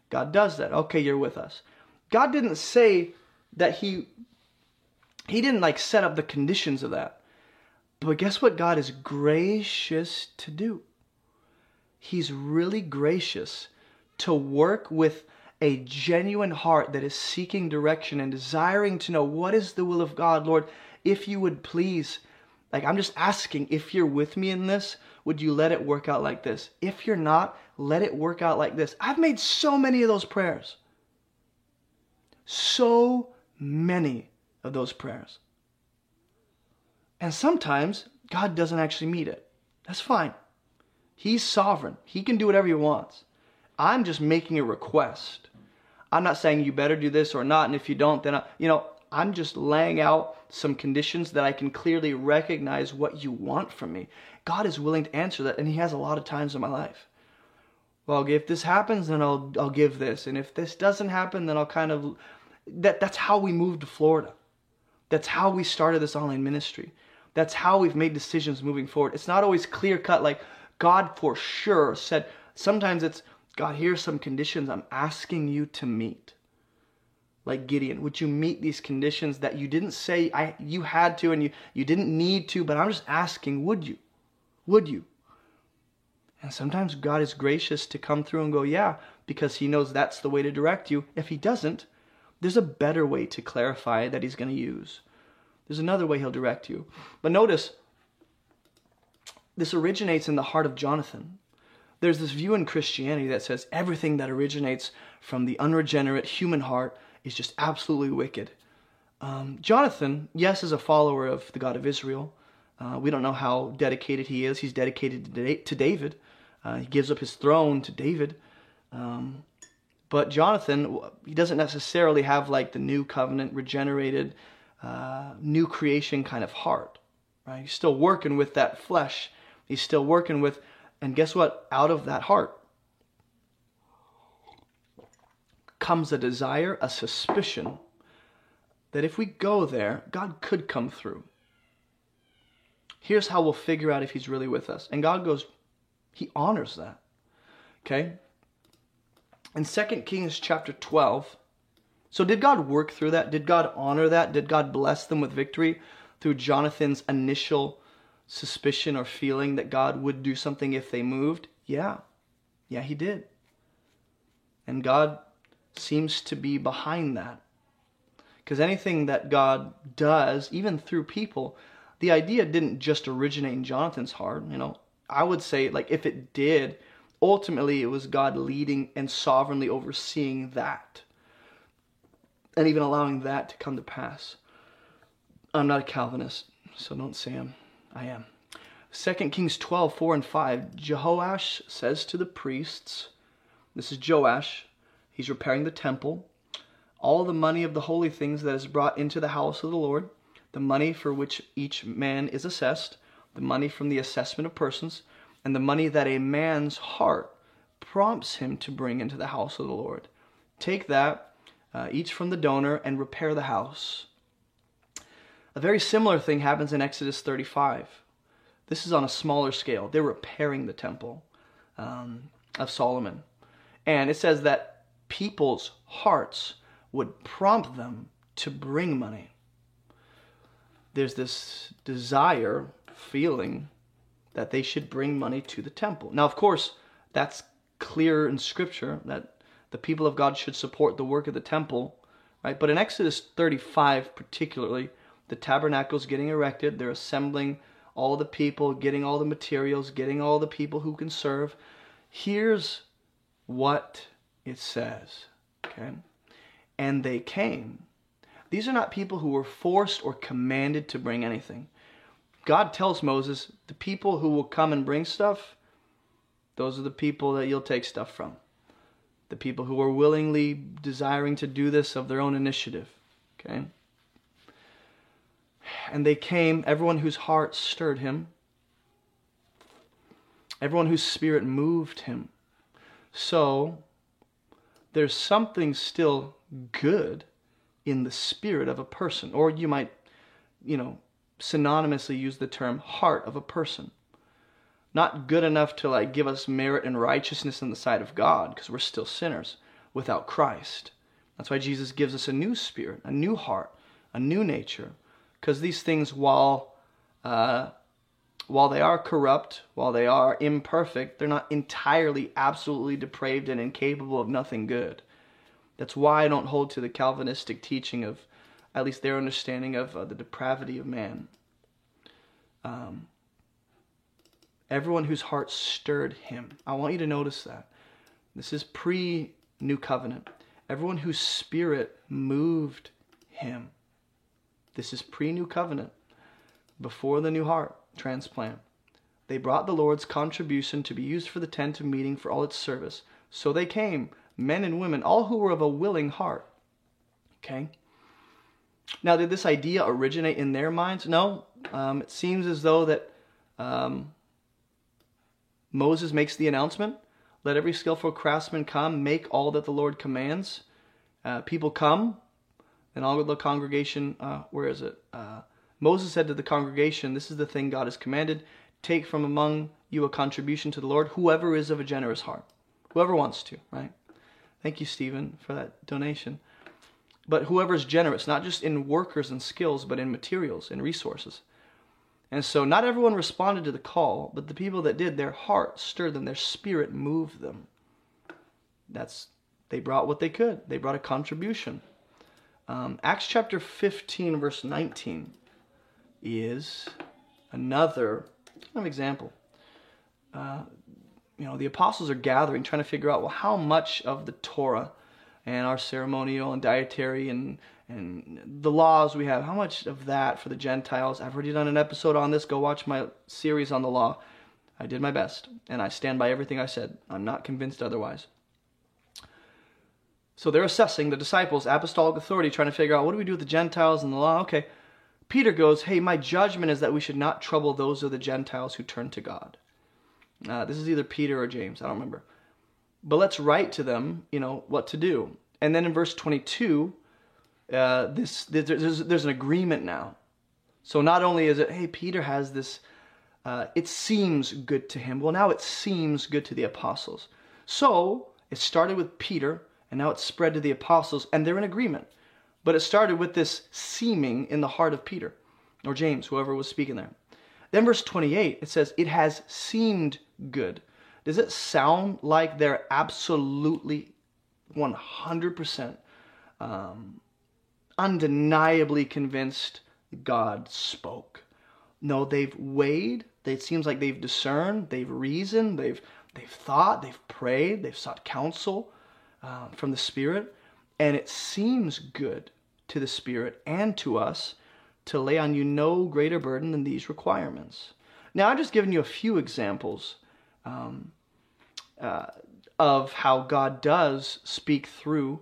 C: God does that. Okay, you're with us. God didn't say that he he didn't like set up the conditions of that. But guess what God is gracious to do? He's really gracious to work with a genuine heart that is seeking direction and desiring to know what is the will of God, Lord, if you would please. Like, I'm just asking if you're with me in this, would you let it work out like this? If you're not, let it work out like this. I've made so many of those prayers. So many of those prayers. And sometimes God doesn't actually meet it. That's fine. He's sovereign. He can do whatever he wants. I'm just making a request. I'm not saying you better do this or not, and if you don't, then I, you know, I'm just laying out some conditions that I can clearly recognize what you want from me. God is willing to answer that, and He has a lot of times in my life. Well, if this happens, then I'll I'll give this, and if this doesn't happen, then I'll kind of that that's how we moved to Florida. That's how we started this online ministry. That's how we've made decisions moving forward. It's not always clear cut like God for sure said. Sometimes it's God, here are some conditions I'm asking you to meet. Like Gideon, would you meet these conditions that you didn't say I you had to and you, you didn't need to, but I'm just asking, would you? Would you? And sometimes God is gracious to come through and go, yeah, because he knows that's the way to direct you. If he doesn't, there's a better way to clarify that he's going to use. There's another way he'll direct you. But notice, this originates in the heart of Jonathan. There's this view in Christianity that says everything that originates from the unregenerate human heart is just absolutely wicked. Um, Jonathan, yes, is a follower of the God of Israel. Uh, we don't know how dedicated he is. He's dedicated to David. Uh, he gives up his throne to David. Um, but Jonathan, he doesn't necessarily have like the new covenant, regenerated, uh, new creation kind of heart. Right? He's still working with that flesh. He's still working with, and guess what? Out of that heart comes a desire, a suspicion that if we go there, God could come through. Here's how we'll figure out if He's really with us. And God goes, He honors that. Okay? in 2 Kings chapter 12. So did God work through that? Did God honor that? Did God bless them with victory through Jonathan's initial suspicion or feeling that God would do something if they moved? Yeah. Yeah, he did. And God seems to be behind that. Because anything that God does, even through people, the idea didn't just originate in Jonathan's heart. You know, I would say, like, if it did, ultimately it was God leading and sovereignly overseeing that and even allowing that to come to pass. I'm not a Calvinist, so don't say I'm, I am. 2 Kings 12, 4 and 5, Jehoash says to the priests, this is Joash, he's repairing the temple, all the money of the holy things that is brought into the house of the Lord, the money for which each man is assessed, the money from the assessment of persons, and the money that a man's heart prompts him to bring into the house of the Lord. Take that, uh, each from the donor, and repair the house. A very similar thing happens in Exodus 35. This is on a smaller scale. They're repairing the temple um, of Solomon. And it says that people's hearts would prompt them to bring money. There's this desire, feeling that they should bring money to the temple. Now, of course, that's clear in Scripture that the people of God should support the work of the temple, right? But in Exodus 35, particularly, the tabernacle is getting erected. They're assembling all the people, getting all the materials, getting all the people who can serve. Here's what it says, okay? And they came. These are not people who were forced or commanded to bring anything. God tells Moses, the people who will come and bring stuff, those are the people that you'll take stuff from. The people who are willingly desiring to do this of their own initiative. Okay? And they came, everyone whose heart stirred him, everyone whose spirit moved him. So there's something still good in the spirit of a person, or you might, you know, synonymously use the term heart of a person. Not good enough to like give us merit and righteousness in the sight of God, because we're still sinners without Christ. That's why Jesus gives us a new spirit, a new heart, a new nature, because these things, while uh, while they are corrupt, while they are imperfect, they're not entirely, absolutely depraved and incapable of nothing good. That's why I don't hold to the Calvinistic teaching of, at least their understanding of uh, the depravity of man. Um, everyone whose heart stirred him. I want you to notice that. This is pre New Covenant. Everyone whose spirit moved him. This is pre New Covenant, before the new heart transplant. They brought the Lord's contribution to be used for the tent of meeting for all its service. So they came, men and women, all who were of a willing heart. Okay? Now, did this idea originate in their minds? No. Um, it seems as though that um, Moses makes the announcement let every skillful craftsman come, make all that the Lord commands. Uh, people come, and all the congregation, uh, where is it? Uh, Moses said to the congregation, This is the thing God has commanded. Take from among you a contribution to the Lord, whoever is of a generous heart. Whoever wants to, right? Thank you, Stephen, for that donation. But whoever is generous, not just in workers and skills, but in materials and resources. And so not everyone responded to the call, but the people that did, their heart stirred them, their spirit moved them. That's they brought what they could. They brought a contribution. Um, Acts chapter 15, verse 19 is another kind of example. Uh, you know, the apostles are gathering, trying to figure out, well, how much of the Torah and our ceremonial and dietary and and the laws we have, how much of that for the Gentiles? I've already done an episode on this. Go watch my series on the law. I did my best, and I stand by everything I said. I'm not convinced otherwise. So they're assessing the disciples' apostolic authority, trying to figure out what do we do with the Gentiles and the law? Okay. Peter goes, Hey, my judgment is that we should not trouble those of the Gentiles who turn to God. Uh, this is either Peter or James, I don't remember. But let's write to them, you know, what to do. And then in verse 22, uh, this there's, there's an agreement now. So not only is it, hey, Peter has this, uh, it seems good to him. Well, now it seems good to the apostles. So it started with Peter, and now it's spread to the apostles, and they're in agreement. But it started with this seeming in the heart of Peter, or James, whoever was speaking there. Then verse 28, it says, it has seemed good. Does it sound like they're absolutely 100% um, undeniably convinced God spoke. No, they've weighed. It seems like they've discerned, they've reasoned, they've they've thought, they've prayed, they've sought counsel uh, from the Spirit, and it seems good to the Spirit and to us to lay on you no greater burden than these requirements. Now, I've just given you a few examples um, uh, of how God does speak through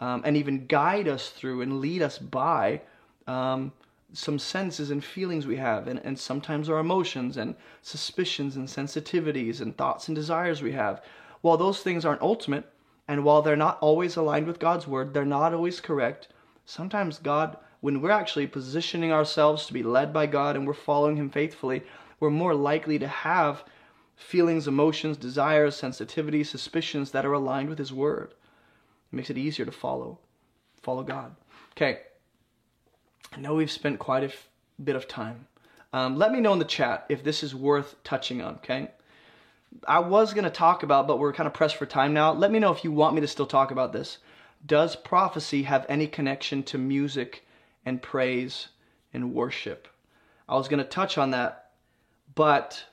C: um, and even guide us through and lead us by um, some senses and feelings we have, and, and sometimes our emotions and suspicions and sensitivities and thoughts and desires we have. While those things aren't ultimate, and while they're not always aligned with God's word, they're not always correct. Sometimes God, when we're actually positioning ourselves to be led by God and we're following Him faithfully, we're more likely to have feelings, emotions, desires, sensitivities, suspicions that are aligned with His word. It makes it easier to follow, follow God. Okay. I know we've spent quite a f- bit of time. Um, let me know in the chat if this is worth touching on, okay? I was going to talk about, but we're kind of pressed for time now. Let me know if you want me to still talk about this. Does prophecy have any connection to music and praise and worship? I was going to touch on that, but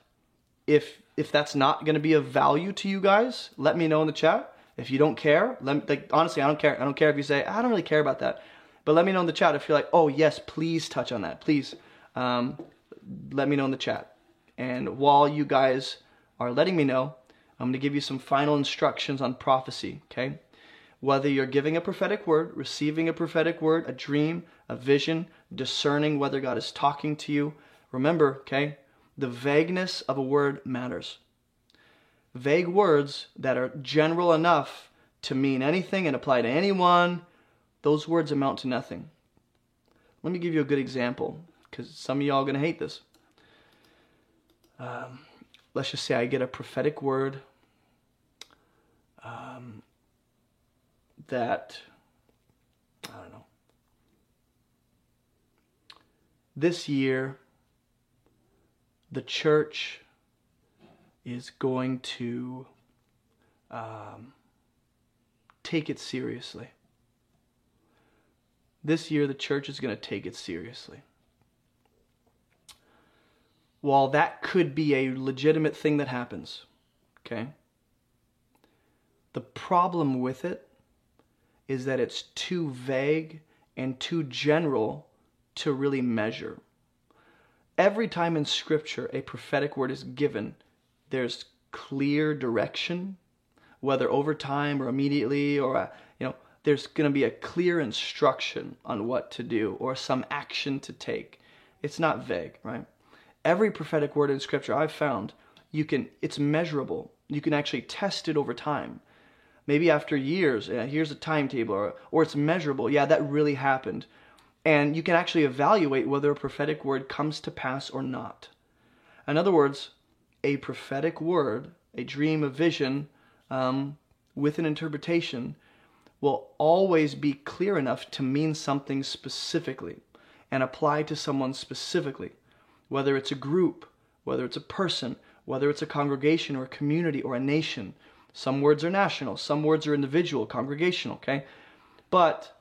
C: if if that's not going to be of value to you guys, let me know in the chat. If you don't care, let me, like honestly, I don't care. I don't care if you say I don't really care about that, but let me know in the chat if you're like, oh yes, please touch on that. Please, um, let me know in the chat. And while you guys are letting me know, I'm going to give you some final instructions on prophecy. Okay, Whether you're giving a prophetic word, receiving a prophetic word, a dream, a vision, discerning whether God is talking to you, remember, okay, the vagueness of a word matters. Vague words that are general enough to mean anything and apply to anyone, those words amount to nothing. Let me give you a good example because some of y'all are going to hate this. Um, let's just say I get a prophetic word um, that, I don't know, this year the church is going to um, take it seriously. This year, the church is going to take it seriously. While that could be a legitimate thing that happens, okay, the problem with it is that it's too vague and too general to really measure. Every time in Scripture a prophetic word is given, there's clear direction, whether over time or immediately, or uh, you know, there's going to be a clear instruction on what to do or some action to take. It's not vague, right? Every prophetic word in Scripture I've found, you can, it's measurable. You can actually test it over time maybe after years, yeah, here's a timetable, or, or it's measurable. Yeah, that really happened. And you can actually evaluate whether a prophetic word comes to pass or not. In other words, a prophetic word, a dream, a vision, um, with an interpretation, will always be clear enough to mean something specifically and apply to someone specifically, whether it's a group, whether it's a person, whether it's a congregation or a community or a nation some words are national, some words are individual, congregational, okay? But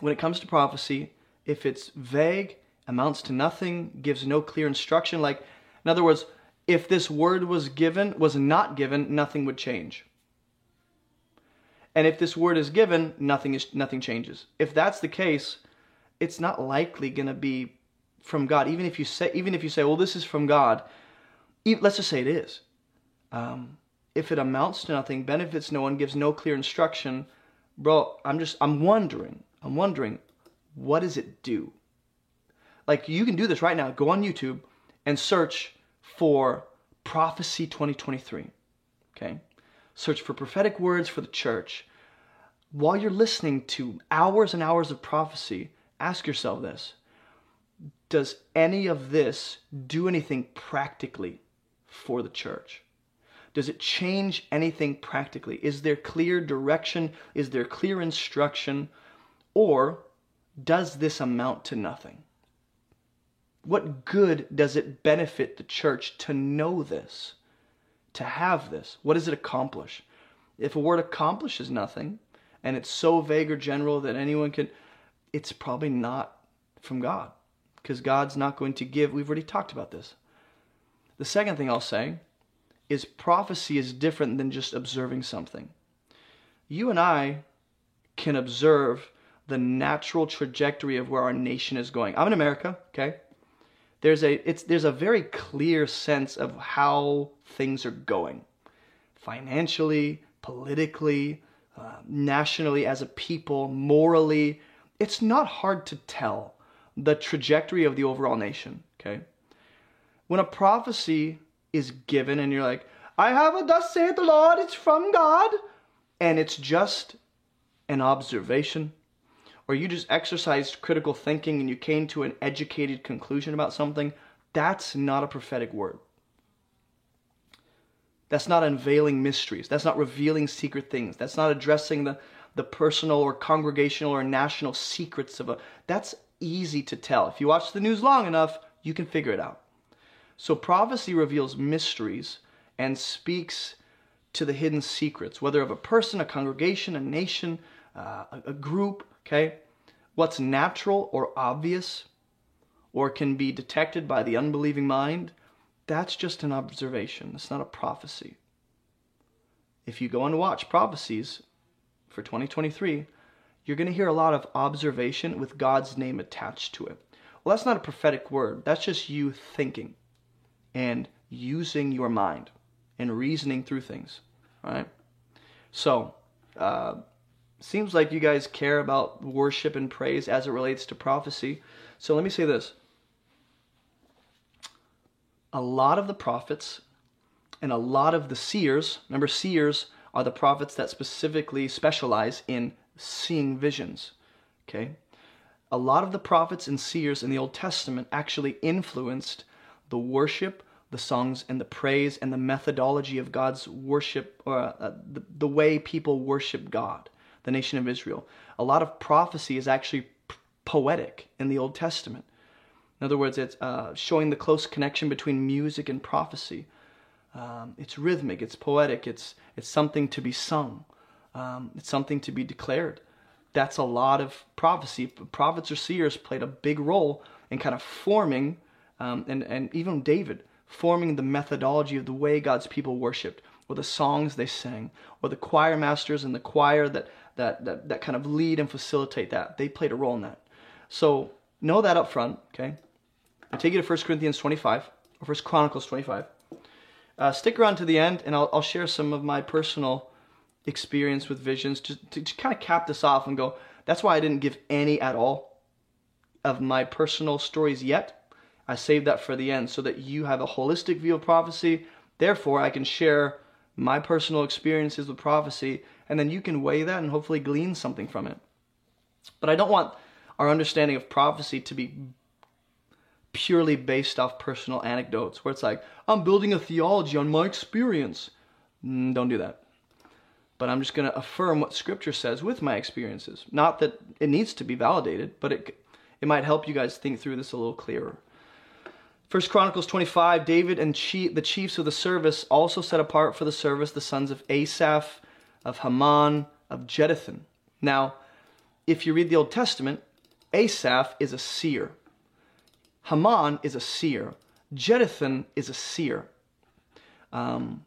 C: when it comes to prophecy, if it's vague, amounts to nothing, gives no clear instruction, like, in other words, if this word was given, was not given, nothing would change. And if this word is given, nothing is nothing changes. If that's the case, it's not likely going to be from God. Even if you say, even if you say, well, this is from God, let's just say it is. Um, if it amounts to nothing, benefits no one, gives no clear instruction, bro, I'm just, I'm wondering, I'm wondering, what does it do? Like, you can do this right now. Go on YouTube and search for Prophecy 2023. Okay? Search for prophetic words for the church. While you're listening to hours and hours of prophecy, ask yourself this Does any of this do anything practically for the church? Does it change anything practically? Is there clear direction? Is there clear instruction? Or does this amount to nothing? What good does it benefit the church to know this, to have this? What does it accomplish? If a word accomplishes nothing and it's so vague or general that anyone can, it's probably not from God because God's not going to give. We've already talked about this. The second thing I'll say is prophecy is different than just observing something. You and I can observe the natural trajectory of where our nation is going. I'm in America, okay? There's a it's there's a very clear sense of how things are going. Financially, politically, uh, nationally as a people, morally, it's not hard to tell the trajectory of the overall nation, okay? When a prophecy is given and you're like, I have a thus saith the Lord, it's from God, and it's just an observation, or you just exercised critical thinking and you came to an educated conclusion about something, that's not a prophetic word. That's not unveiling mysteries. That's not revealing secret things. That's not addressing the, the personal or congregational or national secrets of a. That's easy to tell. If you watch the news long enough, you can figure it out. So prophecy reveals mysteries and speaks to the hidden secrets, whether of a person, a congregation, a nation, uh, a, a group, okay? What's natural or obvious or can be detected by the unbelieving mind, that's just an observation. It's not a prophecy. If you go and watch prophecies for 2023, you're going to hear a lot of observation with God's name attached to it. Well, that's not a prophetic word. That's just you thinking and using your mind and reasoning through things. Right? So, uh, seems like you guys care about worship and praise as it relates to prophecy. So let me say this. A lot of the prophets and a lot of the seers, remember, seers are the prophets that specifically specialize in seeing visions. Okay? A lot of the prophets and seers in the Old Testament actually influenced the worship, the songs, and the praise and the methodology of God's worship, or uh, the, the way people worship God, the nation of Israel. A lot of prophecy is actually poetic in the Old Testament. In other words, it's uh, showing the close connection between music and prophecy. Um, it's rhythmic, it's poetic, it's, it's something to be sung, um, it's something to be declared. That's a lot of prophecy. Prophets or seers played a big role in kind of forming, um, and, and even David, forming the methodology of the way God's people worshiped, or the songs they sang, or the choir masters and the choir that, that, that, that kind of lead and facilitate that. They played a role in that. So know that up front, okay? I take you to 1 Corinthians 25, or 1 Chronicles 25. Uh, stick around to the end, and I'll, I'll share some of my personal experience with visions to, to, to kind of cap this off and go, that's why I didn't give any at all of my personal stories yet. I saved that for the end so that you have a holistic view of prophecy. Therefore, I can share my personal experiences with prophecy, and then you can weigh that and hopefully glean something from it. But I don't want our understanding of prophecy to be purely based off personal anecdotes where it's like, I'm building a theology on my experience. Mm, don't do that. But I'm just going to affirm what Scripture says with my experiences. Not that it needs to be validated, but it, it might help you guys think through this a little clearer. First Chronicles 25, David and the chiefs of the service also set apart for the service the sons of Asaph, of Heman, of Jeduthun. Now, if you read the Old Testament, Asaph is a seer. Heman is a seer. Jeduthun is a seer. Um,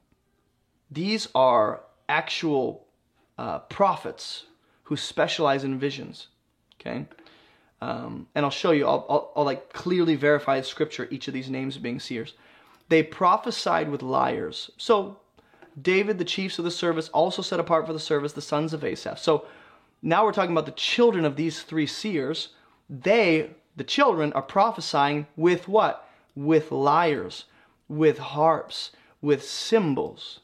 C: these are actual uh, prophets who specialize in visions. Okay, um, and I'll show you. I'll, I'll, I'll like clearly verify scripture. Each of these names being seers. They prophesied with lyres. So David, the chiefs of the service, also set apart for the service the sons of Asaph. So now we're talking about the children of these three seers. They the children are prophesying with what? With lyres, with harps, with cymbals.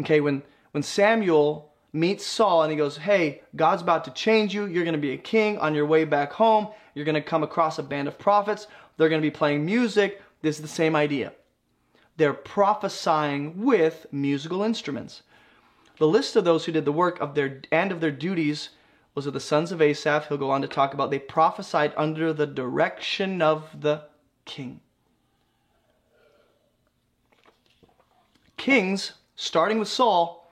C: Okay, when, when Samuel meets Saul and he goes, Hey, God's about to change you. You're going to be a king on your way back home. You're going to come across a band of prophets. They're going to be playing music. This is the same idea. They're prophesying with musical instruments. The list of those who did the work of their and of their duties was of the sons of Asaph. He'll go on to talk about they prophesied under the direction of the king. Kings, starting with Saul,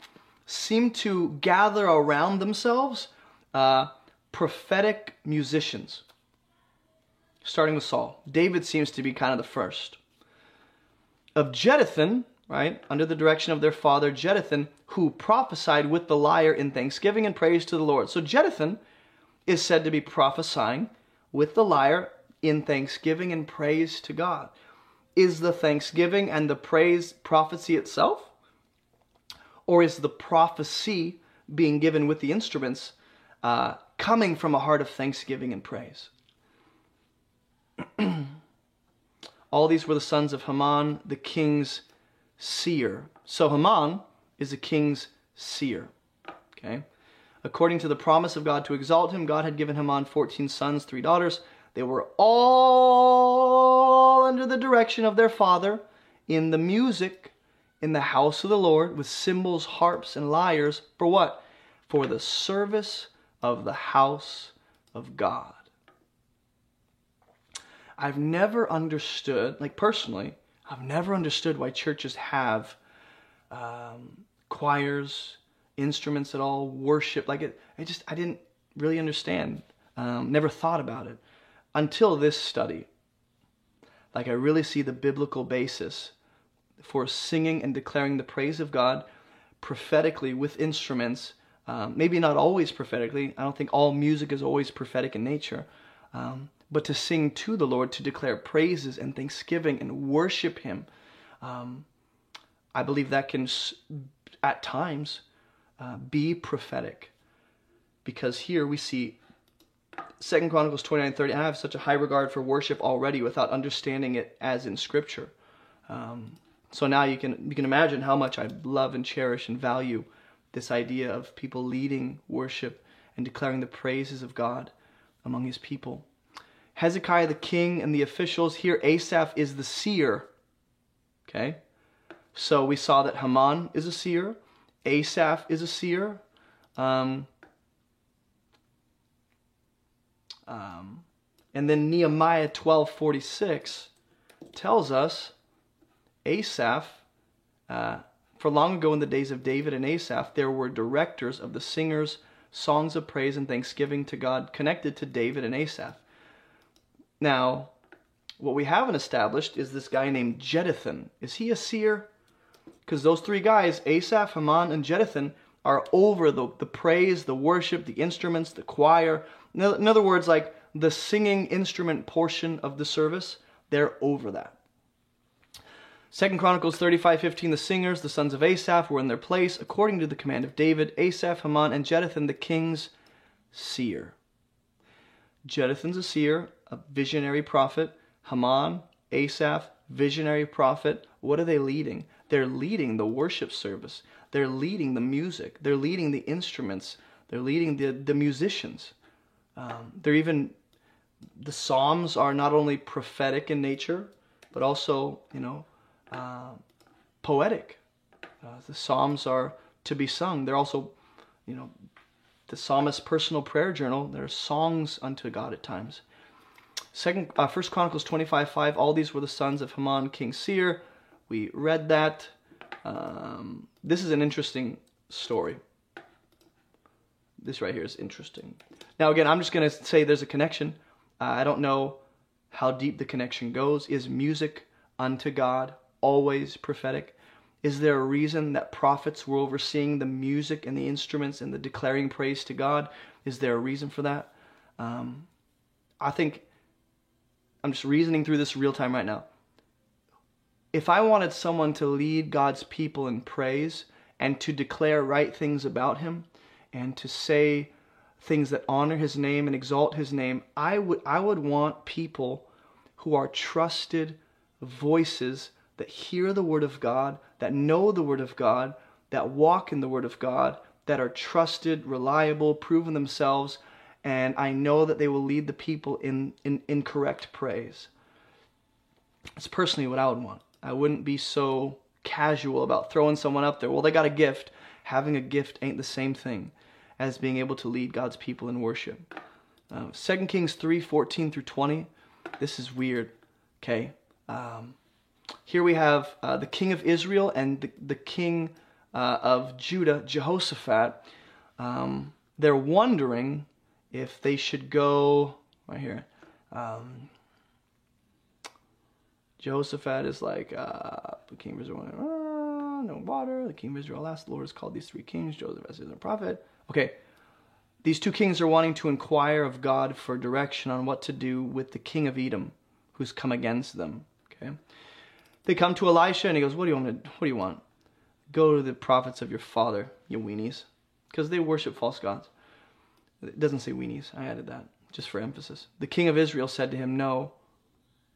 C: seem to gather around themselves uh, prophetic musicians. Starting with Saul. David seems to be kind of the first. Of Jeduthun, right, under the direction of their father Jeduthun, who prophesied with the lyre in thanksgiving and praise to the Lord. So Jeduthun is said to be prophesying with the lyre in thanksgiving and praise to God. Is the thanksgiving and the praise prophecy itself? Or is the prophecy being given with the instruments uh, coming from a heart of thanksgiving and praise? (clears throat) All these were the sons of Heman, the king's seer. So Heman is a king's seer. Okay? According to the promise of God to exalt him, God had given Heman 14 sons, three daughters. They were all under the direction of their father in the music in the house of the Lord with cymbals, harps, and lyres. For what? For the service of the house of God. I've never understood, like personally, I've never understood why churches have um, choirs, instruments at all, worship. Like it, I just I didn't really understand. Um, never thought about it until this study. Like I really see the biblical basis for singing and declaring the praise of God prophetically with instruments. Um, maybe not always prophetically. I don't think all music is always prophetic in nature. Um, but to sing to the Lord, to declare praises and thanksgiving and worship Him. Um, I believe that can, at times, uh, be prophetic. Because here we see Second Chronicles 29 30. I have such a high regard for worship already without understanding it as in Scripture. Um, so now you can you can imagine how much I love and cherish and value this idea of people leading worship and declaring the praises of God among His people. Hezekiah the king and the officials here. Asaph is the seer. Okay, so we saw that Heman is a seer, Asaph is a seer. Um, um, and then Nehemiah 12:46 tells us Asaph, uh, for long ago in the days of David and Asaph, there were directors of the singers' songs of praise and thanksgiving to God connected to David and Asaph. Now, what we haven't established is this guy named Jeduthun. Is he a seer? Because those three guys, Asaph, Heman, and Jeduthun, are over the, the praise, the worship, the instruments, the choir. In other words, like the singing instrument portion of the service, they're over that. Second Chronicles 35:15 The singers, the sons of Asaph, were in their place according to the command of David, Asaph, Heman, and Jeduthun the king's seer. Jeduthun's a seer, a visionary prophet. Heman, Asaph, visionary prophet. What are they leading? They're leading the worship service. They're leading the music. They're leading the instruments. They're leading the, the musicians. Um, they're even, the Psalms are not only prophetic in nature, but also, you know, uh, poetic. Uh, the Psalms are to be sung. They're also, you know, the psalmist's personal prayer journal. There are songs unto God at times. Second, uh, First Chronicles 25, 5, all these were the sons of Heman, King Seir. We read that. Um, this is an interesting story. This right here is interesting. Now, again, I'm just going to say there's a connection. Uh, I don't know how deep the connection goes. Is music unto God always prophetic? Is there a reason that prophets were overseeing the music and the instruments and the declaring praise to God? Is there a reason for that? Um, I think I'm just reasoning through this real time right now. If I wanted someone to lead God's people in praise and to declare right things about Him and to say things that honor His name and exalt His name, I would I would want people who are trusted voices that hear the Word of God, that know the Word of God, that walk in the Word of God, that are trusted, reliable, proven themselves, and I know that they will lead the people in, in, in praise. That's personally what I would want. I wouldn't be so casual about throwing someone up there. Well, they got a gift. Having a gift ain't the same thing as being able to lead God's people in worship. Uh, 2 Kings 3 14 through 20. This is weird. Okay. Um, here we have uh, the king of Israel and the, the king uh, of Judah, Jehoshaphat. Um, they're wondering if they should go right here. Um, Jehoshaphat is like, uh, the king of Israel, uh, no water. The king of Israel asked, the Lord has called these three kings, Joseph as a prophet. Okay, these two kings are wanting to inquire of God for direction on what to do with the king of Edom, who's come against them. Okay, they come to Elisha and he goes, "What do you want? To, what do you want? Go to the prophets of your father, you weenies, because they worship false gods." It doesn't say weenies. I added that just for emphasis. The king of Israel said to him, No,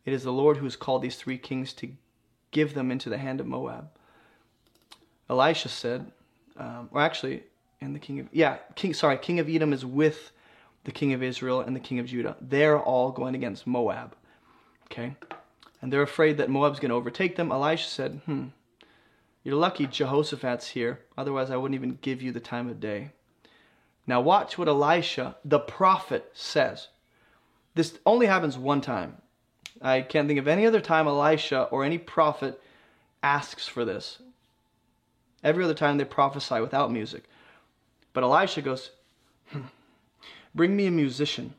C: it is the Lord who has called these three kings to give them into the hand of Moab. Elisha said, um, or actually, and the king of, yeah, king, sorry, king of Edom is with the king of Israel and the king of Judah. They're all going against Moab. Okay? And they're afraid that Moab's going to overtake them. Elisha said, Hmm, you're lucky Jehoshaphat's here. Otherwise, I wouldn't even give you the time of day. Now, watch what Elisha, the prophet, says. This only happens one time. I can't think of any other time Elisha or any prophet asks for this. Every other time they prophesy without music. But Elisha goes, hmm, Bring me a musician.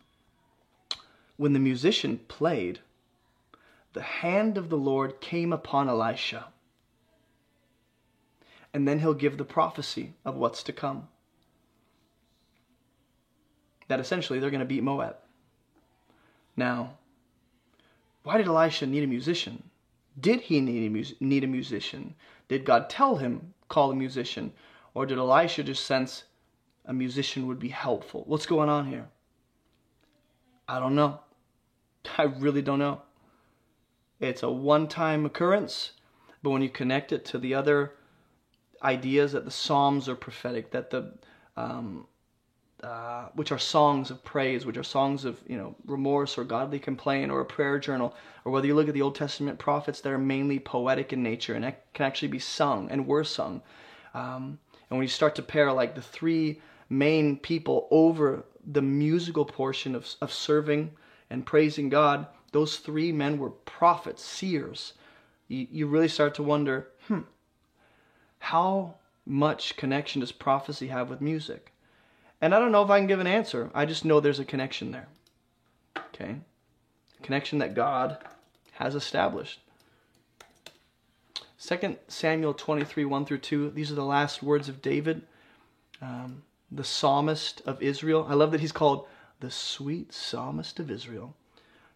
C: When the musician played, the hand of the Lord came upon Elisha. And then he'll give the prophecy of what's to come that essentially they're going to beat Moab. Now, why did Elisha need a musician? Did he need a, mus- need a musician? Did God tell him, call a musician? Or did Elisha just sense a musician would be helpful? What's going on here? I don't know. (laughs) I really don't know. It's a one time occurrence, but when you connect it to the other ideas that the Psalms are prophetic, that the um, uh, which are songs of praise, which are songs of you know remorse or godly complaint or a prayer journal, or whether you look at the Old Testament prophets that are mainly poetic in nature and can actually be sung and were sung. Um, and when you start to pair like the three main people over the musical portion of, of serving and praising God, those three men were prophets, seers. You, you really start to wonder, hmm, how much connection does prophecy have with music? And I don't know if I can give an answer. I just know there's a connection there. Okay? A connection that God has established. 2 Samuel 23, 1 through 2. These are the last words of David, um, the psalmist of Israel. I love that he's called the sweet psalmist of Israel.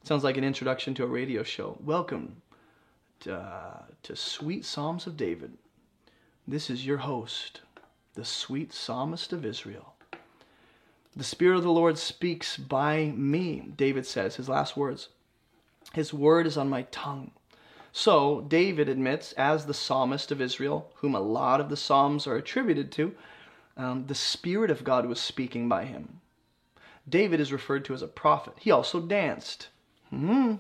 C: Sounds like an introduction to a radio show. Welcome to, uh, to Sweet Psalms of David. This is your host, the sweet psalmist of Israel. The Spirit of the Lord speaks by me, David says, his last words. His word is on my tongue. So, David admits, as the psalmist of Israel, whom a lot of the Psalms are attributed to, um, the Spirit of God was speaking by him. David is referred to as a prophet. He also danced. Mm-hmm.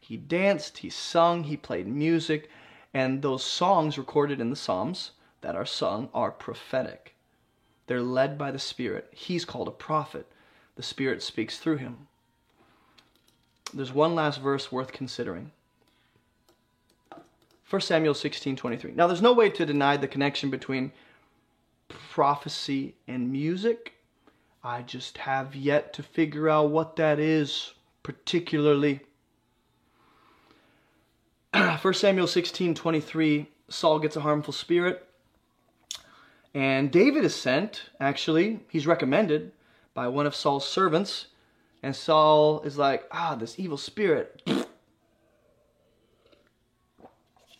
C: He danced, he sung, he played music, and those songs recorded in the Psalms that are sung are prophetic. They're led by the Spirit. He's called a prophet. The Spirit speaks through him. There's one last verse worth considering. 1 Samuel 16 23. Now, there's no way to deny the connection between prophecy and music. I just have yet to figure out what that is, particularly. (clears throat) 1 Samuel 16 23. Saul gets a harmful spirit. And David is sent, actually, he's recommended by one of Saul's servants. And Saul is like, ah, this evil spirit.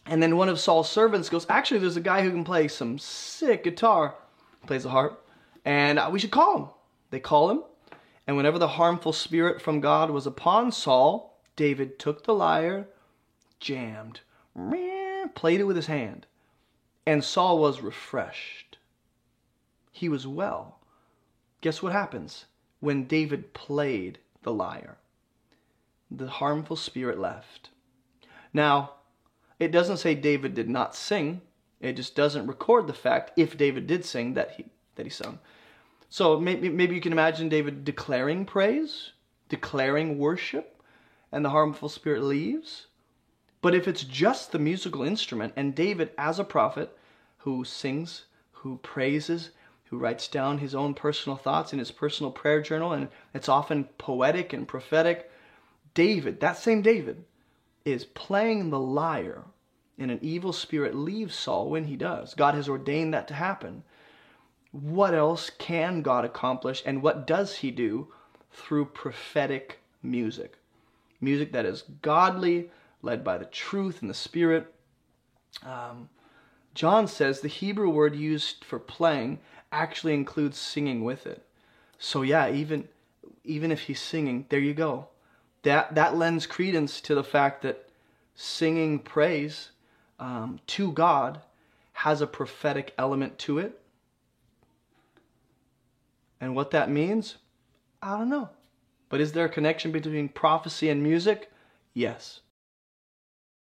C: And then one of Saul's servants goes, actually, there's a guy who can play some sick guitar, plays the harp, and uh, we should call him. They call him. And whenever the harmful spirit from God was upon Saul, David took the lyre, jammed, played it with his hand, and Saul was refreshed he was well. Guess what happens when David played the lyre? The harmful spirit left. Now, it doesn't say David did not sing. It just doesn't record the fact if David did sing that he that he sung. So maybe maybe you can imagine David declaring praise, declaring worship, and the harmful spirit leaves. But if it's just the musical instrument and David as a prophet who sings, who praises, who writes down his own personal thoughts in his personal prayer journal, and it's often poetic and prophetic. David, that same David, is playing the lyre, and an evil spirit leaves Saul when he does. God has ordained that to happen. What else can God accomplish, and what does he do through prophetic music? Music that is godly, led by the truth and the spirit. Um, John says the Hebrew word used for playing actually includes singing with it. So yeah, even even if he's singing, there you go. That that lends credence to the fact that singing praise um, to God has a prophetic element to it. And what that means, I don't know. But is there a connection between prophecy and music? Yes.